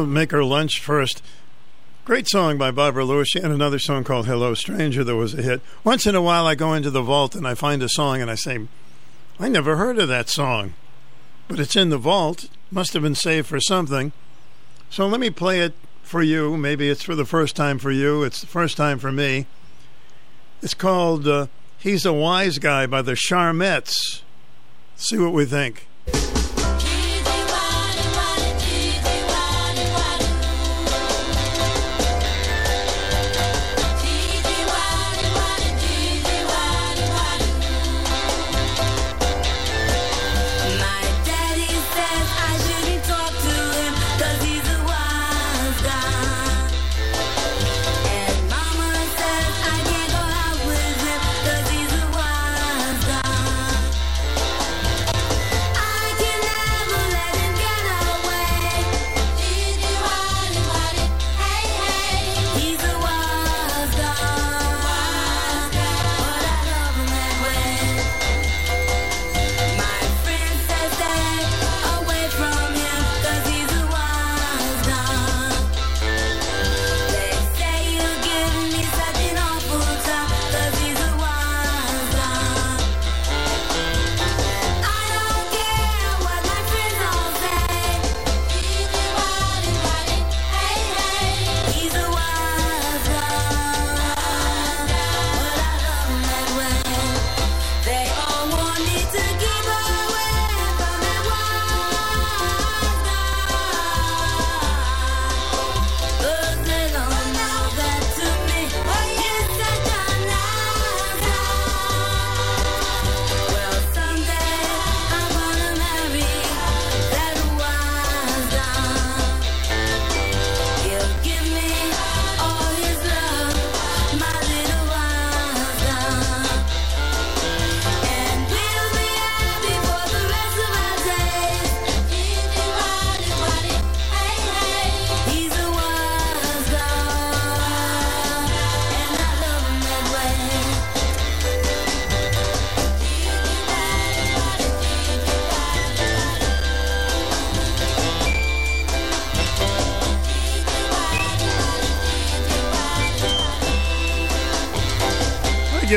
Make her lunch first. Great song by Barbara Lewis. Had another song called Hello Stranger that was a hit. Once in a while, I go into the vault and I find a song and I say, I never heard of that song. But it's in the vault. Must have been saved for something. So let me play it for you. Maybe it's for the first time for you. It's the first time for me. It's called uh, He's a Wise Guy by the Charmettes. See what we think.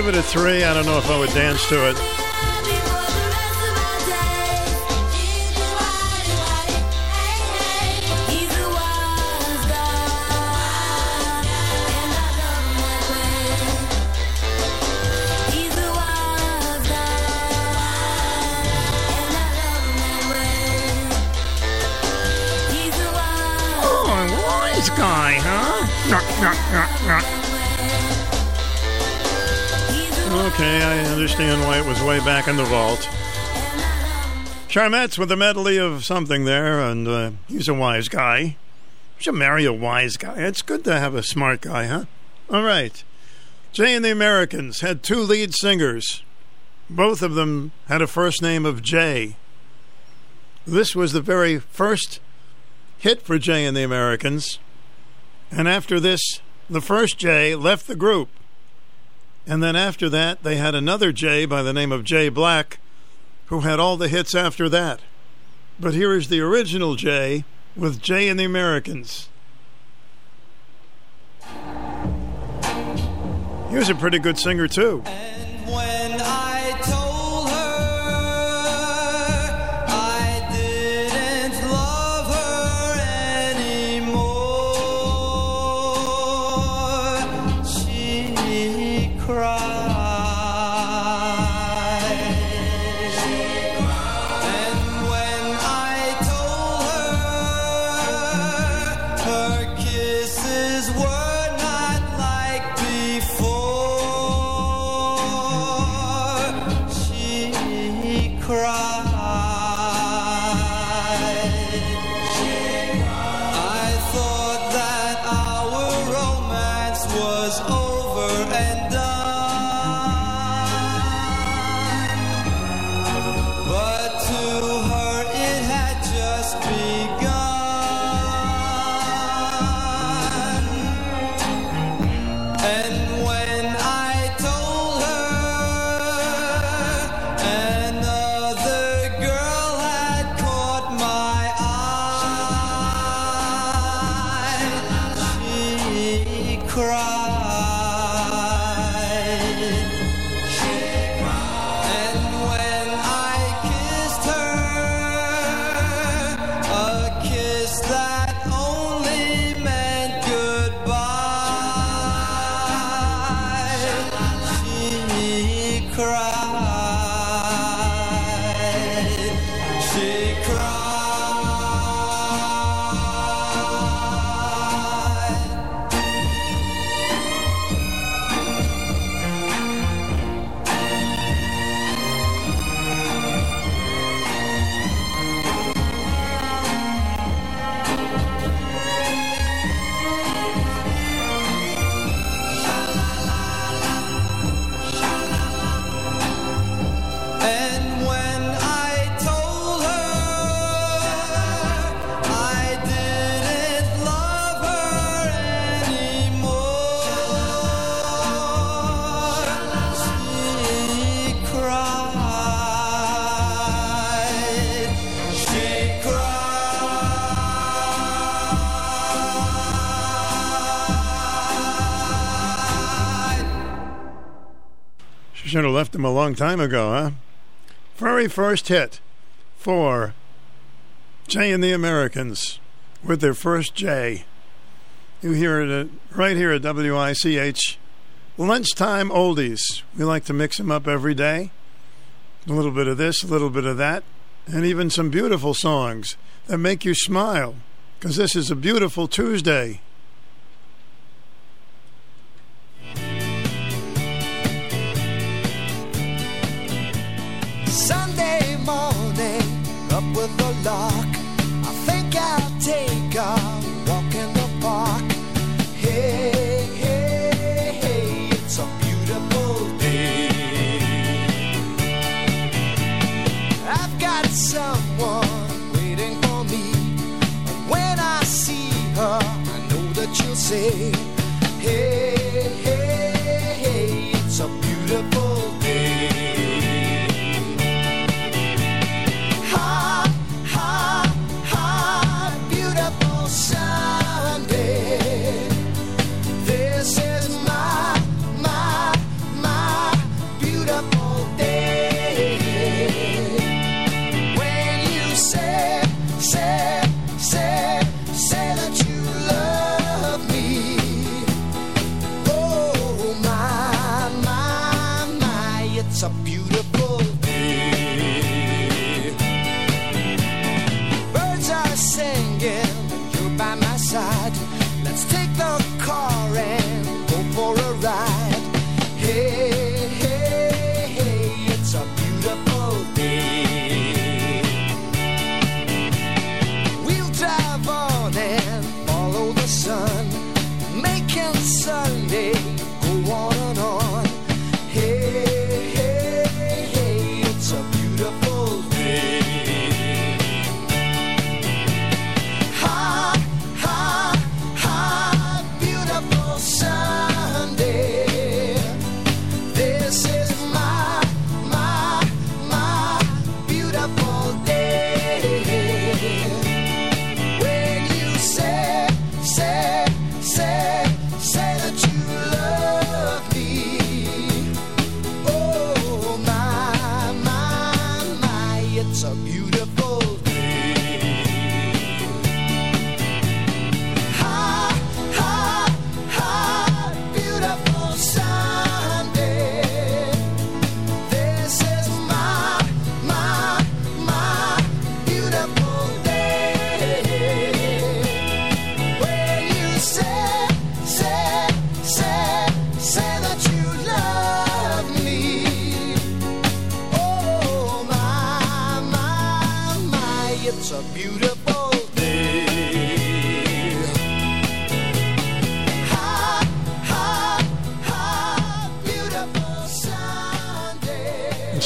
Give it a three. I don't know if I would dance to it. Way back in the vault. Charmettes with a medley of something there, and uh, he's a wise guy. You Should marry a wise guy. It's good to have a smart guy, huh? All right. Jay and the Americans had two lead singers. Both of them had a first name of Jay. This was the very first hit for Jay and the Americans. And after this, the first Jay left the group. And then after that, they had another Jay by the name of Jay Black, who had all the hits after that. But here is the original Jay with Jay and the Americans. He was a pretty good singer, too. Should have left him a long time ago, huh? Very first hit for Jay and the Americans with their first J. You hear it at- right here at WICH. Lunchtime oldies. We like to mix them up every day. A little bit of this, a little bit of that, and even some beautiful songs that make you smile. Because this is a beautiful Tuesday. With the lark. I think I'll take a walk in the park. Hey, hey, hey, it's a beautiful day. I've got someone waiting for me. And when I see her, I know Sunday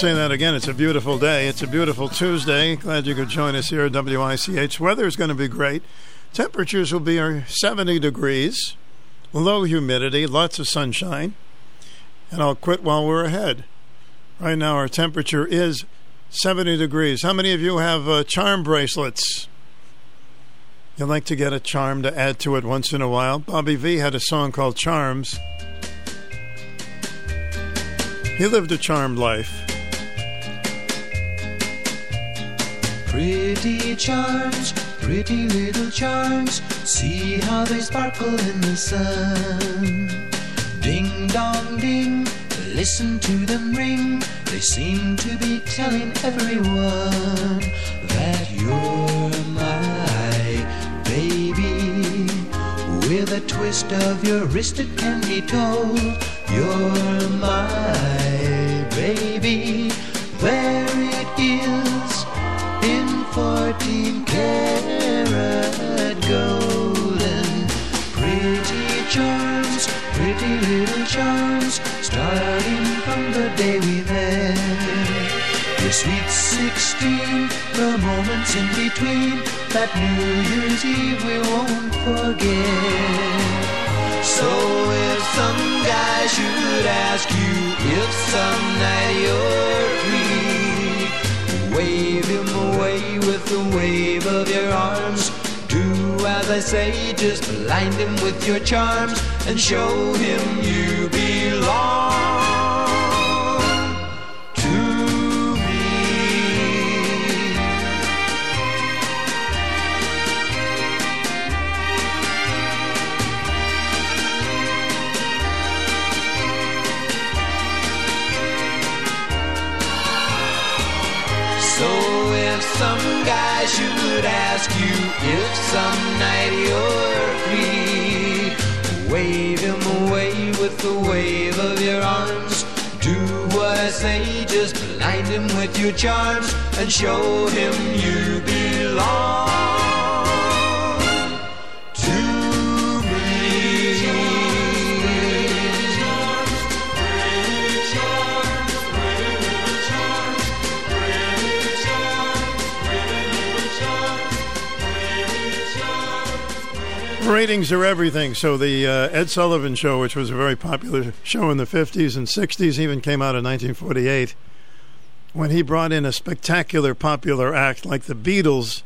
Sunday. That again. It's a beautiful day. It's a beautiful Tuesday. Glad you could join us here at WICH. Weather is going to be great. Temperatures will be uh, 70 degrees, low humidity, lots of sunshine. And I'll quit while we're ahead. Right now, our temperature is 70 degrees. How many of you have uh, charm bracelets? You like to get a charm to add to it once in a while? Bobby Vee had a song called Charms. He lived a charmed life. Pretty charms, pretty little charms, see how they sparkle in the sun. Ding dong ding, listen to them ring, they seem to be telling everyone that you're my baby. With a twist of your wrist, it can be told you're my baby. There it is 14 karat golden. Pretty charms, pretty little charms, starting from the day we met. Your sweet 16, the moments in between, that New Year's Eve we won't forget. So if some guy should ask you if some night you're the wave of your arms. Do as I say, just blind him with your charms and show him you belong should ask you if some night you're free, wave him away with the wave of your arms. Do what I say, just blind him with your charms and show him you belong Ratings are everything. So the uh, Ed Sullivan Show, which was a very popular show in the 50s and 60s, even came out in 1948. When he brought in a spectacular popular act like the Beatles,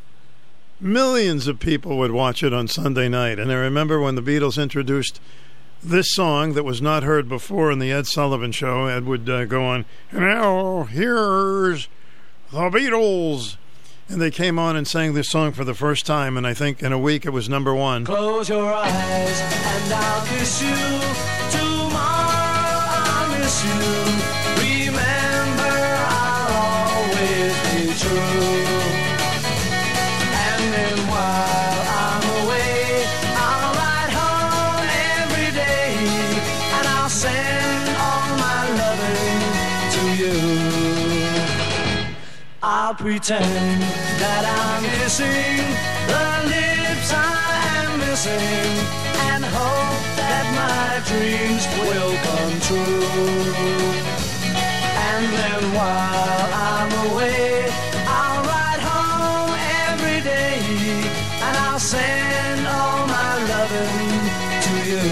millions of people would watch it on Sunday night. And I remember when the Beatles introduced this song that was not heard before in the Ed Sullivan Show. Ed would uh, go on, now here's the Beatles. And they came on and sang this song for the first time, and I think in a week it was number one. Close your eyes and I'll kiss you. Tomorrow I'll miss you. I'll pretend that I'm kissing the lips I am missing and hope that my dreams will come true. And then while I'm away, I'll ride home every day and I'll send all my loving to you.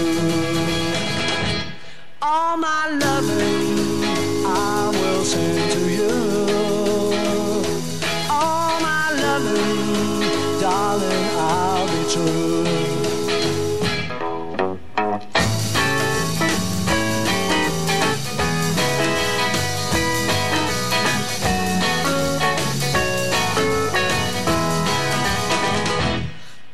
All my loving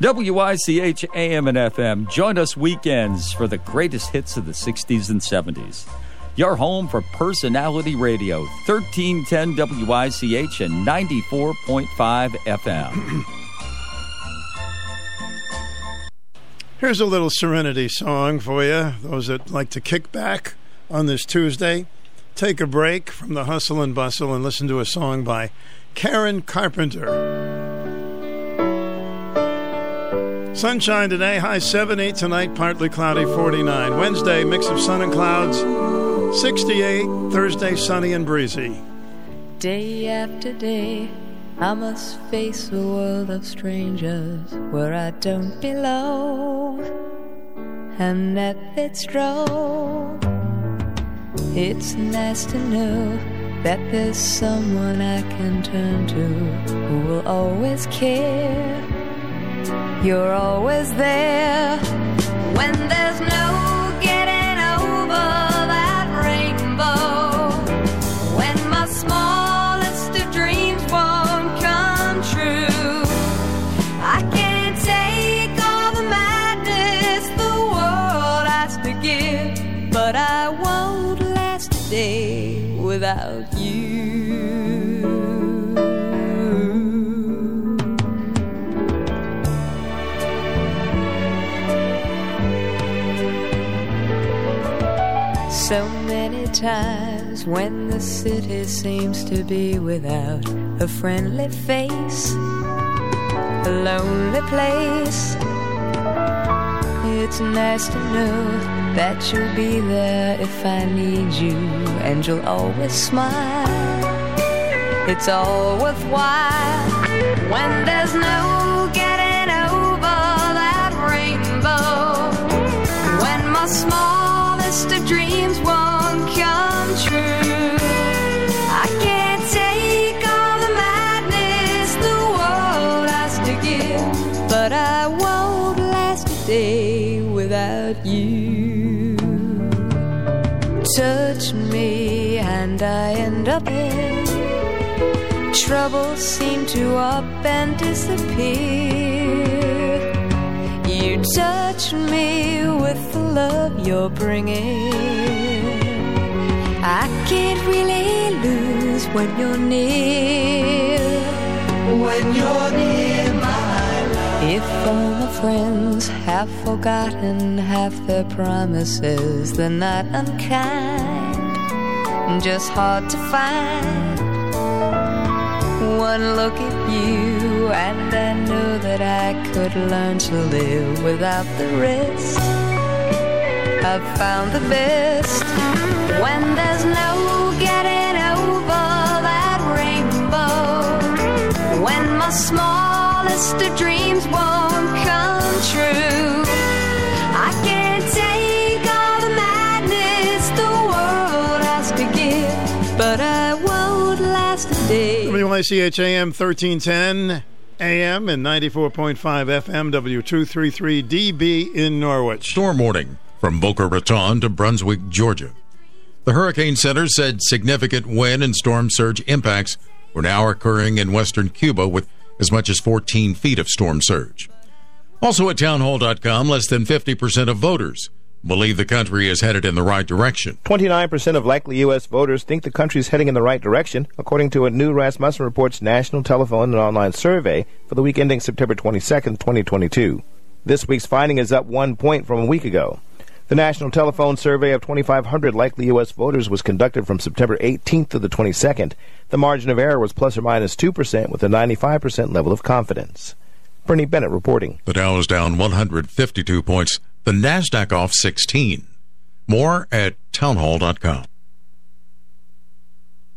WICH AM and FM. Join us weekends for the greatest hits of the 60s and 70s. Your home for personality radio, 1310 WICH and 94.5 FM. Here's a little Serenity song for you, those that like to kick back on this Tuesday. Take a break from the hustle and bustle and listen to a song by Karen Carpenter. Sunshine today, high 70 tonight, partly cloudy 49. Wednesday, mix of sun and clouds 68. Thursday, sunny and breezy. Day after day, I must face a world of strangers where I don't belong. And that it's wrong. It's nice to know that there's someone I can turn to who will always care. You're always there when there's no times when the city seems to be without a friendly face, a lonely place. It's nice to know that you'll be there if I need you, and you'll always smile. It's all worthwhile when there's no I end up in troubles seem to up and disappear. You touch me with the love you're bringing. I can't really lose when you're near. When you're near, my love. If all my friends have forgotten half their promises, they're not unkind, just hard to find. One look at you, and I know that I could learn to live without the rest. I've found the best when there's no getting over that rainbow. When my smallest of dreams won't come true. WICH AM 1310 AM and 94.5 FM W233DB in Norwich. Storm warning from Boca Raton to Brunswick, Georgia. The Hurricane Center said significant wind and storm surge impacts were now occurring in western Cuba with as much as 14 feet of storm surge. Also at townhall.com, less than 50% of voters believe the country is headed in the right direction. 29% of likely U.S. voters think the country is heading in the right direction, according to a new Rasmussen Reports national telephone and online survey for the week ending September 22, 2022. This week's finding is up one point from a week ago. The National Telephone Survey of 2,500 likely U.S. voters was conducted from September 18th to the 22nd. The margin of error was plus or minus 2% with a 95% level of confidence. Bernie Bennett reporting. The Dow is down 152 points. The NASDAQ off 16. More at townhall.com.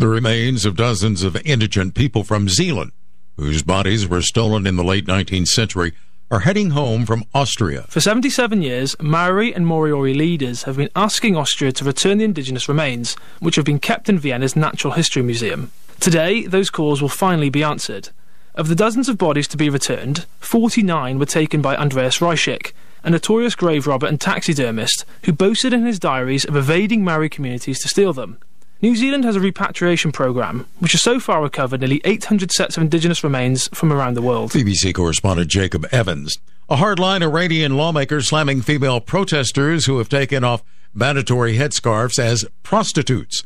The remains of dozens of indigent people from Zealand, whose bodies were stolen in the late 19th century, are heading home from Austria. For 77 years, Maori and Moriori leaders have been asking Austria to return the indigenous remains, which have been kept in Vienna's Natural History Museum. Today, those calls will finally be answered. Of the dozens of bodies to be returned, 49 were taken by Andreas Reischek, a notorious grave robber and taxidermist who boasted in his diaries of evading Maori communities to steal them. New Zealand has a repatriation programme, which has so far recovered nearly 800 sets of indigenous remains from around the world. BBC correspondent Jacob Evans. A hardline Iranian lawmaker slamming female protesters who have taken off mandatory headscarves as prostitutes,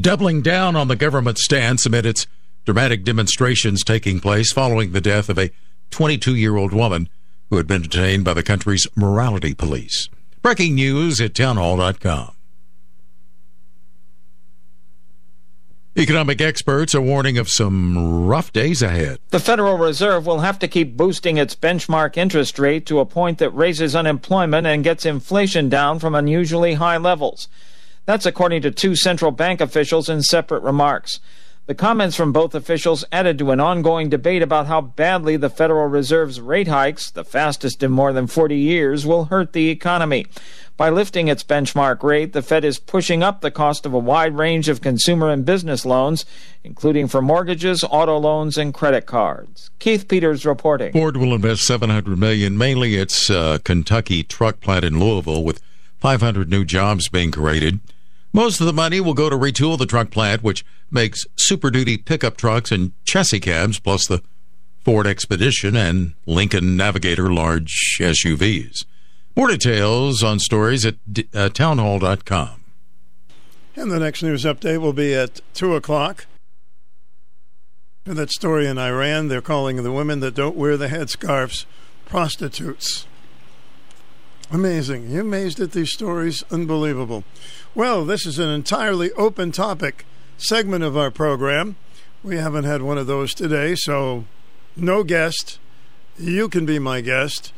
doubling down on the government's stance amid its dramatic demonstrations taking place following the death of a 22 year old woman who had been detained by the country's morality police. Breaking news at townhall.com. Economic experts are warning of some rough days ahead. The Federal Reserve will have to keep boosting its benchmark interest rate to a point that raises unemployment and gets inflation down from unusually high levels. That's according to two central bank officials in separate remarks. The comments from both officials added to an ongoing debate about how badly the Federal Reserve's rate hikes, the fastest in more than 40 years, will hurt the economy. By lifting its benchmark rate, the Fed is pushing up the cost of a wide range of consumer and business loans, including for mortgages, auto loans, and credit cards. Keith Peters reporting. Ford will invest 700 million, mainly its uh, Kentucky truck plant in Louisville, with 500 new jobs being created. Most of the money will go to retool the truck plant, which makes Super Duty pickup trucks and chassis cabs, plus the Ford Expedition and Lincoln Navigator large SUVs. More details on stories at uh, townhall.com. And the next news update will be at 2 o'clock. That story in Iran, they're calling the women that don't wear the headscarves prostitutes. Amazing. You amazed at these stories? Unbelievable. Well, this is an entirely open topic segment of our program. We haven't had one of those today, so no guest. You can be my guest.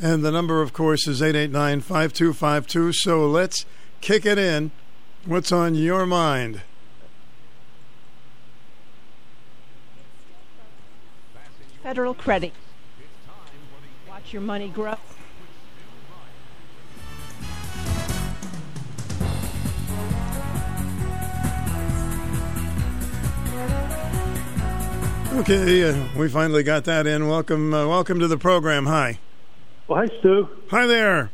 And the number, of course, is 889 5252. So let's kick it in. What's on your mind? Federal credit. Watch your money grow. Okay, uh, we finally got that in. Welcome, uh, welcome to the program. Hi. Well, hi, Stu. Hi there.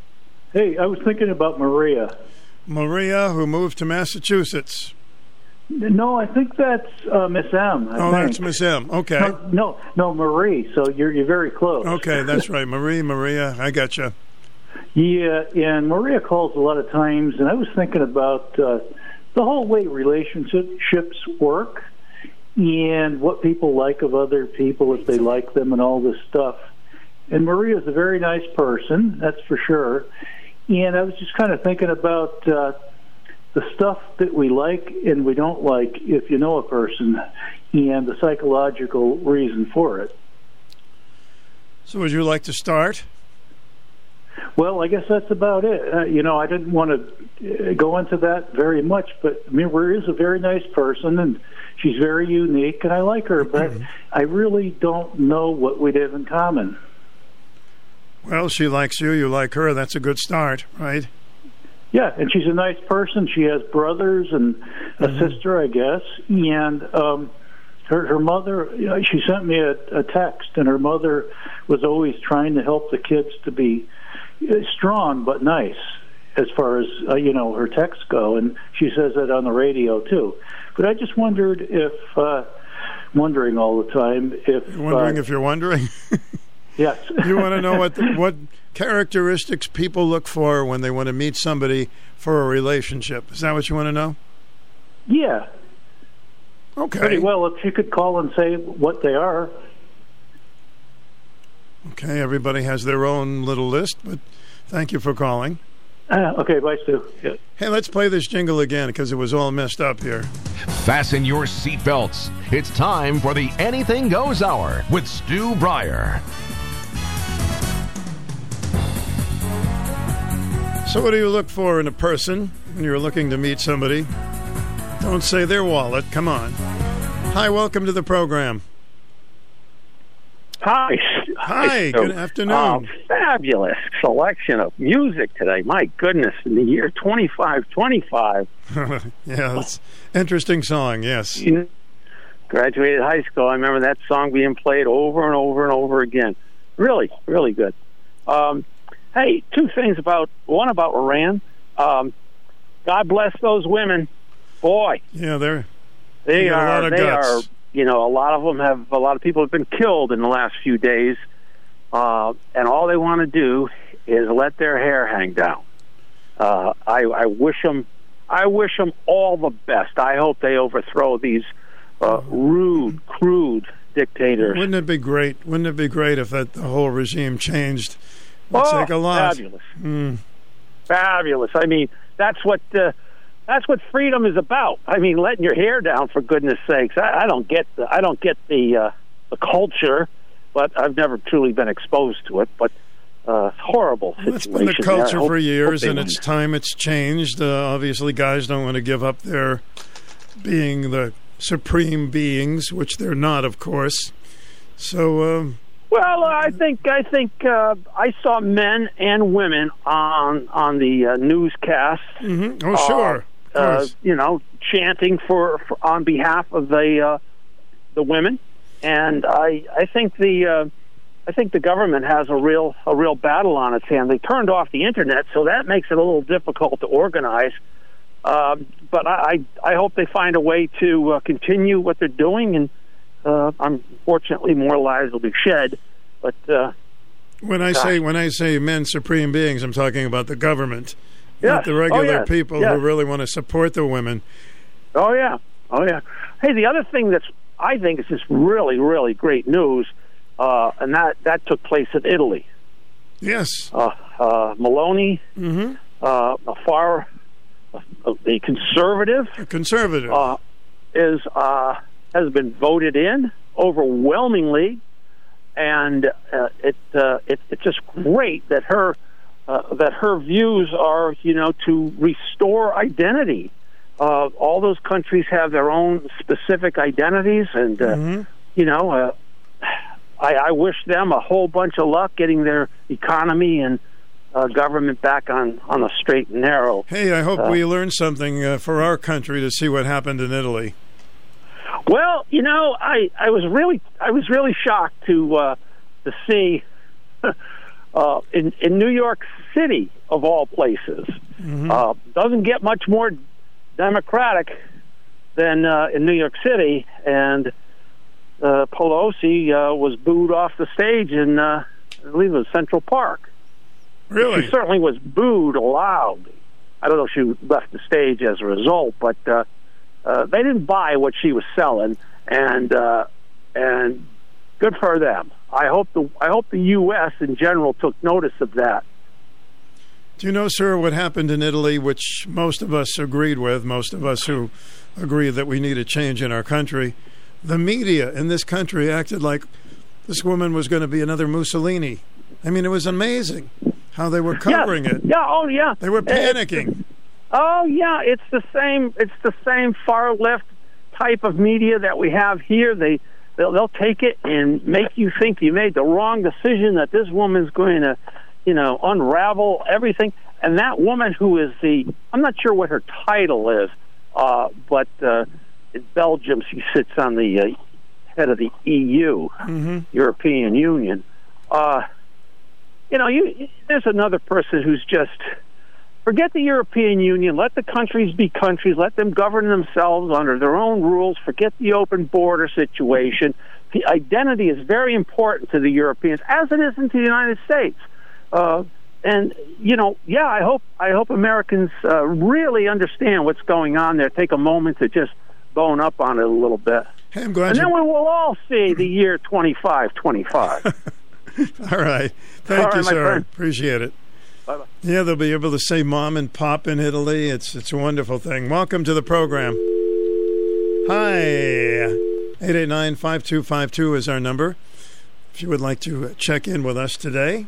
Hey, I was thinking about Maria. Maria, who moved to Massachusetts. No, I think that's uh, Miss M. I oh, think. that's Miss M. Okay. No, no, no, Marie. So you're you're very close. Okay, that's right. Marie, Maria, I got you. Yeah, and Maria calls a lot of times, and I was thinking about uh, the whole way relationships work and what people like of other people if they like them and all this stuff. And Maria's a very nice person, that's for sure. And I was just kind of thinking about uh, the stuff that we like and we don't like if you know a person and the psychological reason for it. So, would you like to start? Well, I guess that's about it. Uh, you know, I didn't want to go into that very much, but Maria is a very nice person and she's very unique, and I like her, but I really don't know what we'd have in common. Well, she likes you, you like her. That's a good start, right? Yeah, and she's a nice person. She has brothers and a sister, I guess, and um, her her mother. You know, she sent me a, a text, and her mother was always trying to help the kids to be uh, strong but nice, as far as uh, you know her texts go, and she says that on the radio too. But I just wondered if, uh, wondering all the time, if You're wondering uh, if you're wondering. <laughs> yes, <laughs> you want to know what <laughs> what characteristics people look for when they want to meet somebody for a relationship. Is that what you want to know? yeah, Okay. pretty well. If you could call and say what they are. Okay, everybody has their own little list, but thank you for calling. Uh, okay, bye, Stu. Yeah. Hey, let's play this jingle again because it was all messed up here. Fasten your seatbelts. It's time for the Anything Goes Hour with Stu Bryer. So, what do you look for in a person when you're looking to meet somebody? Don't say their wallet. Come on. Hi, welcome to the program. Hi. Hi, Stu. good afternoon. Um, fabulous selection of music today. My goodness, in the year 2525, <laughs> yeah, interesting song. Yes. graduated high school. I remember that song being played over and over and over again. Really, really good. Um, hey, two things about one about Iran. Um, God bless those women. Boy, Yeah, they're they They got a are. they guts. are. You know, a lot of them have. A lot of people have been killed in the last few days, uh, and all they want to do is let their hair hang down. Uh, I, I wish them. I wish them all the best. I hope they overthrow these uh, rude, crude dictators. Wouldn't it be great? Wouldn't it be great if that the whole regime changed? Oh, take a lot. fabulous, Mm. fabulous. I mean, that's what. Uh, that's what freedom is about. I mean, letting your hair down for goodness sakes. I, I don't get the I don't get the uh, the culture, but I've never truly been exposed to it. But uh, horrible situation. That's been the culture hope- for years, and it's time it's changed. Uh, obviously, guys don't want to give up their being the supreme beings, which they're not, of course. So, um, Well, I think I think uh, I saw men and women on on the uh, newscast. Mm-hmm. Oh, sure. Of Uh, you know, chanting for, for on behalf of the uh, the women, and I I think the uh, I think the government has a real a real battle on its hand. They turned off the internet, so that makes it a little difficult to organize. Um, but I, I I hope they find a way to uh, continue what they're doing, and uh, unfortunately, more lives will be shed. But uh, when I say when I say men supreme beings, I'm talking about the government, not Yes. the Oh, regular yes. people Yes. who really want to support the women. Oh yeah, oh yeah. Hey, the other thing that's I think is just really, really great news, uh, and that that took place in Italy. Yes. Uh, uh, Meloni, Mm-hmm. uh, a far, uh, the conservative, A conservative. uh, is uh, has been voted in overwhelmingly, and uh, it, uh, it it's just great that her uh, that her views are you know to restore identity. Uh, all those countries have their own specific identities, and uh, you know, uh, I, I wish them a whole bunch of luck getting their economy and uh, government back on on the straight and narrow. Hey, I hope Uh, we learn something uh, for our country to see what happened in Italy. Well, you know, I I was really I was really shocked to uh, to see <laughs> uh, in in New York City of all places. Uh, doesn't get much more democratic than uh, in New York City, and uh, Pelosi uh, was booed off the stage in, uh, I believe it was Central Park. Really? She certainly was booed loud. I don't know if she left the stage as a result, but uh, uh, they didn't buy what she was selling, and uh, and good for them. I hope the I hope the U.S. in general took notice of that. Do you know, sir, what happened in Italy, which most of us agreed with, most of us who agree that we need a change in our country? The media in this country acted like this woman was going to be another Mussolini. I mean, it was amazing how they were covering yeah, it. Yeah, oh yeah. They were panicking. Oh yeah, it's the same. It's the same far left type of media that we have here. They they'll, they'll take it and make you think you made the wrong decision. That this woman's going to, you know, unravel everything. And that woman who is the I'm not sure what her title is, uh, but uh, in Belgium she sits on the uh, head of the EU, Mm-hmm. European Union. Uh, you know, you there's another person who's just forget the European Union. Let the countries be countries. Let them govern themselves under their own rules. Forget the open border situation. The identity is very important to the Europeans, as it is into the United States. Uh, and you know, yeah, I hope I hope Americans uh, really understand what's going on there. Take a moment to just bone up on it a little bit. Hey, I'm glad and you. then we will all see the year 2525. <laughs> All right. Thank All right, you, my sir. Appreciate it. Bye-bye. Yeah, they'll be able to say mom and pop in Italy. It's it's a wonderful thing. Welcome to the program. Hi. 889-5252 is our number. If you would like to check in with us today.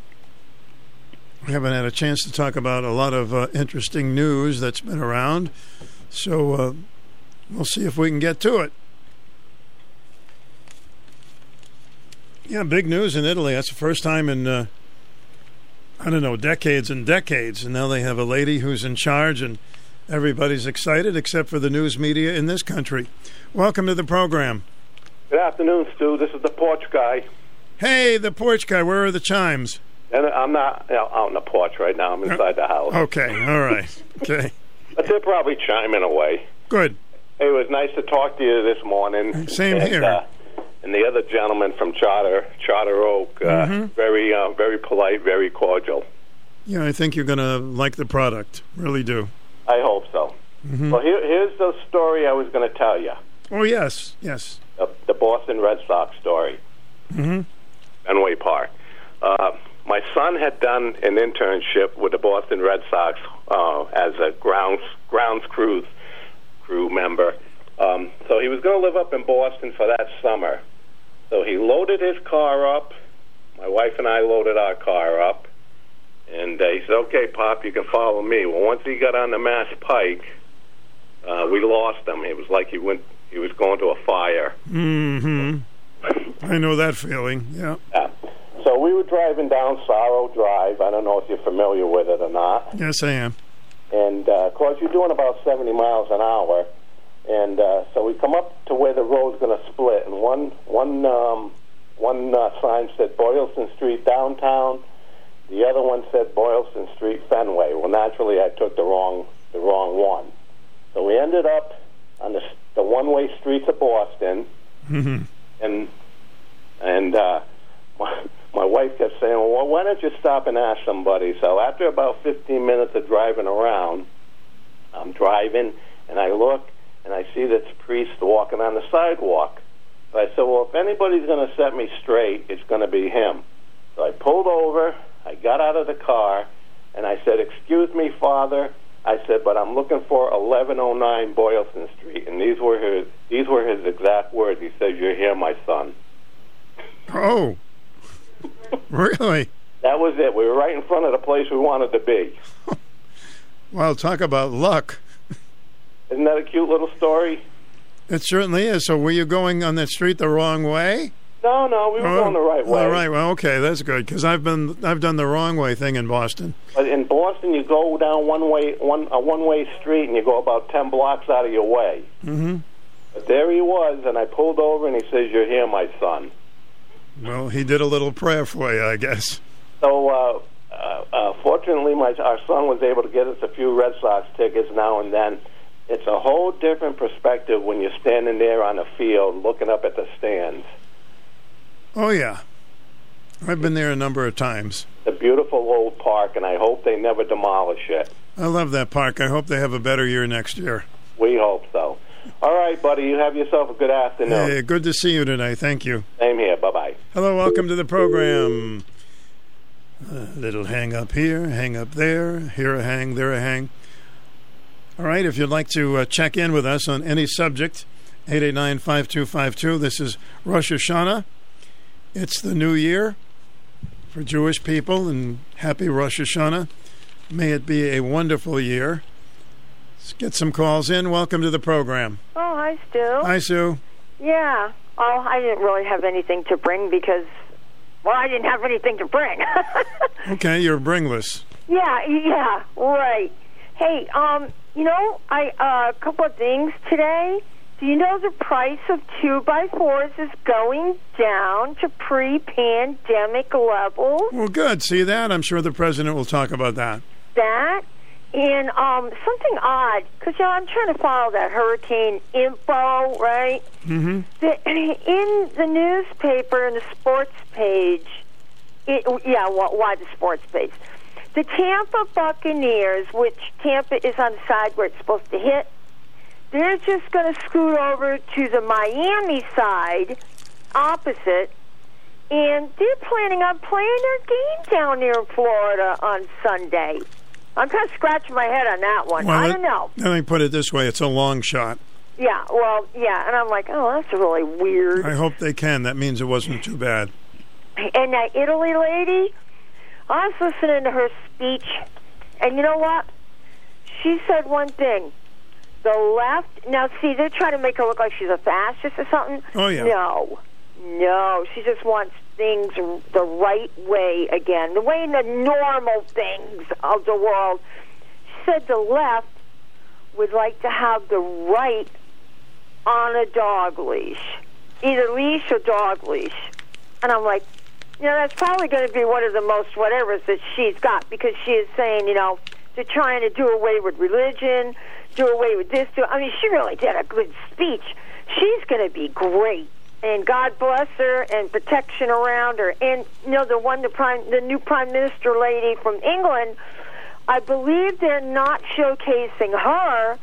We haven't had a chance to talk about a lot of uh, interesting news that's been around. So uh, we'll see if we can get to it. Yeah, big news in Italy. That's the first time in uh, I don't know, decades and decades. And now they have a lady who's in charge, and everybody's excited except for the news media in this country. Welcome to the program. Good afternoon, Stu. This is the porch guy. Hey, the porch guy, where are the chimes? And I'm not you know, out on the porch right now. I'm inside the house. Okay, all right. Okay, But they're probably chiming away. good. Hey, it was nice to talk to you this morning. Same and, here. Uh, and the other gentleman from Charter, Charter Oak, uh, Mhm. very, uh, very polite, very cordial. Yeah, I think you're going to like the product. Really do. I hope so. Mhm. Well, here, here's the story I was going to tell you. Oh, yes, yes. The, the Boston Red Sox story. hmm Fenway Park. Uh, my son had done an internship with the Boston Red Sox uh, as a grounds grounds crew crew member. Um, so he was going to live up in Boston for that summer. So he loaded his car up. My wife and I loaded our car up, and uh, he said, "Okay, Pop, you can follow me." Well, once he got on the Mass Pike, uh, we lost him. It was like he went. He was going to a fire. Mm-hmm. I know that feeling. Yeah. Yeah. So we were driving down Storrow Drive. I don't know if you're familiar with it or not. Yes, I am. And uh, of course, you're doing about 70 miles an hour. And uh, so we come up to where the road's going to split, and one one um, one uh, sign said Boylston Street downtown. The other one said Boylston Street Fenway. Well, naturally, I took the wrong the wrong one. So we ended up on the the one way streets of Boston hmm and and uh, my my wife kept saying, "Well, why don't you stop and ask somebody?" So after about 15 minutes of driving around, I'm driving and I look and I see this priest walking on the sidewalk. So I said, "Well, if anybody's going to set me straight, it's going to be him." So I pulled over. I got out of the car and I said, "Excuse me, Father." I said, "But I'm looking for 1109 Boylston Street," and these were his these were his exact words. He says, "You're here, my son." Oh, <laughs> really? That was it. We were right in front of the place we wanted to be. <laughs> Well, talk about luck. Isn't that a cute little story? It certainly is. So, were you going on that street the wrong way? No, no, we were Oh, going the right way. All right. Well, okay, that's good because I've been I've done the wrong way thing in Boston. But in Boston, you go down one way, one a one way street, and you go about ten blocks out of your way. hmm But there he was, and I pulled over, and he says, "You're here, my son." Well, he did a little prayer for you, I guess. So, uh, uh, uh, fortunately, my our son was able to get us a few Red Sox tickets now and then. It's a whole different perspective when you're standing there on the field looking up at the stands. Oh yeah, I've been there a number of times. The beautiful old park, and I hope they never demolish it. I love that park. I hope they have a better year next year. We hope so. All right, buddy. You have yourself a good afternoon. Hey, good to see you today. Thank you. Same here. Bye bye. Hello, welcome to the program. A little hang up here, hang up there, here a hang, there a hang. All right, if you'd like to uh, check in with us on any subject, 889 5252. This is Rosh Hashanah. It's the new year for Jewish people, and happy Rosh Hashanah. May it be a wonderful year. Let's get some calls in. Welcome to the program. Oh, hi, Stu. Hi, Sue. Yeah. Oh, I didn't really have anything to bring because, well, I didn't have anything to bring. <laughs> Okay, you're bringless. yeah, yeah, right. Hey, um, you know, I uh, a couple of things today. Do you know the price of two by fours is going down to pre-pandemic levels? Well, good. See that? I'm sure the president will talk about that. That and um, something odd because you know, I'm trying to follow that hurricane info, right? Mm-hmm. The, <clears throat> in the newspaper, in the sports page, it, yeah, why the sports page? The Tampa Buccaneers, which Tampa is on the side where it's supposed to hit, they're just going to scoot over to the Miami side, opposite, and they're planning on playing their game down there in Florida on Sunday. I'm kind of scratching my head on that one. I don't know. Let me put it this way: it's a long shot. Yeah, well, yeah, and I'm like, oh, that's really weird. I hope they can. That means it wasn't too bad. And that Italy lady, I was listening to her speech, and you know what? She said one thing. The left, now see, they're trying to make her look like she's a fascist or something. Oh, yeah. No, no, she just wants things the right way again, the way the normal things of the world. She said the left would like to have the right on a dog leash, either leash or dog leash. And I'm like, you know, that's probably going to be one of the most whatevers that she's got because she is saying, you know, they're trying to do away with religion, do away with this. Do I mean, she really did a good speech. She's going to be great, and God bless her and protection around her. And you know, the one, the prime, the new prime minister lady from England. I believe they're not showcasing her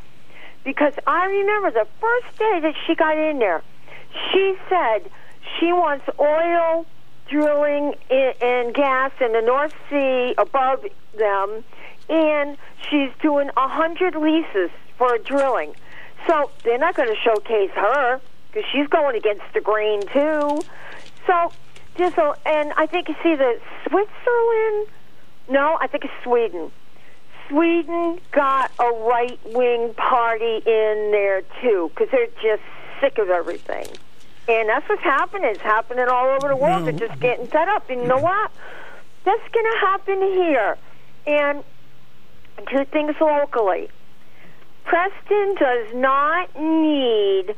because I remember the first day that she got in there, she said she wants oil drilling in, and gas in the North Sea above them, and she's doing a hundred leases for drilling. So they're not going to showcase her because she's going against the grain too. So just so, and I think you see the Switzerland. No, I think it's Sweden. Sweden got a right wing party in there too because they're just sick of everything. And that's what's happening. It's happening all over the world. They're just getting fed up. And you know what? That's going to happen here. And two things locally. Preston does not need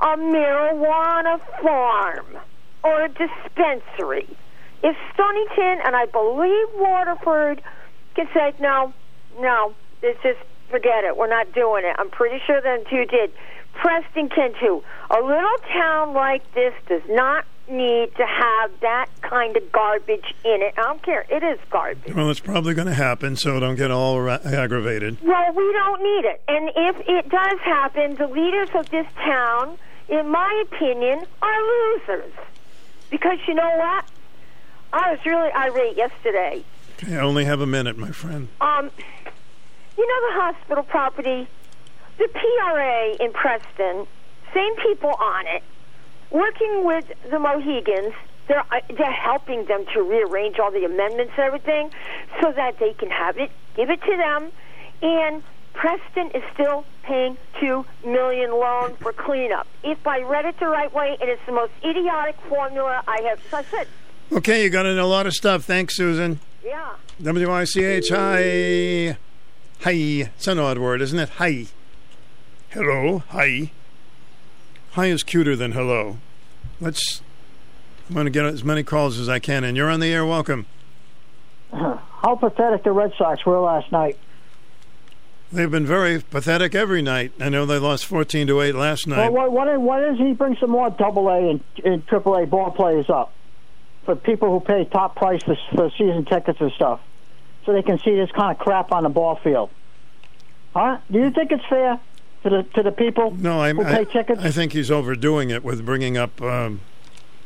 a marijuana farm or a dispensary. If Stonington and I believe Waterford can say, no, no, it's just forget it. We're not doing it. I'm pretty sure them two did. Preston can too. A little town like this does not need to have that kind of garbage in it. I don't care. It is garbage. Well, it's probably going to happen, so don't get all ra- aggravated. Well, we don't need it. And if it does happen, the leaders of this town, in my opinion, are losers. Because you know what? I was really irate yesterday. Okay, I only have a minute, my friend. Um, you know the hospital property, the PRA in Preston, same people on it, working with the Mohegans. They're uh, they're helping them to rearrange all the amendments and everything, so that they can have it, give it to them, and Preston is still paying two million loan for cleanup. If I read it the right way, it's the most idiotic formula I have. So I said, Okay, you got in a lot of stuff. Thanks, Susan. yeah. W-I-C-H, hi. Hi. It's an odd word, isn't it? Hi. Hello, hi. Hi is cuter than hello. Let's, I'm going to get as many calls as I can, and you're on the air. Welcome. Uh-huh. How pathetic the Red Sox were last night. They've been very pathetic every night. I know they lost 14 to 8 last night. Well, why, why, why doesn't he bring some more Double A and, and Triple A ball players up for people who pay top price for, for season tickets and stuff, so they can see this kind of crap on the ball field? Huh? Do you think it's fair to the to the people no, I'm, I? I think he's overdoing it with bringing up um,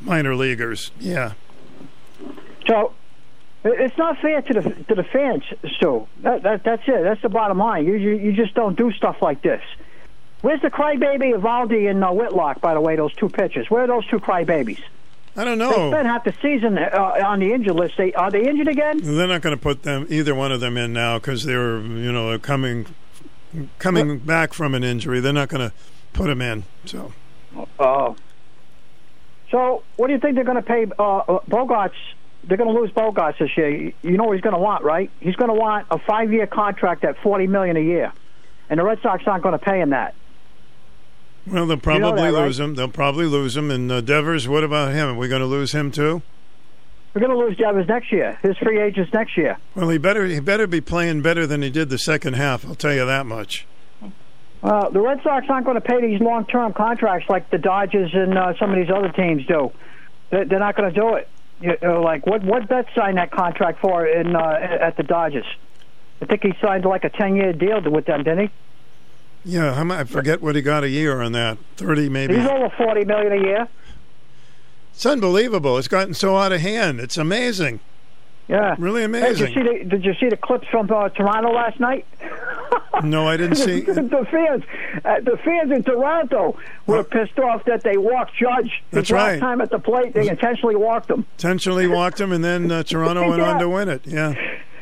minor leaguers. Yeah. So it's not fair to the to the fans, Stu. That, that that's it. That's the bottom line. You, you you just don't do stuff like this. Where's the crybaby Eovaldi and uh, Whitlock? By the way, those two pitchers. Where are those two crybabies? I don't know. They spent half the season uh, on the injured list. They are they injured again? They're not going to put them either one of them in now because they're you know they're coming coming back from an injury. They're not going to put him in. So Oh. So what do you think they're going to pay uh, uh, Bogaerts? They're going to lose Bogaerts this year. You you know what he's going to want, right? He's going to want a five-year contract at forty million a year, and the Red Sox aren't going to pay him that. well, they'll know probably that, right? lose him. They'll probably lose him. And uh, Devers, what about him? Are we going to lose him too? We're going to lose Devers next year. His free agents next year. Well, he better he better be playing better than he did the second half. I'll tell you that much. Uh, the Red Sox aren't going to pay these long-term contracts like the Dodgers and uh, some of these other teams do. They're, they're not going to do it. You know, like what? What Betts signed that contract for in uh, at the Dodgers? I think he signed like a ten-year deal with them, didn't he? Yeah, I forget what he got a year on that. Thirty maybe. He's over forty million a year. It's unbelievable. It's gotten so out of hand. It's amazing. Yeah, Really Hey, amazing. did, you see the, did you see the clips from uh, Toronto last night? <laughs> No, I didn't <laughs> see. the, <laughs> the fans, uh, the fans in Toronto were pissed off that they walked Judge. That's right. time at the plate, they intentionally walked him. Intentionally walked him, and then uh, Toronto went on to win it. Yeah,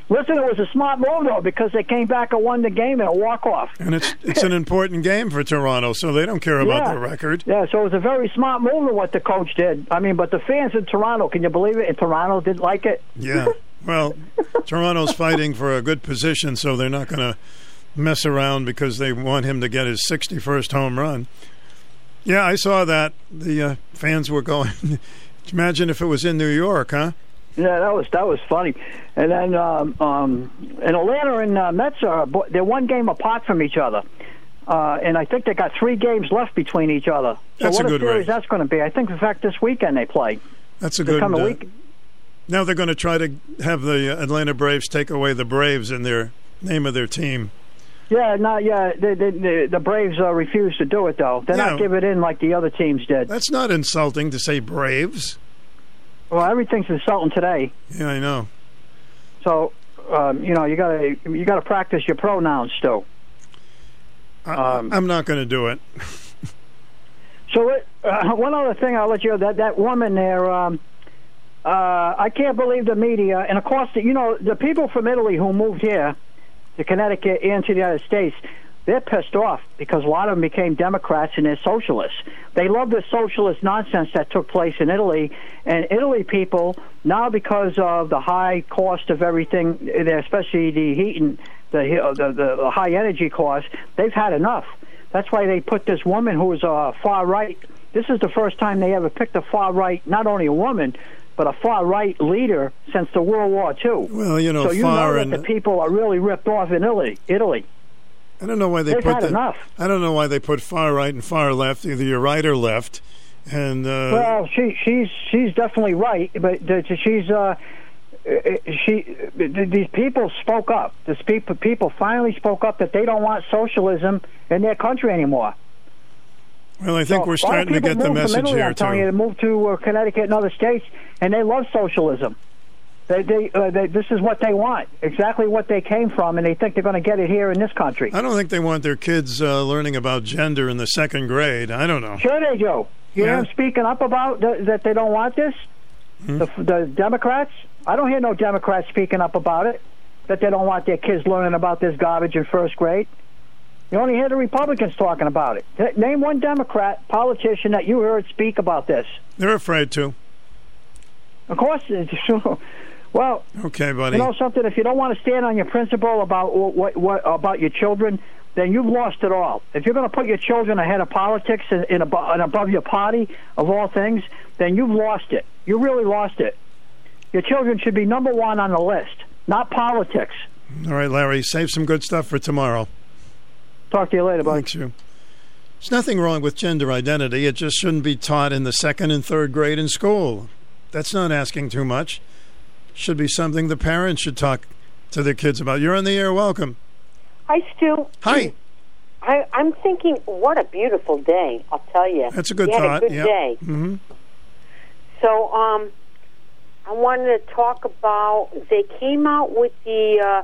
Listen, it was a smart move though because they came back and won the game in a walk off. and it's it's an important game for Toronto, so they don't care about Yeah. their record. Yeah, so it was a very smart move of what the coach did. I mean, but the fans in Toronto, can you believe it? In Toronto, didn't like it. Yeah. <laughs> Well, Toronto's fighting for a good position, so they're not going to mess around because they want him to get his 61st home run. Yeah, I saw that. The uh, fans were going. <laughs> Imagine if it was in New York, huh? Yeah, that was that was funny. And then um, um, and Atlanta and uh, Mets are they're one game apart from each other. Uh, and I think they got three games left between each other. So That's a what good series race. that's going to be? I think, in fact, this weekend they play. That's a good. uh, week. Now they're going to try to have the Atlanta Braves take away the Braves in their name of their team. Yeah, no, yeah. The the, the, the Braves uh, refuse to do it though. They're Yeah. not giving in like the other teams did. That's not insulting to say Braves. Well, everything's insulting today. Yeah, I know. So, um, you know, you gotta you gotta practice your pronouns still. I, Um, I'm not going to do it. <laughs> So, it, uh, <laughs> one other thing I'll let you know that that woman there. Um, uh, I can't believe the media, and of course, the, you know, the people from Italy who moved here to Connecticut and to the United States, they're pissed off because a lot of them became Democrats and they're socialists. They love the socialist nonsense that took place in Italy, and Italy people now because of the high cost of everything, especially the heat and the, uh, the the the high energy cost, they've had enough. That's why they put this woman who is a far right. This is the first time they ever picked a far right, not only a woman, but a far right leader since the World War II. Well, you know, so you know that and the people are really ripped off in Italy. Italy. I don't know why they They've put the, enough. I don't know why they put far right and far left. Either you're right or left, and uh, well, she she's she's definitely right, but she's uh, uh, she these people spoke up. These people people finally spoke up that they don't want socialism in their country anymore. well, I think So, we're a lot of starting to get the move from message Italy, here I'm telling you, too. to move to uh, Connecticut and other states, and they love socialism. They, they, uh, they, this is what they want, exactly what they came from, and they think they're going to get it here in this country. I don't think they want their kids uh, learning about gender in the second grade. I don't know. Sure, they do. You Yeah. hear them speaking up about th- that they don't want this. Hmm? The, the Democrats. I don't hear no Democrats speaking up about it. That they don't want their kids learning about this garbage in first grade. You only hear the Republicans talking about it. Name one Democrat politician that you heard speak about this. They're afraid to. Of course, well, Okay, buddy. you know something. If you don't want to stand on your principle about what, what about your children, then you've lost it all. If you're going to put your children ahead of politics and, and, above, and above your party of all things, then you've lost it. You really lost it. Your children should be number one on the list, not politics. All right, Larry, save some good stuff for tomorrow. Talk to you later, buddy. Thanks, you. There's nothing wrong with gender identity. It just shouldn't be taught in the second and third grade in school. That's not asking too much. Should be something the parents should talk to their kids about. You're on the air. Welcome. Hi, Stu. Hi. I, I'm thinking, what a beautiful day! I'll tell you. That's a good we thought. Had a good yeah. day. hmm So, um, I wanted to talk about. They came out with the uh,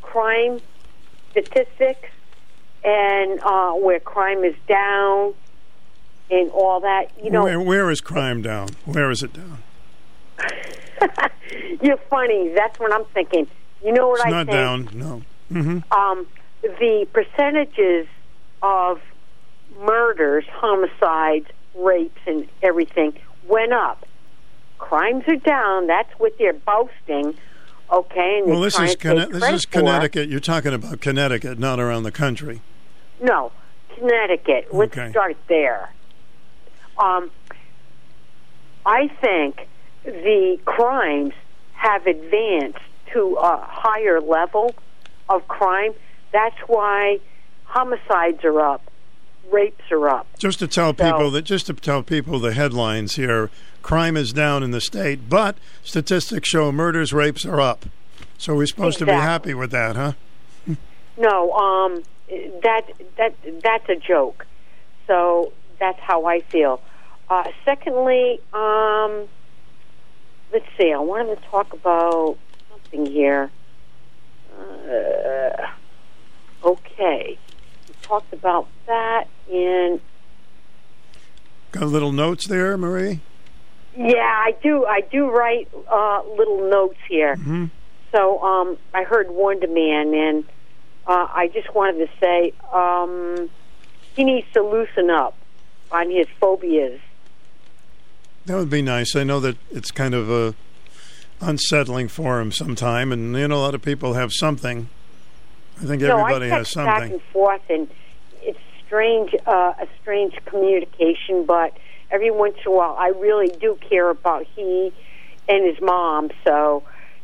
crime statistics and uh, where crime is down and all that. You know, where, where is crime down? Where is it down? <laughs> <laughs> you're funny. That's what I'm thinking. You know what It's I not think? down. No. hmm um, the percentages of murders, homicides, rapes, and everything went up. Crimes are down. That's what they're boasting. Okay, and Well, this is Conne- this is for. Connecticut. You're talking about Connecticut, not around the country. No, Connecticut. Let's Okay. start there. Um, I think the crimes have advanced to a higher level of crime. That's why homicides are up, rapes are up. Just to tell So- people that, just to tell people the headlines here: crime is down in the state, but statistics show murders, rapes are up. So we're supposed to be happy with that, huh? <laughs> No, um, that that that's a joke. So that's how I feel. Uh, secondly, um, let's see. I wanted to talk about something here. Uh, okay, we talked about that, and Got little notes there, Marie. yeah, I do. I do write uh, little notes here. hmm So um, I heard Wonder Man, and uh, I just wanted to say um, he needs to loosen up on his phobias. That would be nice. I know that it's kind of uh, unsettling for him sometime, and you know a lot of people have something. I think no, everybody I has text back and forth, and it's strange, uh, a strange communication. But every once in a while, I really do care about he and his mom. So,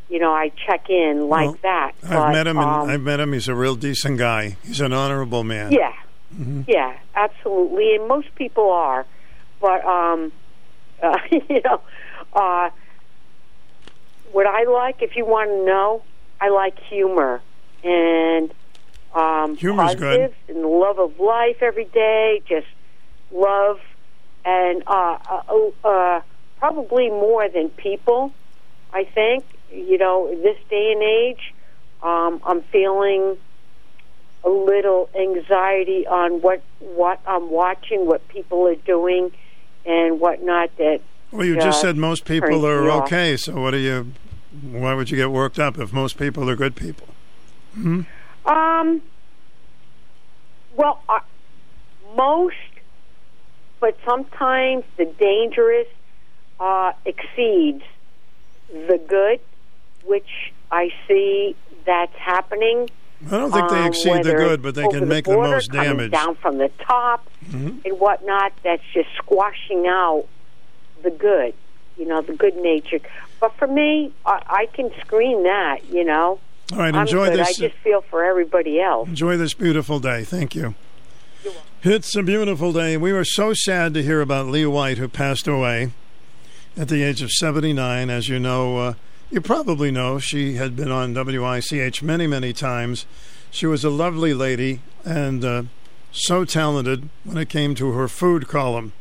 you know, I check in like Well, that. I've But, met him, and um, I've met him. He's a real decent guy. He's an honorable man. Yeah, Mhm. yeah, absolutely, and most people are. But um, uh, <laughs> you know, uh, what I like, if you want to know, I like humor and um, Humor's good. and the love of life every day. Just love and uh, uh, uh, probably more than people. I think you know this day and age. Um, I'm feeling a little anxiety on what what I'm watching, what people are doing, and whatnot. That Well, you just uh, said most people are off. okay. So what do you? Why would you get worked up if most people are good people? Hmm? Um. Well, uh, most, but sometimes the dangerous uh, exceeds the good, which I see that's happening. I don't think they um, exceed the good, but they can make the border, most damage. down from the top Mhm. and whatnot. That's just squashing out the good, you know, the good nature. But for me, I, I can screen that, you know. All right, enjoy this. I just feel for everybody else. Enjoy this beautiful day. Thank you. It's a beautiful day. We were so sad to hear about Lee White, who passed away at the age of 79. As you know, uh, you probably know, she had been on WICH many, many times. She was a lovely lady and uh, so talented when it came to her food column.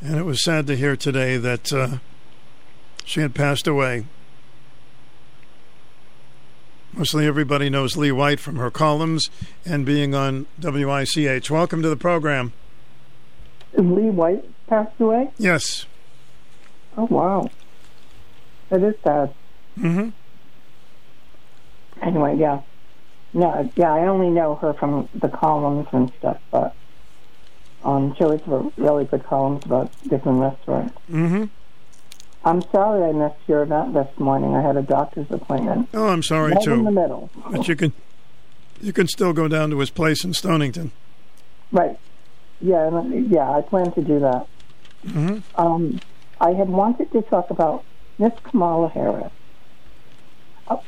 And it was sad to hear today that uh, she had passed away. Mostly everybody knows Lee White from her columns and being on WICH. Welcome to the program. Lee White passed away? Yes. Oh, wow. That is sad. Mm-hmm. Anyway, yeah. No, yeah, I only know her from the columns and stuff, but um, she always wrote really good columns about different restaurants. Mm-hmm. I'm sorry I missed your event this morning. I had a doctor's appointment. Oh, I'm sorry right too. in the middle. But you can you can still go down to his place in Stonington. Right. Yeah, yeah, I plan to do that. Mm-hmm. Um, I had wanted to talk about Miss Kamala Harris. Oh,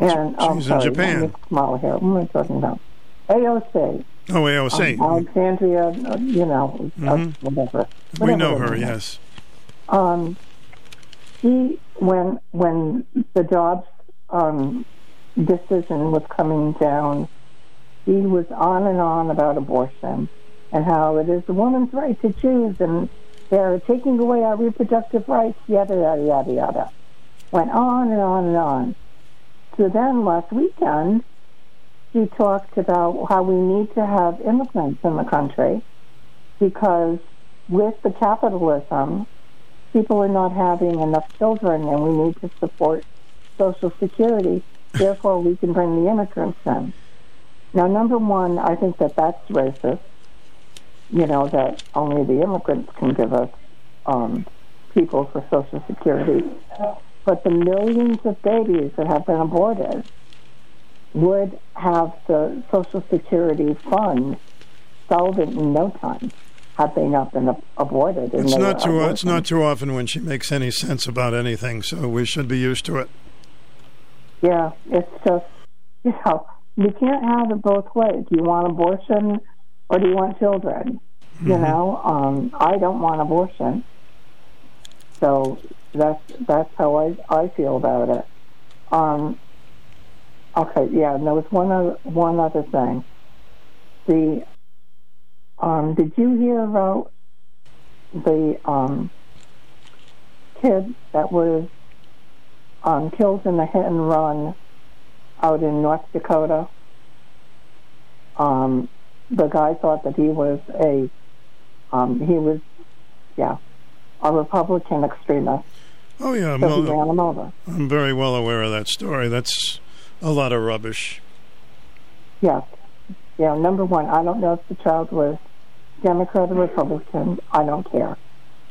and oh, She's in sorry, not Japan. Miss Kamala Harris. What am I talking about? AOC. Oh, AOC. Um, Alexandria, uh, you know, uh, Mhm. whatever. we know her yes. Um, she when when the Dobbs um, decision was coming down, he was on and on about abortion and how it is the woman's right to choose and they're taking away our reproductive rights, yada yada yada yada. Went on and on and on. So then last weekend, she talked about how we need to have immigrants in the country because with the capitalism, people are not having enough children and we need to support Social Security. Therefore, we can bring the immigrants in. Now, number one, I think that that's racist. You know, that only the immigrants can give us um, people for Social Security. But the millions of babies that have been aborted would have the Social Security fund solvent in no time had they not been ab- aborted. It's not too. It's not too often when she makes any sense about anything, so we should be used to it. Yeah, it's just, you know, you can't have it both ways. You want abortion or do you want children? You Mhm. know, um, I don't want abortion. So that's that's how I I feel about it. Um, okay, yeah. And there was one other one other thing. The um, did you hear about the um, kid that was um, killed in the hit and run out in North Dakota? Um, the guy thought that he was a um, he was yeah a Republican extremist. Oh yeah, So he ran him over. I'm very well aware of that story. That's a lot of rubbish. Yes. Yeah, number one, I don't know if the child was Democrat or Republican. I don't care.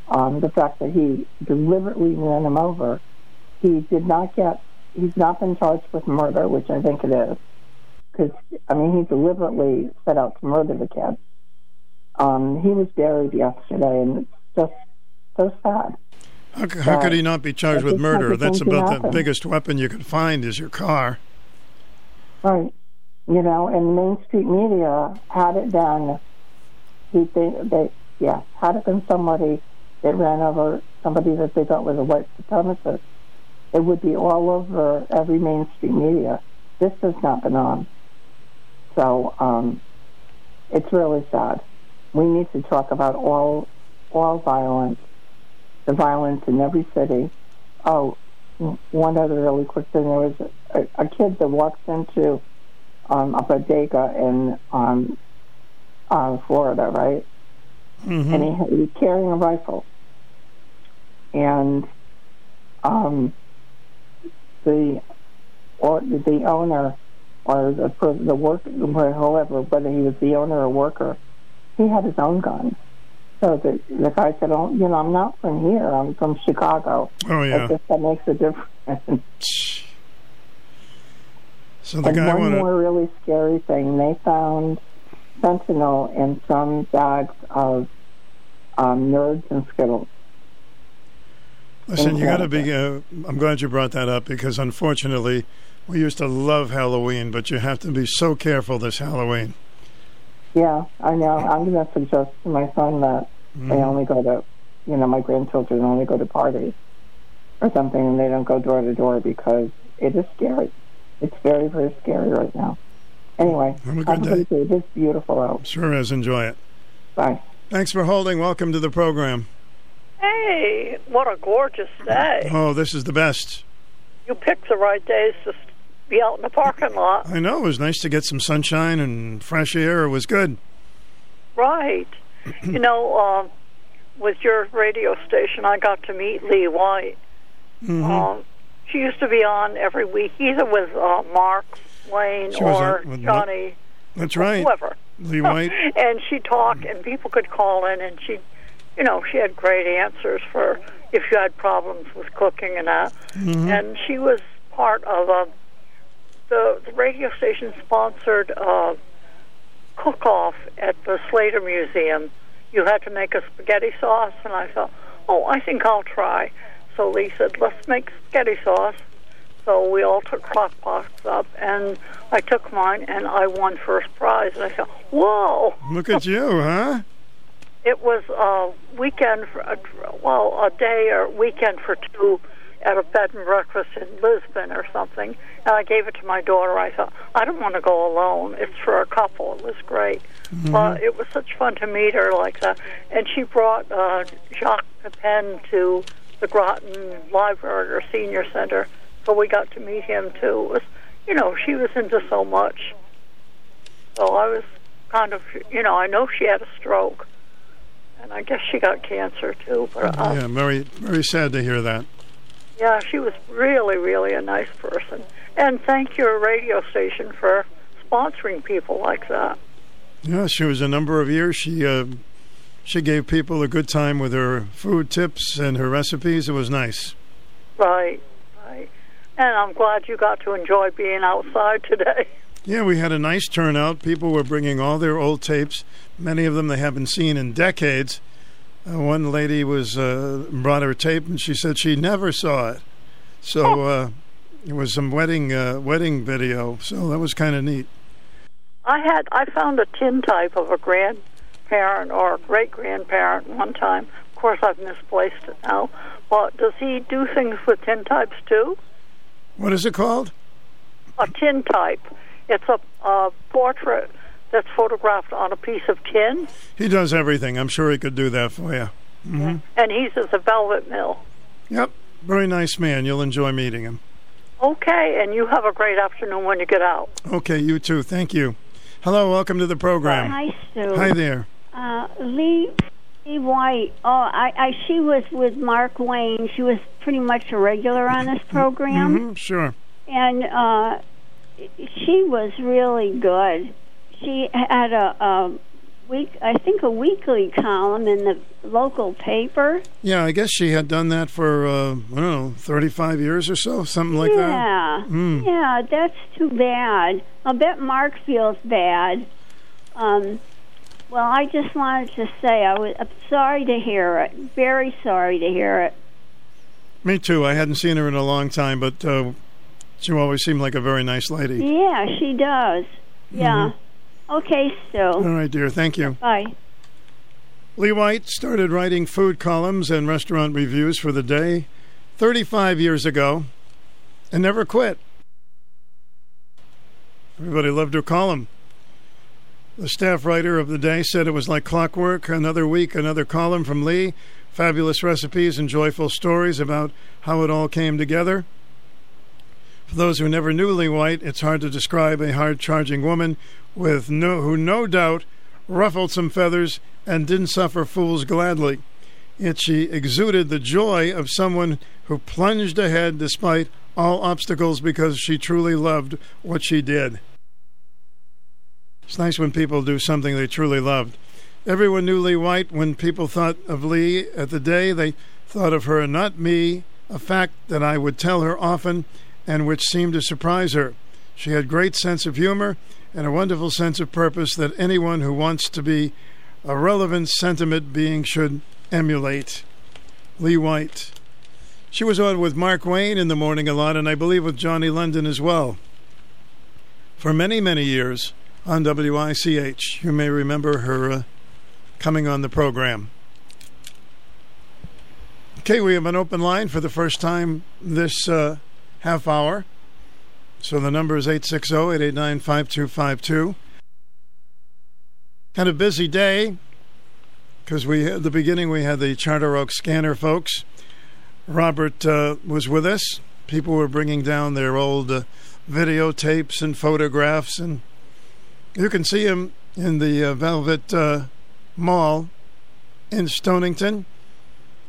Um, the fact that he deliberately ran him over, he did not get, he's not been charged with murder, which I think it is. Because, I mean, he deliberately set out to murder the kid. Um, he was buried yesterday, and it's just so sad. How, c- how could he not be charged with murder? That's about the biggest weapon you could find is your car. Right. You know, and Main Street Media had it done. He, they, they, yeah, had it been somebody that ran over somebody that they thought was a white supremacist, it would be all over every mainstream Media. This has not been on. So, um, it's really sad. We need to talk about all, all violence, the violence in every city. Oh, one other really quick thing. There was a, a kid that walks into um, a bodega in um, uh, Florida, right? Mhm. And he, was carrying a rifle. And um, the or the owner or the the work, however, whether he was the owner or worker, he had his own gun. So the the guy said, "Oh, you know, I'm not from here. I'm from Chicago." Oh, yeah. I guess that makes a difference. <laughs> So the and guy one wanted. more really scary thing: they found fentanyl in some bags of um, Nerds and Skittles. Listen, you got to be. Uh, I'm glad you brought that up because unfortunately, we used to love Halloween, but you have to be so careful this Halloween. Yeah, I know. I'm going to suggest to my son that they Mhm. only go to, you know, my grandchildren only go to parties or something, and they don't go door to door because it is scary. It's very, very scary right now. Anyway, Have a good have a day. great day. It is beautiful out. Sure is. enjoy it. Bye. Thanks for holding. Welcome to the program. Hey, what a gorgeous day. Oh, this is the best. You picked the right days to s- be out in the parking lot. I know it was nice to get some sunshine and fresh air. It was good. Right. <clears throat> you know, um, with your radio station, I got to meet Lee White. Mhm. Um, she used to be on every week, either with uh, Mark Wayne She or on with Johnny, That's right. whoever. Lee White. <laughs> and she'd talk, and people could call in, and she, you know, she had great answers for if you had problems with cooking and that. Mhm. And she was part of a the, the radio station sponsored uh, cook-off at the Slater Museum. You had to make a spaghetti sauce, and I thought, oh, I think I'll try. So Lee said, let's make spaghetti sauce. So we all took crock pots up, and I took mine, and I won first prize. And I thought, whoa! Look at you, huh? It was a weekend, for, a- well, a day or weekend for two at a bed and breakfast in Lisbon or something. And I gave it to my daughter. I thought, I don't want to go alone. It's for a couple. It was great. But it was such fun to meet her like that. And she brought uh, Jacques Pepin to the Groton Library or Senior Center. So we got to meet him too. It was, you know, she was into so much. So I was kind of, you know, I know she had a stroke. And I guess she got cancer too. But uh, yeah, very, very sad to hear that. Yeah, she was really, really a nice person. And thank your radio station for sponsoring people like that. Yeah, she was a number of years. She uh, she gave people a good time with her food tips and her recipes. It was nice. Right, right. And I'm glad you got to enjoy being outside today. <laughs> Yeah, we had a nice turnout. People were bringing all their old tapes. Many of them they haven't seen in decades. Uh, one lady was uh, brought her tape, and she said she never saw it. So uh, it was some wedding uh, wedding video. So that was kind of neat. I had I found a tin type of a grandparent or great grandparent one time. Of course, I've misplaced it now. But does he do things with tin types too? What is it called? A tin type. It's a, a portrait that's photographed on a piece of tin, He does everything. I'm sure he could do that for you. hmm and he's at the velvet mill. Yep, very nice man. You'll enjoy meeting him. Okay, and you have a great afternoon when you get out. Okay, you too. Thank you. Hello, welcome to the program. Hi, Sue. Hi there. Uh, Lee, Lee White. Oh, I, I, she was with Mark Wayne. She was pretty much a regular on this program, hmm Sure. and uh, she was really good. She had a, a week, I think, a weekly column in the local paper. Yeah, I guess she had done that for uh, I don't know, thirty-five years or so, something like that. yeah, Mm. yeah, that's too bad. I'll bet Mark feels bad. Um, well, I just wanted to say I was I'm sorry to hear it. Very sorry to hear it. Me too. I hadn't seen her in a long time, but uh, she always seemed like a very nice lady. Yeah, she does. Yeah. Okay, so. All right, dear. Thank you. Bye. Lee White started writing food columns and restaurant reviews for the day 35 years ago and never quit. Everybody loved her column. The staff writer of the day said it was like clockwork. Another week, another column from Lee. Fabulous recipes and joyful stories about how it all came together. For those who never knew Lee White, it's hard to describe a hard charging woman with no, who no doubt ruffled some feathers and didn't suffer fools gladly. Yet she exuded the joy of someone who plunged ahead despite all obstacles because she truly loved what she did. It's nice when people do something they truly loved. Everyone knew Lee White. When people thought of Lee at the day, they thought of her, not me, a fact that I would tell her often and which seemed to surprise her. She had great sense of humor and a wonderful sense of purpose that anyone who wants to be a relevant sentiment being should emulate. Lee White. She was on with Mark Wayne in the morning a lot, and I believe with Johnny London as well. For many, many years on WICH. You may remember her uh, coming on the program. Okay, we have an open line for the first time this uh, half hour. So the number is 860 889 5252. Had a busy day because we at the beginning we had the Charter Oak Scanner folks. Robert uh, was with us. People were bringing down their old uh, videotapes and photographs, and you can see him in the uh, Velvet uh, Mill in Stonington.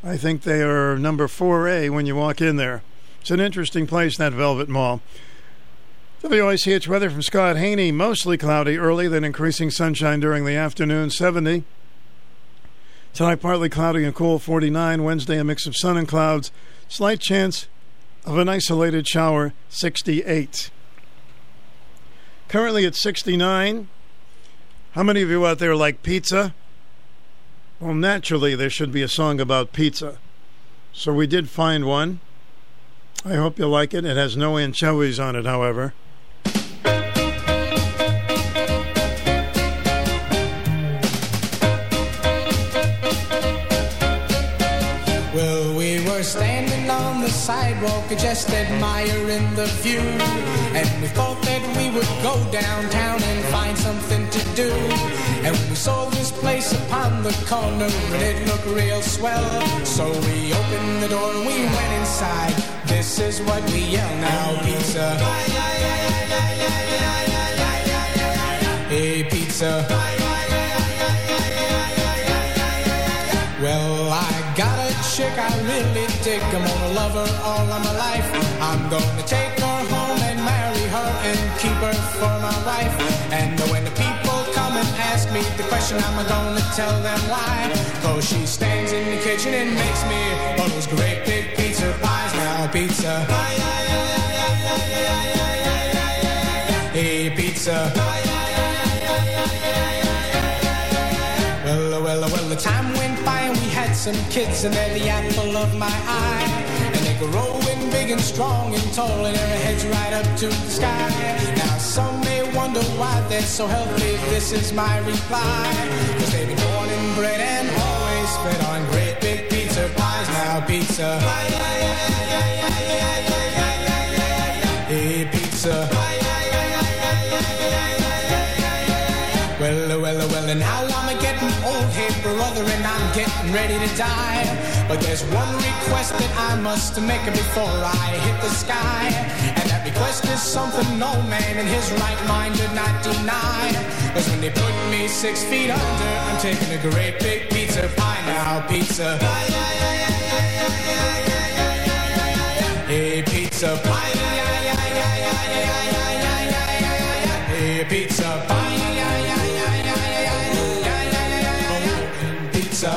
I think they are number 4A when you walk in there. It's an interesting place, that Velvet Mill. WICH weather from Scott Haney. Mostly cloudy early, then increasing sunshine during the afternoon, 70. Tonight, partly cloudy and cool, 49. Wednesday, a mix of sun and clouds. Slight chance of an isolated shower, 68. Currently at 69. How many of you out there like pizza? Well, naturally, there should be a song about pizza. So we did find one. I hope you like it. It has no anchovies on it, however. Sidewalk, just admiring the view. And we thought that we would go downtown and find something to do. And we saw this place upon the corner, and it looked real swell. So we opened the door and we went inside. This is what we yell now, pizza. Hey, pizza. Gonna all of my life. I'm gonna take her home and marry her and keep her for my wife. And when the people come and ask me the question, I'm gonna tell them why. Cause she stands in the kitchen and makes me all those great big pizza pies. Now, pizza. Some kids, and they're the apple of my eye. And they're growing big and strong and tall, and their heads right up to the sky. Now, some may wonder why they're so healthy. This is my reply. Cause they've been born and bred and always fed on great big pizza pies. Now, pizza. Hey, pizza. Well, well, well, and now brother, and I'm getting ready to die. But there's one request that I must make before I hit the sky. And that request is something no man in his right mind did not deny. Cause when they put me six feet under, I'm taking a great big pizza pie now, pizza. Hey, pizza pie. Hey, pizza pie. Isn't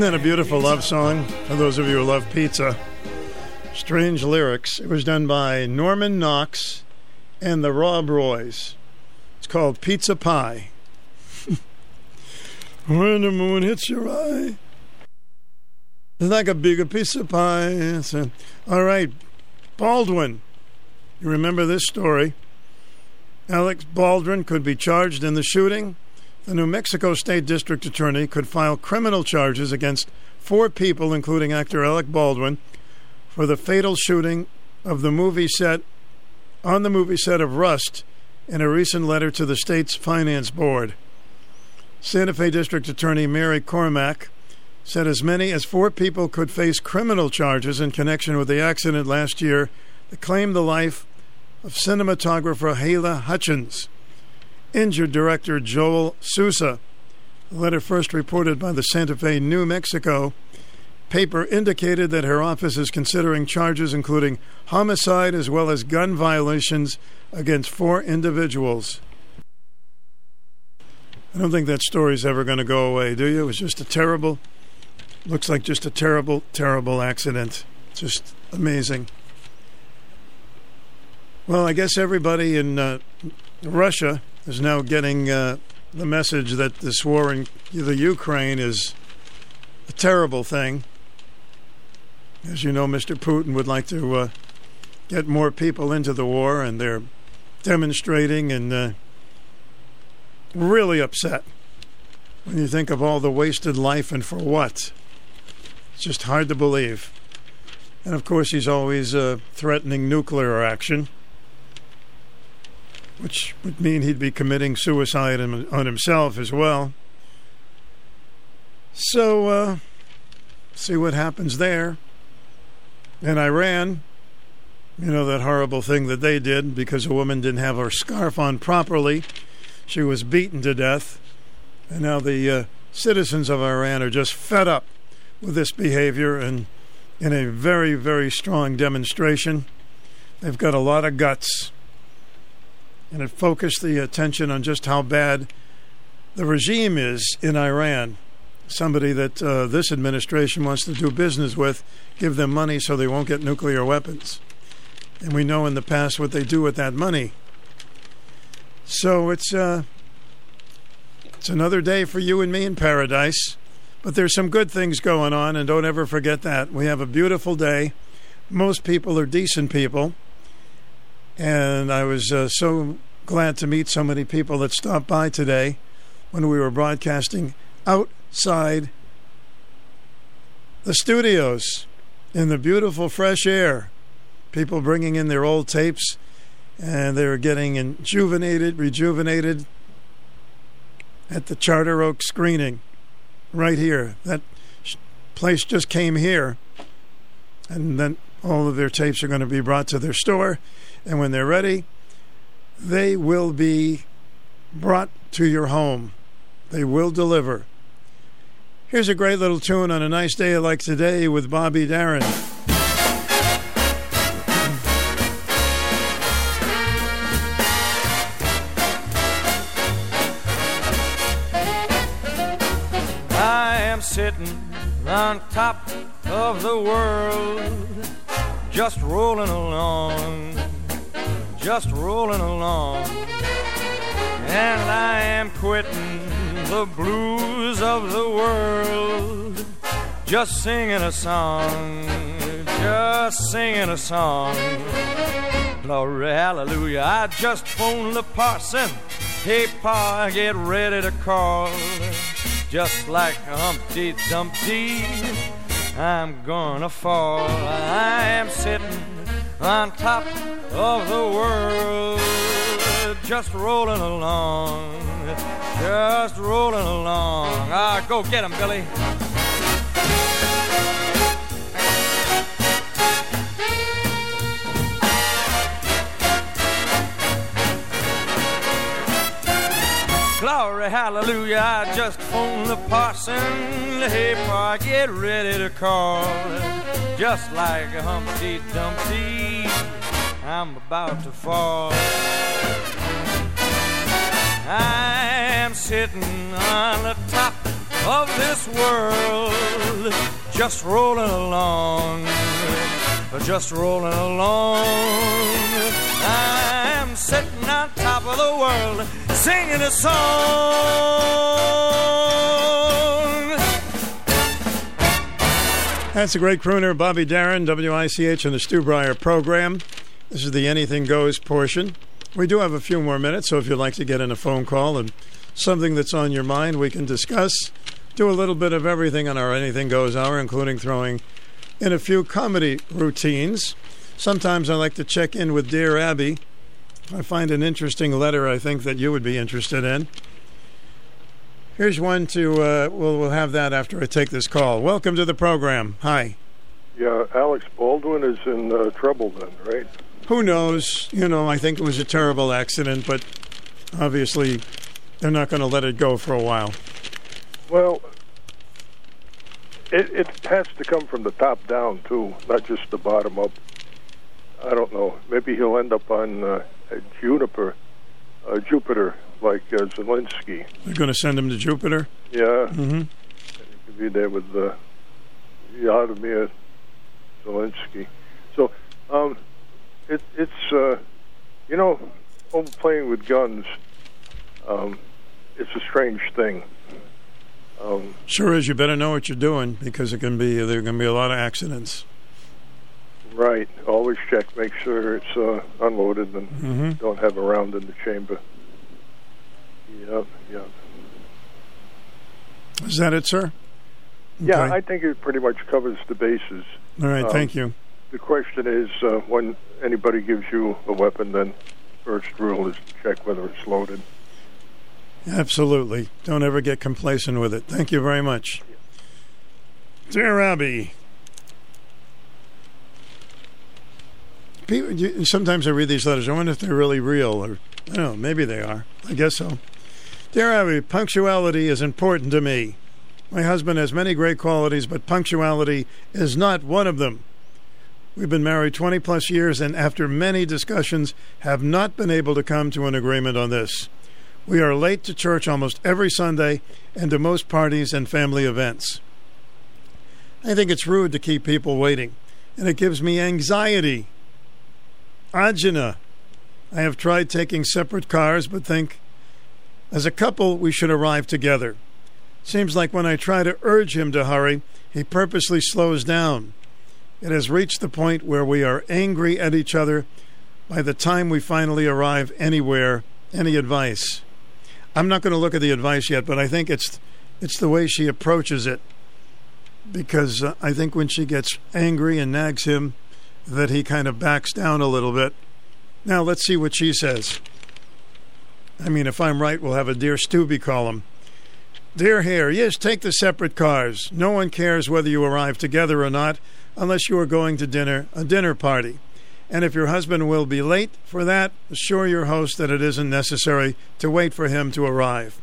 that a beautiful love song for those of you who love pizza? Strange lyrics. It was done by Norman Fox and the Rob Roys. It's called Pizza Pie. <laughs> when the moon hits your eye. It's like a bigger piece of pie. A- all right, Baldwin. You remember this story? Alex Baldwin could be charged in the shooting. The New Mexico State District Attorney could file criminal charges against four people, including actor Alec Baldwin, for the fatal shooting of the movie set on the movie set of Rust in a recent letter to the state's finance board. Santa Fe District Attorney Mary Carmack said as many as four people could face criminal charges in connection with the accident last year that claimed the life of cinematographer Hala Hutchins. Injured director Joel Souza. The letter first reported by the Santa Fe, New Mexico paper indicated that her office is considering charges including homicide as well as gun violations against four individuals. I don't think that story's ever going to go away, do you? It was just a terrible, looks like just a terrible, terrible accident. Just amazing. Well, I guess everybody in uh, Russia is now getting uh, the message that this war in the Ukraine is a terrible thing. As you know, Mr. Putin would like to uh, get more people into the war, and they're demonstrating and uh, really upset when you think of all the wasted life and for what. It's just hard to believe. And of course, he's always uh, threatening nuclear action, which would mean he'd be committing suicide on himself as well. So, uh, see what happens there. In Iran, you know, that horrible thing that they did because a woman didn't have her scarf on properly. She was beaten to death. And now the uh, citizens of Iran are just fed up with this behavior and in a very, very strong demonstration. They've got a lot of guts. And it focused the attention on just how bad the regime is in Iran. Somebody that uh, this administration wants to do business with, give them money so they won't get nuclear weapons. And we know in the past what they do with that money. So it's uh, it's another day for you and me in paradise. But there's some good things going on, and don't ever forget that. We have a beautiful day. Most people are decent people. And I was uh, so glad to meet so many people that stopped by today when we were broadcasting outside the studios in the beautiful fresh air. People bringing in their old tapes and they were getting rejuvenated, rejuvenated at the Charter Oak screening right here. That place just came here, and then all of their tapes are going to be brought to their store, and when they're ready, they will be brought to your home. They will deliver. Here's a great little tune on a nice day like today with Bobby Darin. I am sitting on top of the world, just rolling along, just rolling along. And I am quitting the blues of the world, just singing a song, just singing a song. Glory, hallelujah. I just phoned the parson. Hey, Pa, get ready to call. Just like Humpty Dumpty, I'm gonna fall. I am sitting on top of the world, just rolling along, just rolling along. Ah, go get him, Billy. Glory, hallelujah, I just phoned the parson. Hey, Pa, get ready to call. Just like a Humpty Dumpty, I'm about to fall. I am sitting on the top of this world, just rolling along, just rolling along. I sitting on top of the world, singing a song. That's a great crooner, Bobby Darin, WICH, and the Stu Bryer program. This is the Anything Goes portion. We do have a few more minutes, so if you'd like to get in a phone call and something that's on your mind, we can discuss. Do a little bit of everything on our Anything Goes hour, including throwing in a few comedy routines. Sometimes I like to check in with Dear Abby. I find an interesting letter I think that you would be interested in. Here's one to, uh, we'll, we'll have that after I take this call. Welcome to the program. Hi. Yeah, Alex Baldwin is in uh, trouble then, right? Who knows? You know, I think it was a terrible accident, but obviously they're not going to let it go for a while. Well, it, it has to come from the top down too, not just the bottom up. I don't know. Maybe he'll end up on uh, Juniper, uh, Jupiter, like uh, Zelensky. They're going to send him to Jupiter? Yeah, Mm-hmm. he could be there with uh, Vladimir Zelensky. So, um, it, it's uh, you know, playing with guns. Um, it's a strange thing. Um, Sure is. You better know what you're doing because it can be there are going to be a lot of accidents. Right. Always check, make sure it's uh, unloaded, and Mhm. don't have a round in the chamber. Yep, yep. Is that it, sir? Yeah, Okay. I think it pretty much covers the bases. All right. Um, thank you. The question is, uh, when anybody gives you a weapon, then first rule is to check whether it's loaded. Absolutely. Don't ever get complacent with it. Thank you very much. Dear Abby. People, you, sometimes I read these letters. I wonder if they're really real, or I don't know. Maybe they are. I guess so. Dear Abby, punctuality is important to me. My husband has many great qualities, but punctuality is not one of them. We've been married 20 plus years, and after many discussions, have not been able to come to an agreement on this. We are late to church almost every Sunday and to most parties and family events. I think it's rude to keep people waiting, and it gives me anxiety. Ajna. I have tried taking separate cars, but think as a couple we should arrive together. Seems like when I try to urge him to hurry, he purposely slows down. It has reached the point where we are angry at each other by the time we finally arrive anywhere. Any advice? I'm not going to look at the advice yet, but I think it's it's the way she approaches it. Because uh, I think when she gets angry and nags him, that he kind of backs down a little bit. Now let's see what she says. I mean, if I'm right, we'll have a dear Stubby column. Dear Hare, yes, take the separate cars. No one cares whether you arrive together or not, unless you are going to dinner, a dinner party. And if your husband will be late for that, assure your host that it isn't necessary to wait for him to arrive.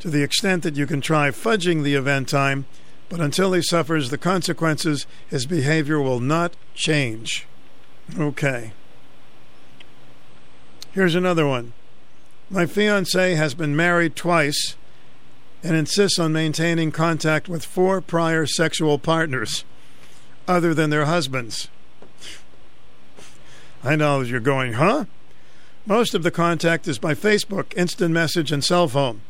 To the extent that you can try fudging the event time, but until he suffers the consequences, his behavior will not change. Okay. Here's another one. My fiance has been married twice and insists on maintaining contact with four prior sexual partners other than their husbands. I know you're going, huh? Most of the contact is by Facebook, instant message, and cell phone.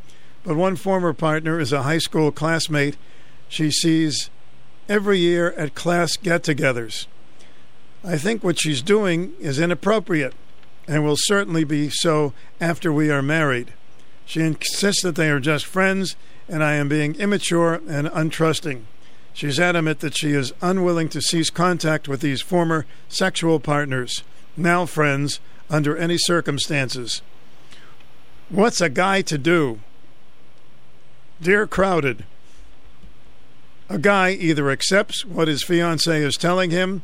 But one former partner is a high school classmate she sees every year at class get togethers. I think what she's doing is inappropriate and will certainly be so after we are married. She insists that they are just friends and I am being immature and untrusting. She's adamant that she is unwilling to cease contact with these former sexual partners, now friends, under any circumstances. What's a guy to do? Dear Crowded, a guy either accepts what his fiancee is telling him,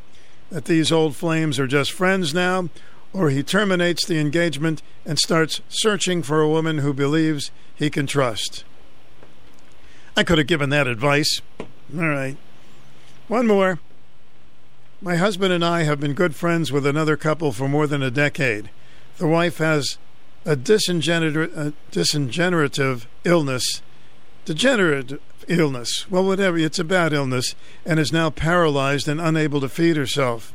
that these old flames are just friends now, or he terminates the engagement and starts searching for a woman who believes he can trust. I could have given that advice. All right. One more. My husband and I have been good friends with another couple for more than a decade. The wife has a disingener- a disingenerative illness, degenerative illness. Well, whatever, it's a bad illness, and is now paralyzed and unable to feed herself.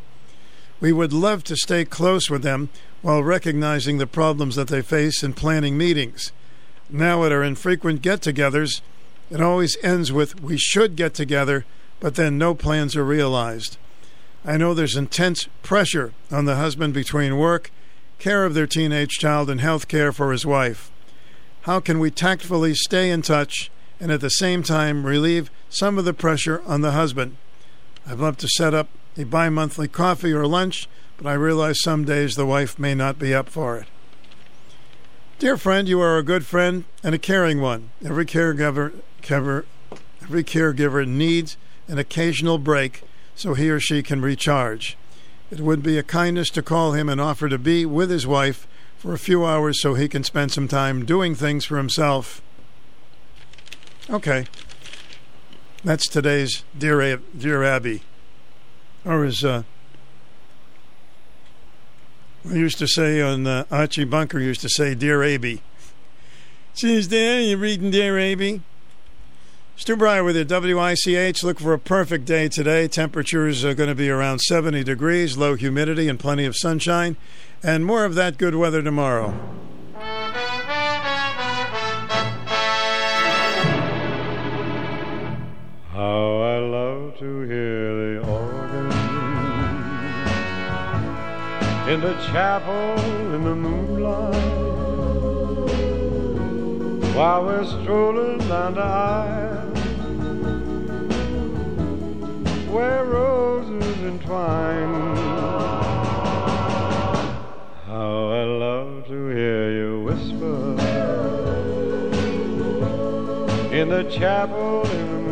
We would love to stay close with them while recognizing the problems that they face and planning meetings. Now, at our infrequent get togethers, it always ends with, we should get together, but then no plans are realized. I know there's intense pressure on the husband between work, care of their teenage child, and health care for his wife. How can we tactfully stay in touch and at the same time relieve some of the pressure on the husband? I'd love to set up a bi monthly coffee or lunch, but I realize some days the wife may not be up for it. Dear friend, you are a good friend and a caring one. Every caregiver, caregiver, every caregiver needs an occasional break so he or she can recharge. It would be a kindness to call him and offer to be with his wife for a few hours so he can spend some time doing things for himself. Okay. That's today's Dear, Dear Abby. Or as uh, we used to say on uh, Archie Bunker used to say, Dear Abby. Since then, you reading Dear Abby? Stu Bryer with your WICH. Look for a perfect day today. Temperatures are going to be around 70 degrees, low humidity, and plenty of sunshine. And more of that good weather tomorrow. How I love to hear the organ in the chapel in the moonlight while we're strolling down the aisle where roses entwine. How I love to hear you whisper in the chapel in the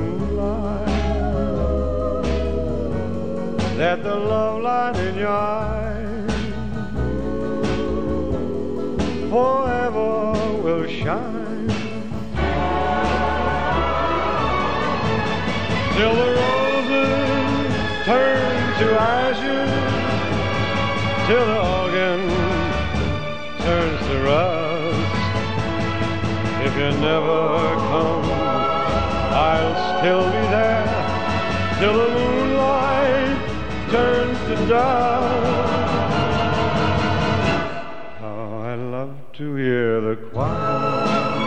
that the love light in your eyes. Forever will shine. Till the roses turn to ashes till the organ turns to rust. If you never come I'll still be there till the moonlight turns to dust. How oh, I love to hear the choir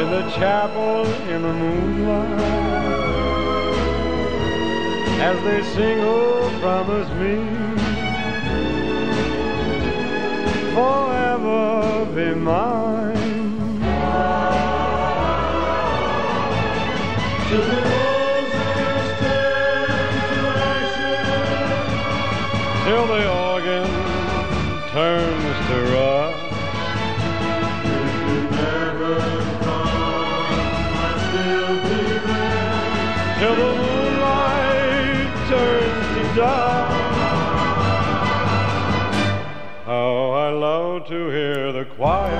in the chapel in the moonlight as they sing, oh, promise me forever be mine. To hear the choir.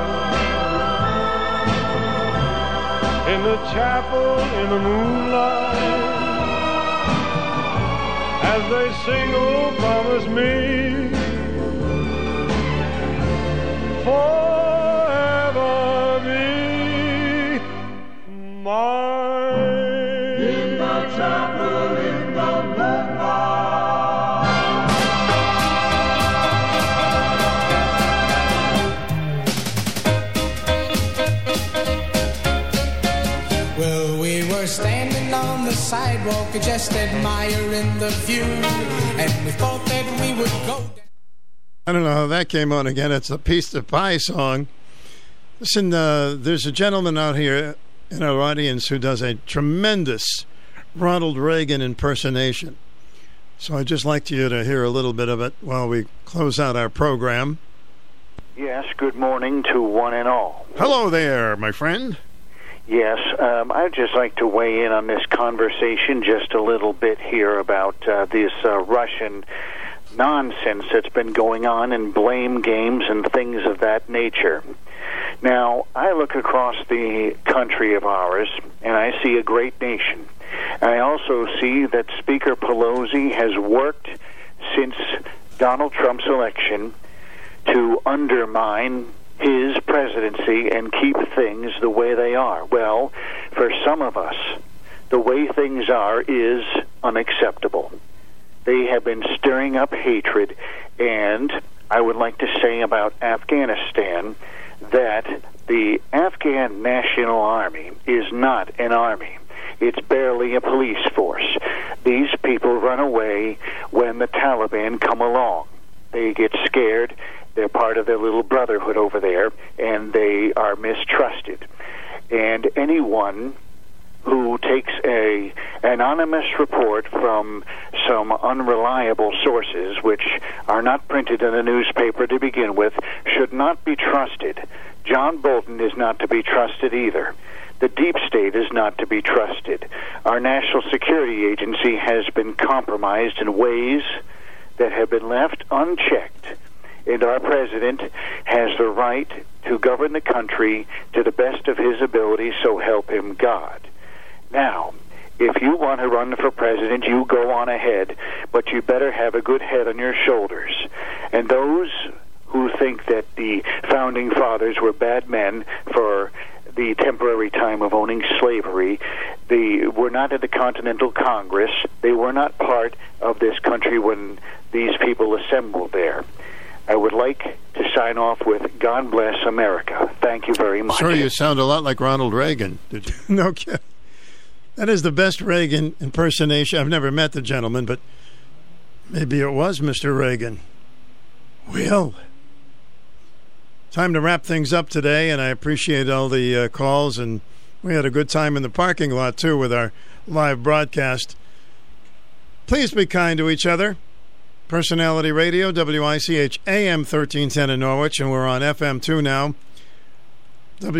In the chapel in the moonlight. As they sing, oh, promise me. Forever be mine. Sidewalk, just admiring the view, and we thought that we would go. I don't know how that came on again. It's a Piece of Pie song. Listen, uh, there's a gentleman out here in our audience who does a tremendous Ronald Reagan impersonation. So I'd just like you to hear a little bit of it while we close out our program. Yes, good morning to one and all. Hello there, my friend. Yes, um, I'd just like to weigh in on this conversation just a little bit here about uh, this uh, Russian nonsense that's been going on and blame games and things of that nature. Now, I look across the country of ours and I see a great nation. I also see that Speaker Pelosi has worked since Donald Trump's election to undermine his presidency and keep things the way they are. Well, for some of us, the way things are is unacceptable. They have been stirring up hatred, and I would like to say about Afghanistan that the Afghan National Army is not an army. It's barely a police force. These people run away when the Taliban come along. They get scared. They're part of their little brotherhood over there, and they are mistrusted. And anyone who takes a anonymous report from some unreliable sources which are not printed in a newspaper to begin with should not be trusted. John Bolton is not to be trusted either. The deep state is not to be trusted. Our national security agency has been compromised in ways that have been left unchecked. And our president has the right to govern the country to the best of his ability, so help him God. Now, if you want to run for president, you go on ahead, but you better have a good head on your shoulders. And those who think that the founding fathers were bad men for the temporary time of owning slavery, they were not at the Continental Congress. They were not part of this country when these people assembled there. I would like to sign off with God bless America. Thank you very much. Sure, you sound a lot like Ronald Reagan. Did you? <laughs> no kidding. That is the best Reagan impersonation. I've never met the gentleman, but maybe it was Mr. Reagan. Well, time to wrap things up today, and I appreciate all the uh, calls, and we had a good time in the parking lot too with our live broadcast. Please be kind to each other. Personality Radio, WICH AM 1310 in Norwich, and we're on FM 2 now.